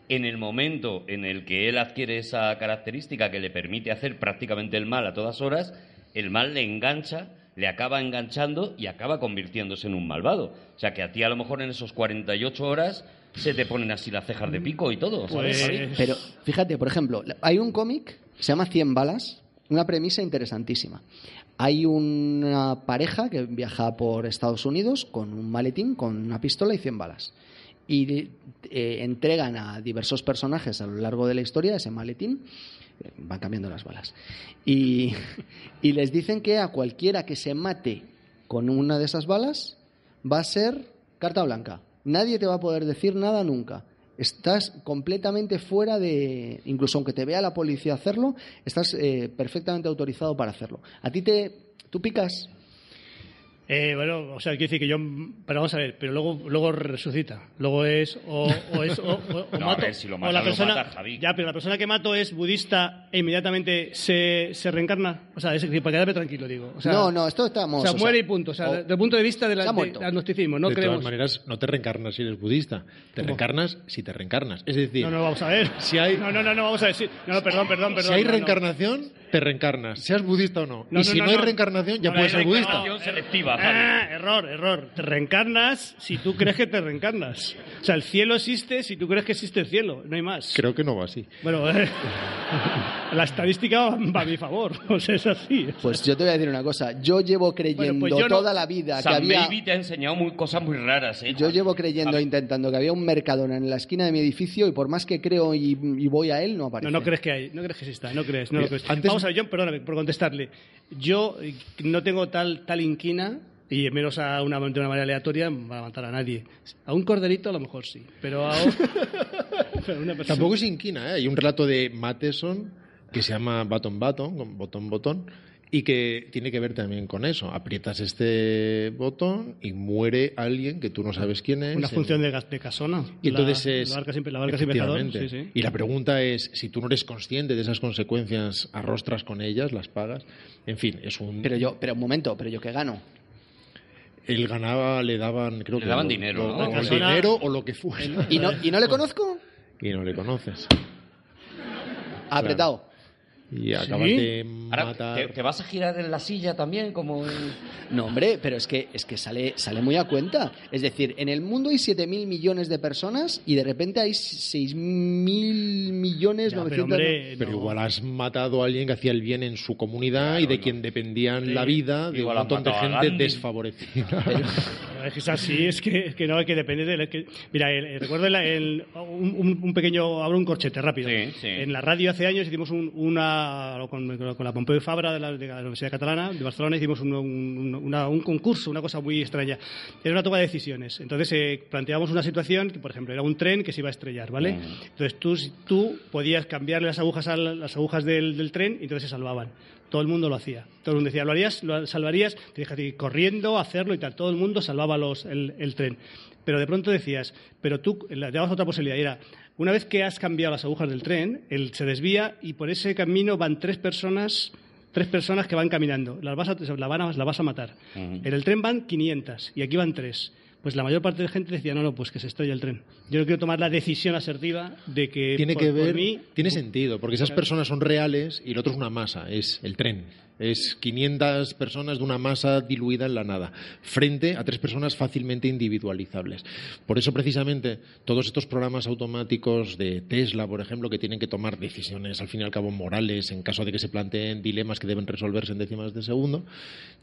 en el momento en el que él adquiere esa característica que le permite hacer prácticamente el mal a todas horas, el mal le engancha, le acaba enganchando y acaba convirtiéndose en un malvado. O sea que a ti a lo mejor en esos 48 horas se te ponen así las cejas de pico y todo. ¿sabes, Pues-? Pero fíjate, por ejemplo, hay un cómic que se llama 100 balas, una premisa interesantísima. Hay una pareja que viaja por Estados Unidos con un maletín, con una pistola y 100 balas. Y eh, entregan a diversos personajes a lo largo de la historia ese maletín. eh, Van cambiando las balas. Y, y les dicen que a cualquiera que se mate con una de esas balas va a ser carta blanca. Nadie te va a poder decir nada nunca. Estás completamente fuera de. Incluso aunque te vea la policía hacerlo, estás eh, perfectamente autorizado para hacerlo. A ti te. Tú picas. Eh, bueno, o sea, quiere decir que yo. Pero vamos a ver, pero luego, luego resucita. Luego es. O, o es. O, o- o No, a mato. ver, si lo o matas, la lo persona. Javi. ya, pero la persona que mato es budista e inmediatamente se, se reencarna. O sea, es decir, para quedarme tranquilo, digo. O sea, no, no, esto estamos. O sea, o muere sea, y punto. O sea, o- desde el punto de vista de ha de- del agnosticismo. No de creemos. todas maneras, no te reencarnas si eres budista. Te ¿Cómo? reencarnas si te reencarnas. Es decir, No, no, vamos a ver. Si hay- No, no, no, no, vamos a ver. sí. No, perdón, perdón, perdón. si hay no, no. reencarnación, te reencarnas. Seas budista o no. No, y no, si no, no, hay no. reencarnación, ya No, puedes ser budista. Reencarnación selectiva, Ah, error, error. Te reencarnas si tú crees que te reencarnas. O sea, el cielo existe si tú crees que existe el cielo. No hay más. Creo que no va así. Bueno, eh, La estadística va a mi favor. O sea, es así. Pues yo te voy a decir una cosa. Yo llevo creyendo pues yo no- toda la vida que había... Baby te ha enseñado muy, cosas muy raras, ¿eh? Yo llevo creyendo, intentando que había un Mercadona en la esquina de mi edificio y por más que creo y, y voy a él, no No, aparece. no crees que hay, no crees que exista, no crees, no lo crees. antes- Vamos a ver, John, perdóname por contestarle. Yo eh, no tengo tal, tal inquina, y menos a una, de una manera aleatoria, para matar a nadie. A un corderito a lo mejor sí, pero a, pero a una persona... Tampoco es inquina, ¿eh? Hay un relato de Matheson que se llama Button Button, con botón botón, y que tiene que ver también con eso. Aprietas este botón y muere alguien que tú no sabes quién es. Una en- función de, gas- de casona. Y entonces la, es. La barca sin, la barca sí, sí. Y la pregunta es: si tú no eres consciente de esas consecuencias, arrostras con ellas, las pagas. En fin, es un. Pero yo, pero un momento, pero yo que gano. Él ganaba, le daban, creo Le que. daban lo- dinero, lo- ¿no? o dinero o lo que fuera. ¿Y no, y no le conozco? Y no le conoces. Apretado. Y acabas ¿Sí? de Ahora, matar. ¿te, te vas a girar en la silla también? Como en- No, hombre, pero es que, es que sale, sale muy a cuenta. Es decir, en el mundo hay 7.000 millones de personas y de repente hay 6.000 millones Ya, 900... pero hombre, Pero no. igual has matado a alguien que hacía el bien en su comunidad y de quien dependían la vida de Igual un montón de gente desfavorecida. Es que es así, es que, es que no, es que depende de... que- mira, el- el- recuerdo el- el- un, un- un pequeño, abro un corchete rápido. Sí, sí. En la radio hace años hicimos un- una, con, con la Pompeu Fabra de la, de la Universidad Catalana de Barcelona, hicimos un, un- una- un concurso, una cosa muy extraña. Era una toma de decisiones. Entonces eh, planteábamos una situación que, por ejemplo, era un tren que se iba a estrellar, ¿vale? Entonces tú, tú podías cambiarle las agujas, a la- las agujas del, del tren y entonces se salvaban. Todo el mundo lo hacía. Todo el mundo decía, ¿lo harías? ¿Lo salvarías? Te a ti, corriendo, hacerlo y tal. Todo el mundo salvaba los, el, el tren. Pero de pronto decías, pero tú le dabas otra posibilidad. y Era, una vez que has cambiado las agujas del tren, él se desvía y por ese camino van tres personas tres personas que van caminando. Las vas a, la, van a- la vas a matar. En el tren van 500 y aquí van tres. Pues la mayor parte de la gente decía, no, no, pues que se estrella el tren. Yo no quiero tomar la decisión asertiva de que tiene por- que por ver, mí- tiene sentido, porque esas personas son reales y el otro es una masa, es el tren. Es 500 personas de una masa diluida en la nada, frente a tres personas fácilmente individualizables. Por eso, precisamente, todos estos programas automáticos de Tesla, por ejemplo, que tienen que tomar decisiones, al fin y al cabo, morales, en caso de que se planteen dilemas que deben resolverse en décimas de segundo,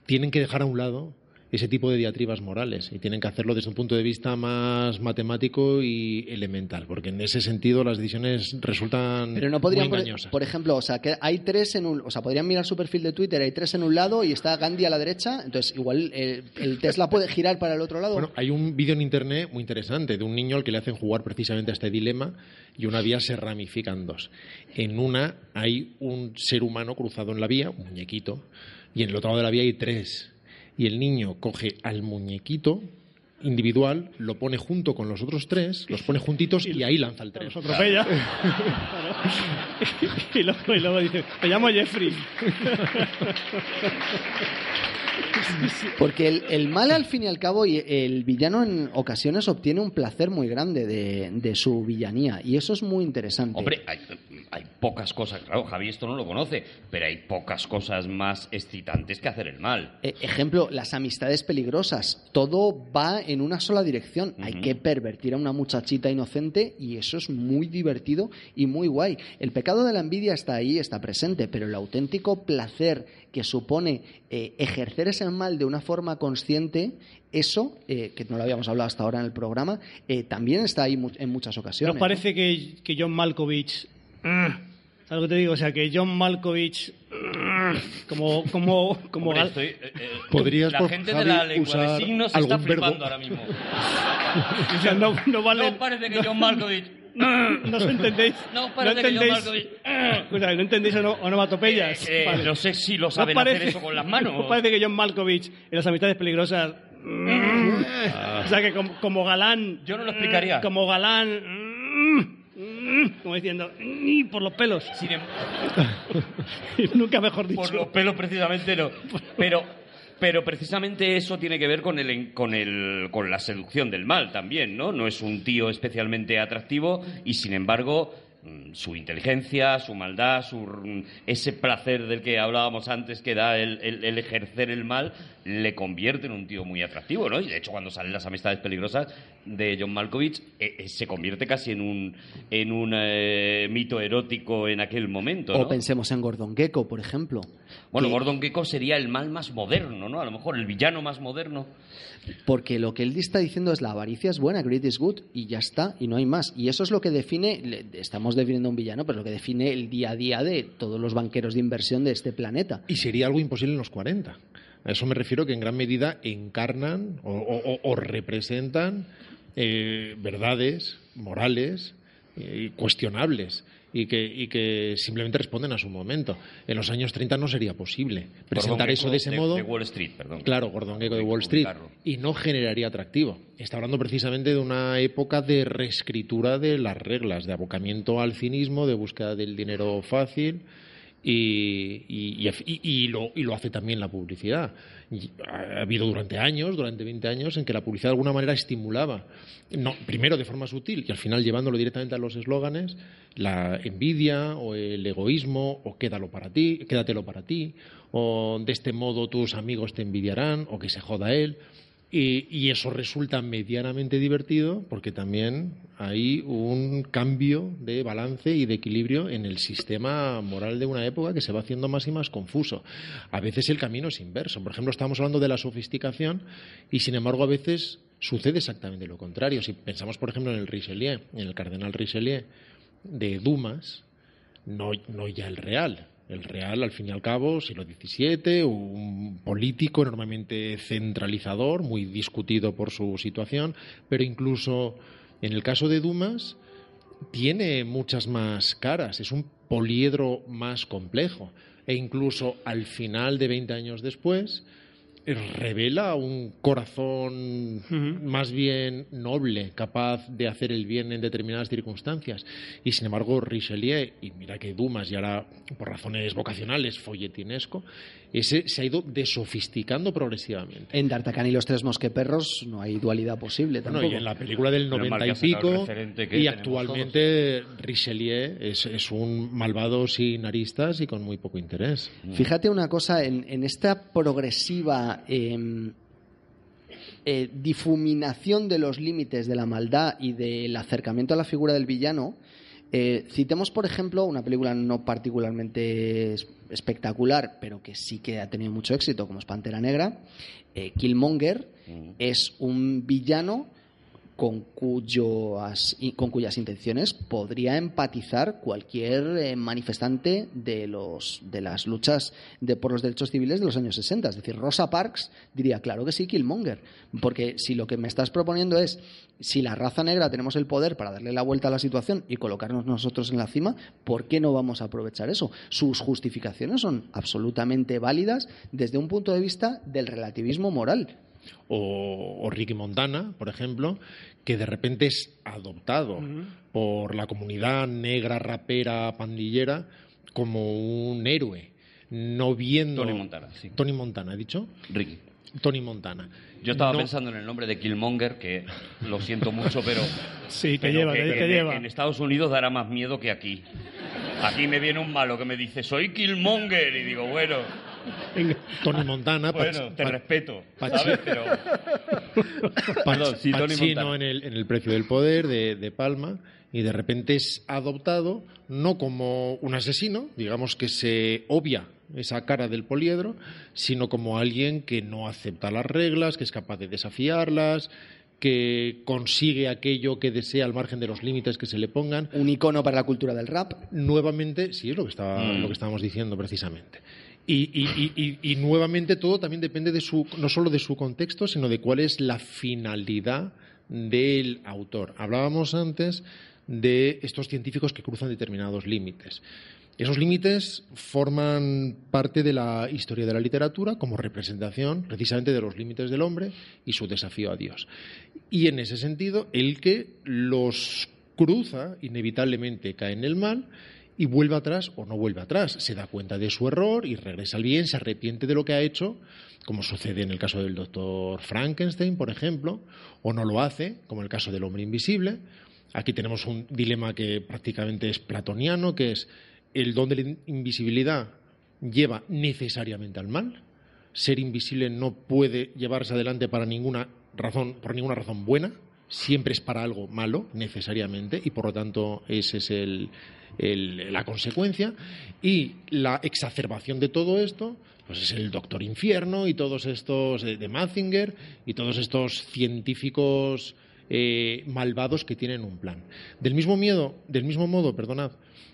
tienen que dejar a un lado ese tipo de diatribas morales y tienen que hacerlo desde un punto de vista más matemático y elemental, porque en ese sentido las decisiones resultan Pero no podrían, muy por, ejemplo, o sea, que hay tres en un, o sea, podrían mirar su perfil de Twitter, hay tres en un lado y está Gandhi a la derecha, entonces igual el, el Tesla puede girar para el otro lado. Bueno, hay un vídeo en internet muy interesante de un niño al que le hacen jugar precisamente a este dilema y una vía se ramifica en dos. En una hay un ser humano cruzado en la vía, un muñequito, y en el otro lado de la vía hay tres. Y el niño coge al muñequito individual, lo pone junto con los otros tres, los pone juntitos y ahí lanza el tren. Los atropella. Claro. y, luego, y luego dice, me llamo Jeffrey. Porque el, el mal, al fin y al cabo, y el villano en ocasiones obtiene un placer muy grande de, de su villanía. Y eso es muy interesante. Hombre, hay, hay pocas cosas, claro, Javi esto no lo conoce, pero hay pocas cosas más excitantes que hacer el mal. Eh, ejemplo, las amistades peligrosas. Todo va en una sola dirección. Hay que pervertir a una muchachita inocente y eso es muy divertido y muy guay. El pecado de la envidia está ahí, está presente, pero el auténtico placer que supone eh, ejercer ese mal de una forma consciente, eso, eh, que no lo habíamos hablado hasta ahora en el programa, eh, también está ahí mu- en muchas ¿No ocasiones. os parece que, que John Malkovich... mm, ¿Sabes lo que te digo? O sea, que John Malkovich... Como, como, como Hombre, estoy, eh, eh, ¿Podrías, la por gente Javi, de la lengua de signos se está algún verbo? flipando ahora mismo. o sea, no, no vale... No parece que John Malkovich... No os entendéis. No parece que John. Malkovich... Escucha, ¿no entendéis ono- onomatopeyas? Eh, eh, Vale. No sé si lo ¿No saben parece- hacer eso con las manos. ¿No parece que John Malkovich en las amistades peligrosas... o sea, que como, como galán... Yo no lo explicaría. Como galán... mm, como diciendo... "Ni por los pelos. Sin em- Nunca mejor dicho. Por los pelos precisamente no. Pero, pero precisamente eso tiene que ver con, el, con, el, con la seducción del mal también, ¿no? No es un tío especialmente atractivo y sin embargo su inteligencia, su maldad, su, mm, ese placer del que hablábamos antes que da el, el- el ejercer el mal, le convierte en un tío muy atractivo, ¿no? Y de hecho, cuando salen las amistades peligrosas de John Malkovich, eh, eh, se convierte casi en un, en un eh, mito erótico en aquel momento, ¿no? O pensemos en Gordon Gecko, por ejemplo. Bueno, que- Gordon Gekko sería el mal más moderno, ¿no? A lo mejor el villano más moderno. Porque lo que él está diciendo es la avaricia es buena, greed is good, y ya está, y no hay más. Y eso es lo que define, estamos definiendo un villano, pero lo que define el día a día de todos los banqueros de inversión de este planeta. Y sería algo imposible en los 40. A eso me refiero que en gran medida encarnan o representan eh, verdades morales eh, cuestionables y que, y que simplemente responden a su momento. En los años 30 no sería posible presentar Gordon eso de ese modo. De Wall Street, perdón. Claro, Gordon Gekko de Wall Street. Y no generaría atractivo. Está hablando precisamente de una época de reescritura de las reglas, de abocamiento al cinismo, de búsqueda del dinero fácil. Y, y- y- lo, y lo hace también la publicidad. Ha habido durante años, durante 20 años, en que la publicidad de alguna manera estimulaba, no, primero de forma sutil y al final llevándolo directamente a los eslóganes, la envidia o el egoísmo o quédalo para ti, quédatelo para ti, o de este modo tus amigos te envidiarán o que se joda él. Y, eso resulta medianamente divertido porque también hay un cambio de balance y de equilibrio en el sistema moral de una época que se va haciendo más y más confuso. A veces el camino es inverso. Por ejemplo, estamos hablando de la sofisticación y, sin embargo, a veces sucede exactamente lo contrario. Si pensamos, por ejemplo, en el Richelieu, en el cardenal Richelieu de Dumas, no, no ya el real. El real, al fin y al cabo, siglo XVII, un político enormemente centralizador, muy discutido por su situación, pero incluso en el caso de Dumas tiene muchas más caras, es un poliedro más complejo. E incluso al final de 20 años después revela un corazón Ujú. más bien noble, capaz de hacer el bien en determinadas circunstancias. Y sin embargo, Richelieu, y mira que Dumas ya era, por razones vocacionales, folletinesco, ese se ha ido desofisticando progresivamente. En D'Artagnan y los tres mosqueperros no hay dualidad posible Bueno, tampoco. y en la película del Menos mal 90 que y pico, y actualmente Richelieu es, es un malvado sin aristas y con muy poco interés. Fíjate una cosa, en, en esta progresiva eh, eh, difuminación de los límites de la maldad y del acercamiento a la figura del villano, eh, citemos, por ejemplo, una película no particularmente es- espectacular, pero que sí que ha tenido mucho éxito, como es Pantera Negra. Eh, Killmonger es un villano con, con cuyas intenciones podría empatizar cualquier eh, manifestante de, los, de las luchas de, por los derechos civiles de los años 60. Es decir, Rosa Parks diría, claro que sí, Killmonger. Porque si lo que me estás proponiendo es, si la raza negra tenemos el poder para darle la vuelta a la situación y colocarnos nosotros en la cima, ¿por qué no vamos a aprovechar eso? Sus justificaciones son absolutamente válidas desde un punto de vista del relativismo moral. O, o Ricky Montana, por ejemplo, que de repente es adoptado por la comunidad negra, rapera, pandillera, como un héroe, no viendo... Tony Montana, sí. Tony Montana, ¿he dicho? Ricky. Tony Montana. Yo estaba No- pensando en el nombre de Killmonger, que lo siento mucho, pero. Sí, pero lleva, que lleva. En Estados Unidos dará más miedo que aquí. Aquí me viene un malo que me dice, soy Killmonger, y digo, bueno, Tony Montana, bueno, Pac- te Pac- respeto, Perdón, sí, Tony Pacino Montana. en el, en el precio del poder de, de Palma y de repente es adoptado no como un asesino, digamos que se obvia esa cara del poliedro, sino como alguien que no acepta las reglas, que es capaz de desafiarlas, que consigue aquello que desea al margen de los límites que se le pongan. Un icono para la cultura del rap. Nuevamente, sí, es lo que, estaba, Mm. lo que estábamos diciendo precisamente. Y, nuevamente todo también depende de su, no solo de su contexto, sino de cuál es la finalidad del autor. Hablábamos antes de estos científicos que cruzan determinados límites. Esos límites forman parte de la historia de la literatura como representación precisamente de los límites del hombre y su desafío a Dios. Y en ese sentido, el que los cruza inevitablemente cae en el mal y vuelve atrás o no vuelve atrás. Se da cuenta de su error y regresa al bien, se arrepiente de lo que ha hecho, como sucede en el caso del doctor Frankenstein, por ejemplo, o no lo hace, como en el caso del hombre invisible, Aquí tenemos un dilema que prácticamente es platoniano, que es el don de la invisibilidad lleva necesariamente al mal. Ser invisible no puede llevarse adelante para ninguna razón, por ninguna razón buena, siempre es para algo malo, necesariamente, y por lo tanto esa es el, la consecuencia. Y la exacerbación de todo esto pues es el Doctor Infierno y todos estos de, Mazinger y todos estos científicos eh, malvados que tienen un plan. Del mismo miedo, del mismo modo, perdonad,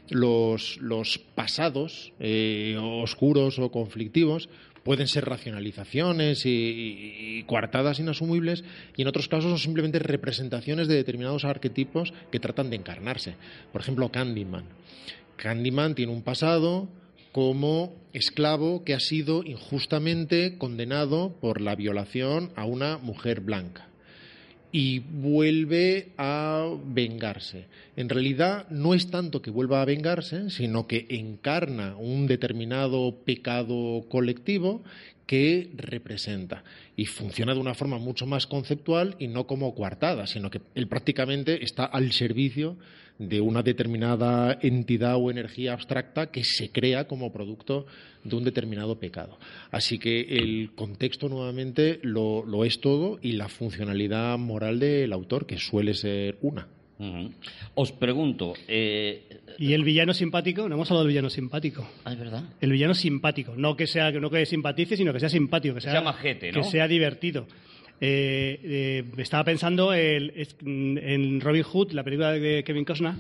los, los pasados eh, oscuros o conflictivos pueden ser racionalizaciones y, coartadas inasumibles y en otros casos son simplemente representaciones de determinados arquetipos que tratan de encarnarse. Por ejemplo, Candyman. Candyman tiene un pasado como esclavo que ha sido injustamente condenado por la violación a una mujer blanca y vuelve a vengarse. En realidad no es tanto que vuelva a vengarse, sino que encarna un determinado pecado colectivo que representa y funciona de una forma mucho más conceptual y no como coartada, sino que él prácticamente está al servicio de una determinada entidad o energía abstracta que se crea como producto de un determinado pecado. Así que el contexto nuevamente lo, es todo y la funcionalidad moral del autor, que suele ser una. Os pregunto. Eh, ¿Y el villano simpático? No hemos hablado del villano simpático. Ah, es verdad. El villano simpático. No que sea no que simpatice, sino que sea simpático. Que sea, majete, Que sea divertido. Eh, eh, estaba pensando en Robin Hood, la película de Kevin Costner.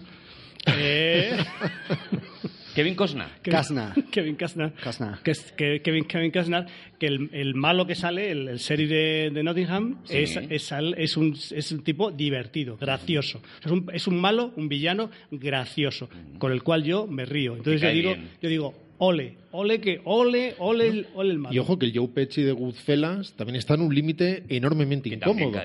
Eh, Kevin Costner. Kevin Costner. Que, es, Kevin, Kevin Costner, que el, malo que sale, el, el sheriff de, Nottingham, es, es, un, es un tipo divertido, gracioso. Es un, es un malo, un villano gracioso, con el cual yo me río. Entonces yo digo, yo digo, ole, ole que ole, ole, el, ole el. Y ojo que el Joe Pesci de Goodfellas también está en un límite enormemente incómodo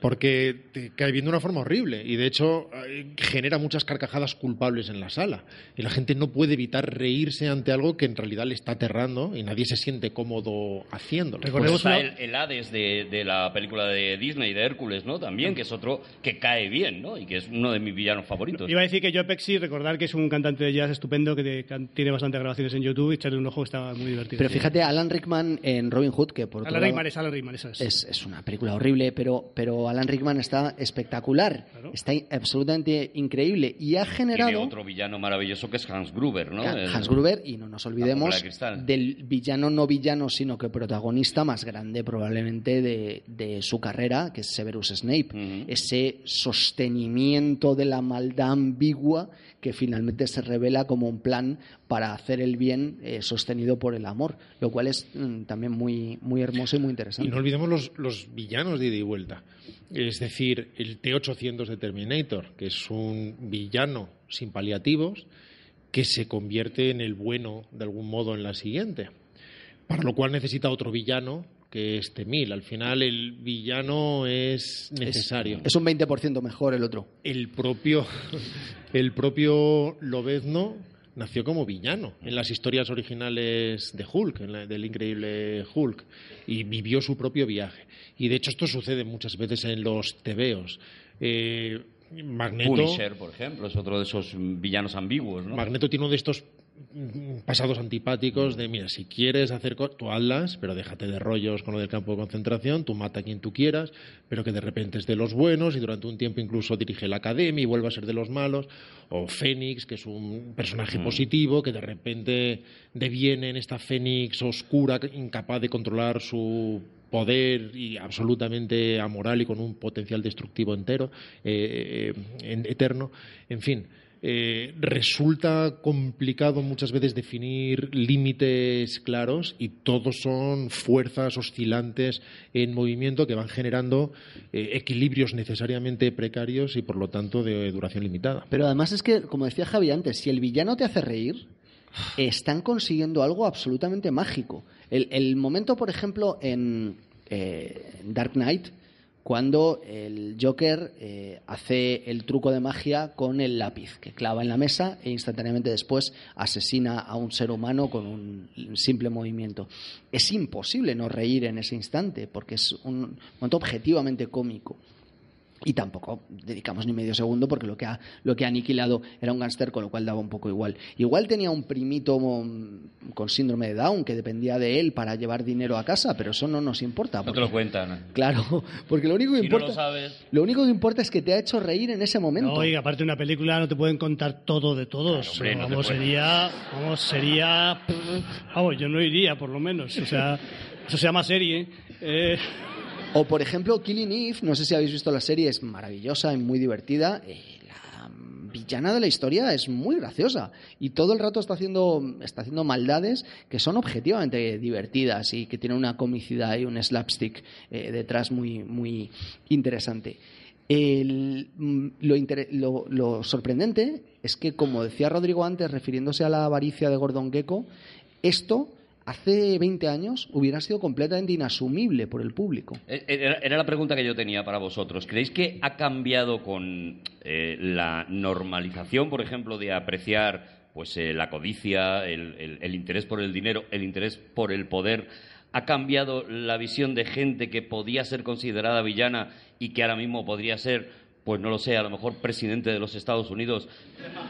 porque te cae bien de una forma horrible y de hecho genera muchas carcajadas culpables en la sala y la gente no puede evitar reírse ante algo que en realidad le está aterrando y nadie se siente cómodo haciéndolo. Recordemos pues el, Hades de, la película de Disney de Hércules, ¿no? También que es otro que cae bien, ¿no? Y que es uno de mis villanos favoritos. Iba a decir que Joe Pexi, recordar que es un cantante de jazz estupendo que tiene bastantes grabaciones en YouTube y echarle un ojo que está muy divertido. Pero fíjate Alan Rickman en Robin Hood que por Alan Rickman es Alan Rickman, eso es. es. una película horrible, pero pero Alan Rickman está espectacular, está absolutamente increíble y ha generado... Tiene otro villano maravilloso que es Hans Gruber, ¿no? Hans Gruber, y no nos olvidemos del villano no villano, sino que protagonista más grande probablemente de, su carrera, que es Severus Snape. Ese sostenimiento de la maldad ambigua que finalmente se revela como un plan para hacer el bien eh, sostenido por el amor, lo cual es mm, también muy, muy hermoso y muy interesante. Y no olvidemos los, los villanos de ida y vuelta. Es decir, el T-800 de Terminator, que es un villano sin paliativos que se convierte en el bueno de algún modo en la siguiente. Para lo cual necesita otro villano que este mil. Al final el villano es necesario. Es, un 20% mejor el otro. El propio, el propio Lobezno nació como villano en las historias originales de Hulk, en del increíble Hulk, y vivió su propio viaje. Y de hecho esto sucede muchas veces en los tebeos. Eh, Magneto, Punisher, por ejemplo, es otro de esos villanos ambiguos. ¿no? Magneto tiene uno de estos pasados antipáticos de, mira, si quieres hacer cosas, tú hazlas, pero déjate de rollos con lo del campo de concentración, tú mata a quien tú quieras, pero que de repente es de los buenos y durante un tiempo incluso dirige la academia y vuelve a ser de los malos, o Fénix, que es un personaje mm. positivo, que de repente deviene en esta Fénix oscura, incapaz de controlar su poder y absolutamente amoral y con un potencial destructivo entero, eh, eh, eterno, en fin. Eh, resulta complicado muchas veces definir límites claros y todos son fuerzas oscilantes en movimiento que van generando eh, equilibrios necesariamente precarios y por lo tanto de duración limitada. Pero además es que, como decía Javi antes, si el villano te hace reír, están consiguiendo algo absolutamente mágico. El, momento, por ejemplo, en eh, Dark Knight, cuando el Joker eh, hace el truco de magia con el lápiz, que clava en la mesa e instantáneamente después asesina a un ser humano con un simple movimiento. Es imposible no reír en ese instante, porque es un momento objetivamente cómico. Y tampoco dedicamos ni medio segundo porque lo que ha, lo que ha aniquilado era un gángster, con lo cual daba un poco igual. Igual tenía un primito mm, con síndrome de Down que dependía de él para llevar dinero a casa, pero eso no nos importa. No te lo cuentan. Claro, porque lo único que Si no importa. lo sabes. lo único que importa es que te ha hecho reír en ese momento. No, oiga, aparte de una película no te pueden contar todo de todos. Claro, hombre, no te vamos, sería, vamos, sería, vamos, yo no iría por lo menos. O sea, eso se llama serie. Eh, O, por ejemplo, Killing Eve, no sé si habéis visto la serie, es maravillosa y muy divertida. Eh, la villana de la historia es muy graciosa y todo el rato está haciendo, está haciendo maldades que son objetivamente divertidas y que tienen una comicidad y un slapstick eh, detrás muy, muy interesante. Mm, lo- lo sorprendente es que, como decía Rodrigo antes, refiriéndose a la avaricia de Gordon Gecko, esto hace 20 años hubiera sido completamente inasumible por el público. Eh, Era, era la pregunta que yo tenía para vosotros. ¿Creéis que ha cambiado con eh, la normalización, por ejemplo, de apreciar pues eh, la codicia, el interés por el dinero, el interés por el poder? ¿Ha cambiado la visión de gente que podía ser considerada villana y que ahora mismo podría ser, pues no lo sé, a lo mejor presidente de los Estados Unidos,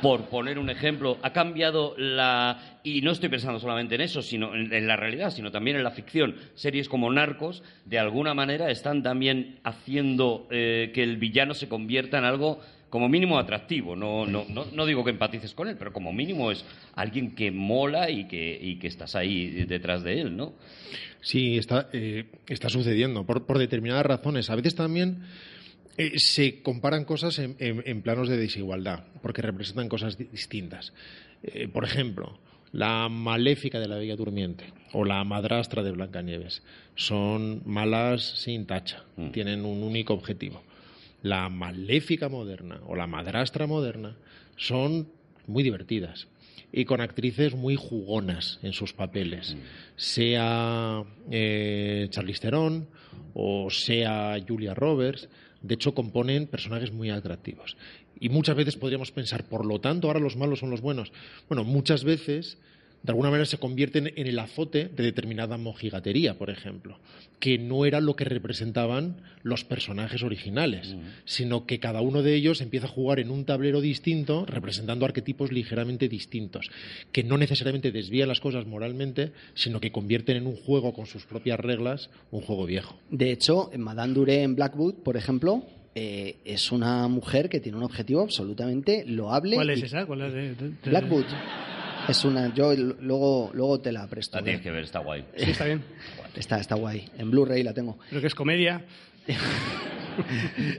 por poner un ejemplo? ¿Ha cambiado la... Y no estoy pensando solamente en eso, sino en, la realidad, sino también en la ficción. Series como Narcos, de alguna manera, están también haciendo eh, que el villano se convierta en algo como mínimo atractivo. No, no, no, no digo que empatices con él, pero como mínimo es alguien que mola y que, y que estás ahí detrás de él, ¿no? Sí, está, eh, está sucediendo por, por determinadas razones. A veces también eh, se comparan cosas en, en- en planos de desigualdad, porque representan cosas di- distintas. Eh, por ejemplo, la maléfica de la Bella Durmiente o la madrastra de Blancanieves son malas sin tacha, Mm. tienen un único objetivo. La maléfica moderna o la madrastra moderna son muy divertidas y con actrices muy jugonas en sus papeles, sea eh, Charlize Theron o sea Julia Roberts. De hecho, componen personajes muy atractivos. Y muchas veces podríamos pensar, por lo tanto, ahora los malos son los buenos. Bueno, muchas veces, de alguna manera, se convierten en el azote de determinada mojigatería, por ejemplo, que no era lo que representaban los personajes originales, sino que cada uno de ellos empieza a jugar en un tablero distinto, representando arquetipos ligeramente distintos, que no necesariamente desvían las cosas moralmente, sino que convierten en un juego con sus propias reglas un juego viejo. De hecho, Madame Duré en Blackwood, por ejemplo, eh, es una mujer que tiene un objetivo absolutamente loable. ¿Cuál es y- esa? ¿Cuál es de- de- de- Blackwood. Es una, yo luego, luego te la presto. La tienes que ver, está guay. Sí, está bien. Está, está guay. En Blu-ray la tengo. Creo que es comedia.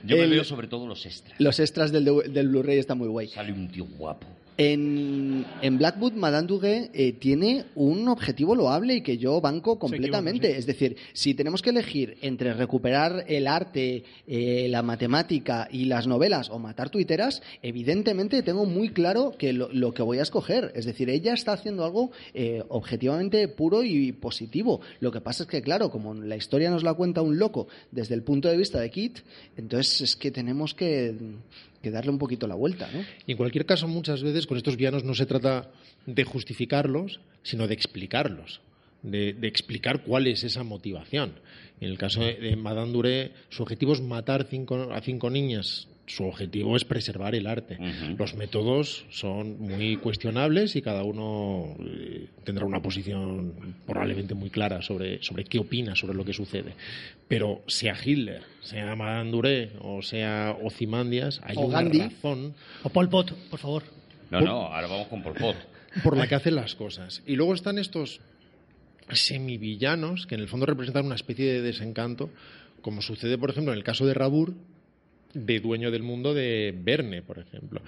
Yo me El- veo sobre todo los extras. Los extras del, del Blu-ray están muy guay. Sale un tío guapo. En, en Blackwood, Madame Duguay eh, tiene un objetivo loable y que yo banco completamente. sí. Es decir, si tenemos que elegir entre recuperar el arte, eh, la matemática y las novelas o matar tuiteras, evidentemente tengo muy claro que lo, lo que voy a escoger. Es decir, ella está haciendo algo eh, objetivamente puro y positivo. Lo que pasa es que, claro, como la historia nos la cuenta un loco desde el punto de vista de Kit, entonces es que tenemos que, que darle un poquito la vuelta, ¿no? Y en cualquier caso, muchas veces con estos villanos no se trata de justificarlos, sino de explicarlos, de, de explicar cuál es esa motivación. En el caso de, Madame Duré, su objetivo es matar cinco- a cinco niñas. Su objetivo es preservar el arte. Los métodos son muy cuestionables y cada uno eh, tendrá una posición probablemente muy clara sobre, sobre qué opina sobre lo que sucede. Pero sea Hitler, sea Madame Duré o sea Ozymandias, hay O una Gandhi. razón O Pol Pot, por favor. No, no, ahora vamos con Pol Pot. por la que hacen las cosas. Y luego están estos semivillanos que en el fondo representan una especie de desencanto, como sucede, por ejemplo, en el caso de Rabur, de Dueño del Mundo de Verne, por ejemplo.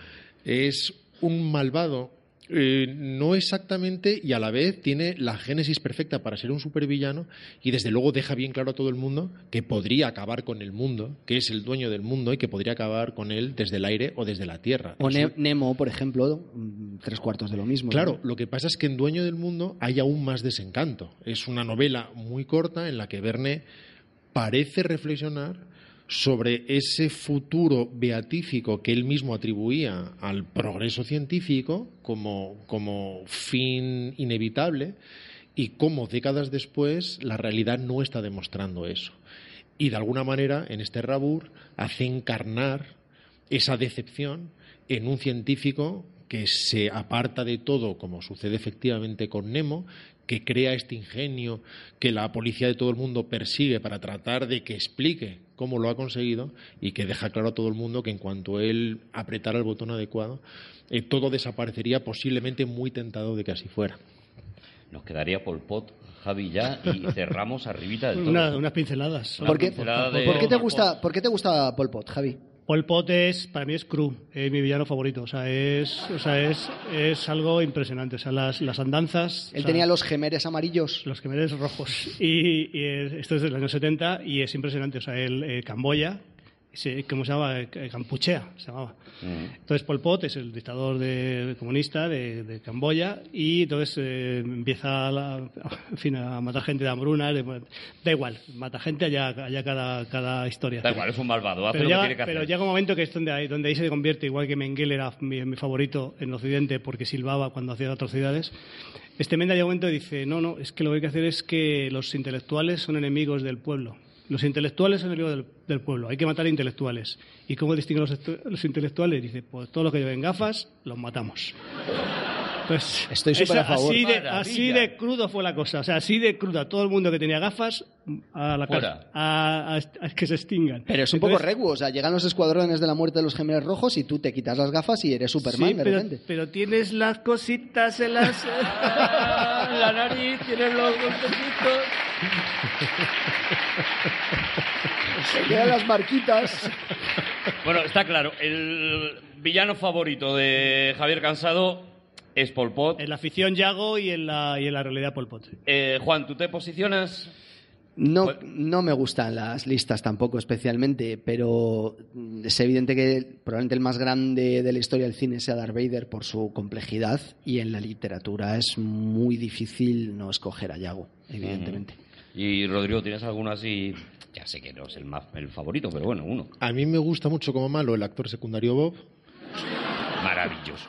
Es un malvado, eh, no exactamente, y a la vez tiene la génesis perfecta para ser un supervillano, y desde luego deja bien claro a todo el mundo que podría acabar con el mundo, que es el dueño del mundo y que podría acabar con él desde el aire o desde la tierra. O Ne- Nemo, por ejemplo, mm, tres cuartos de lo mismo. ¿no? Claro, lo que pasa es que en Dueño del Mundo hay aún más desencanto. Es una novela muy corta en la que Verne parece reflexionar sobre ese futuro beatífico que él mismo atribuía al progreso científico como, como fin inevitable y cómo décadas después la realidad no está demostrando eso. y de alguna manera en este Rabur hace encarnar esa decepción en un científico que se aparta de todo, como sucede efectivamente con Nemo, que crea este ingenio que la policía de todo el mundo persigue para tratar de que explique cómo lo ha conseguido y que deja claro a todo el mundo que en cuanto él apretara el botón adecuado, eh, todo desaparecería posiblemente muy tentado de que así fuera. Nos quedaría Pol Pot, Javi ya, y cerramos arribita del todo. Una- unas pinceladas. Una ¿Por qué, pincelada de- por qué te gusta, ¿Por qué te gusta Pol Pot, Javi? Pol Pot es, para mí es Cru, es mi villano favorito. O sea, es, o sea, es, es algo impresionante. O sea, las, las andanzas. Él o sea, tenía los gemeres amarillos. los gemelos rojos. Y, y es- esto es del año 70 y es impresionante. O sea, el eh, Camboya, ¿cómo se llama? Eh, Campuchea se llamaba. Mm. Entonces Pol Pot es el dictador de- comunista de, de Camboya y entonces eh, empieza a, la- en fin, a matar gente de hambruna. de- da igual, mata gente allá, allá cada, cada historia. Da igual, es un malvado, hace Pero lo que llega, tiene que hacer. pero llega un momento que es donde ahí, donde ahí se convierte, igual que Mengele era mi, mi favorito en Occidente porque silbaba cuando hacía atrocidades. Este Menda llega un momento y dice, no, no, es que lo que hay que hacer es que los intelectuales son enemigos del pueblo. Los intelectuales son enemigos del, del pueblo, hay que matar a intelectuales. ¿Y cómo distinguen los, los intelectuales? Dice, pues todos los que lleven gafas, los matamos. Pues, Estoy súper a favor. Así de, así de crudo fue la cosa. O sea, así de cruda. Todo el mundo que tenía gafas, a la casa. A, a- a que se extingan. Pero es un poco Entonces, recu, o sea, llegan los escuadrones de la muerte de los gemelos rojos y tú te quitas las gafas y eres Superman Sí, de pero, repente. pero tienes las cositas en las... la nariz, tienes los golpecitos. Se quedan las marquitas. Bueno, está claro, el villano favorito de Javier Cansado es Pol Pot. En la ficción Yago y en la, y en la realidad Pol Pot. Eh, Juan, ¿tú te posicionas? No, Pues- no me gustan las listas tampoco especialmente, pero mm, es evidente que probablemente el más grande de la historia del cine sea Darth Vader por su complejidad y en la literatura es muy difícil no escoger a Yago, evidentemente. Y Rodrigo, ¿tienes alguno así? Ya sé que no es el, más, el favorito, pero bueno, uno. A mí me gusta mucho como malo el actor secundario Bob, Maravilloso.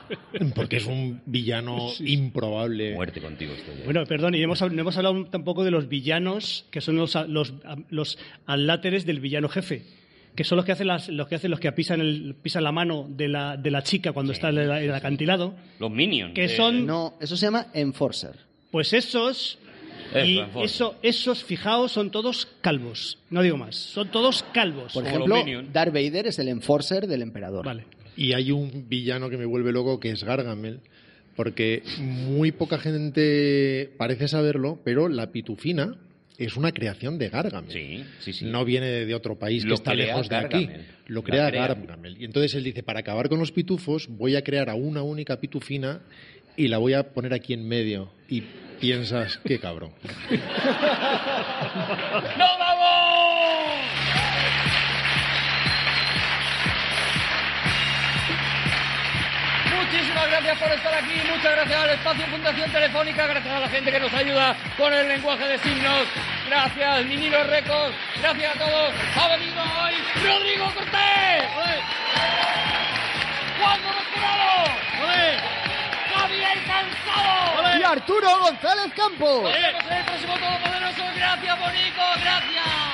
porque es un villano improbable. Muerte contigo estoy. ya. Bueno, perdón, y hemos, no hemos hablado tampoco de los villanos, que son los, los, los aláteres del villano jefe. Que son los que hacen, las, los que, hacen los que pisan, el, pisan la mano de la, de la chica cuando está en el, el acantilado. Los Minions. Que de- son- No, eso se llama Enforcer. Pues esos. Y eso, esos, fijaos, son todos calvos. No digo más. Son todos calvos. Por ejemplo. Darth Vader es el Enforcer del emperador. Vale. Y hay un villano que me vuelve loco que es Gargamel, porque muy poca gente parece saberlo, pero la pitufina es una creación de Gargamel. Sí, sí, sí. No viene de otro país Lo que está crea lejos de Gargamel. aquí. Lo crea crea. Gargamel. Y entonces él dice, para acabar con los pitufos, voy a crear a una única pitufina y la voy a poner aquí en medio. Y piensas, qué cabrón. ¡No vamos! Muchísimas gracias por estar aquí, muchas gracias al Espacio Fundación Telefónica, gracias a la gente que nos ayuda con el lenguaje de signos, gracias Minilo Records, gracias a todos. Ha venido hoy Rodrigo Cortés, Juan Cortés, Javier Cansado. Y Arturo González Campos. El próximo Todopoderoso. Gracias, Bonico, gracias.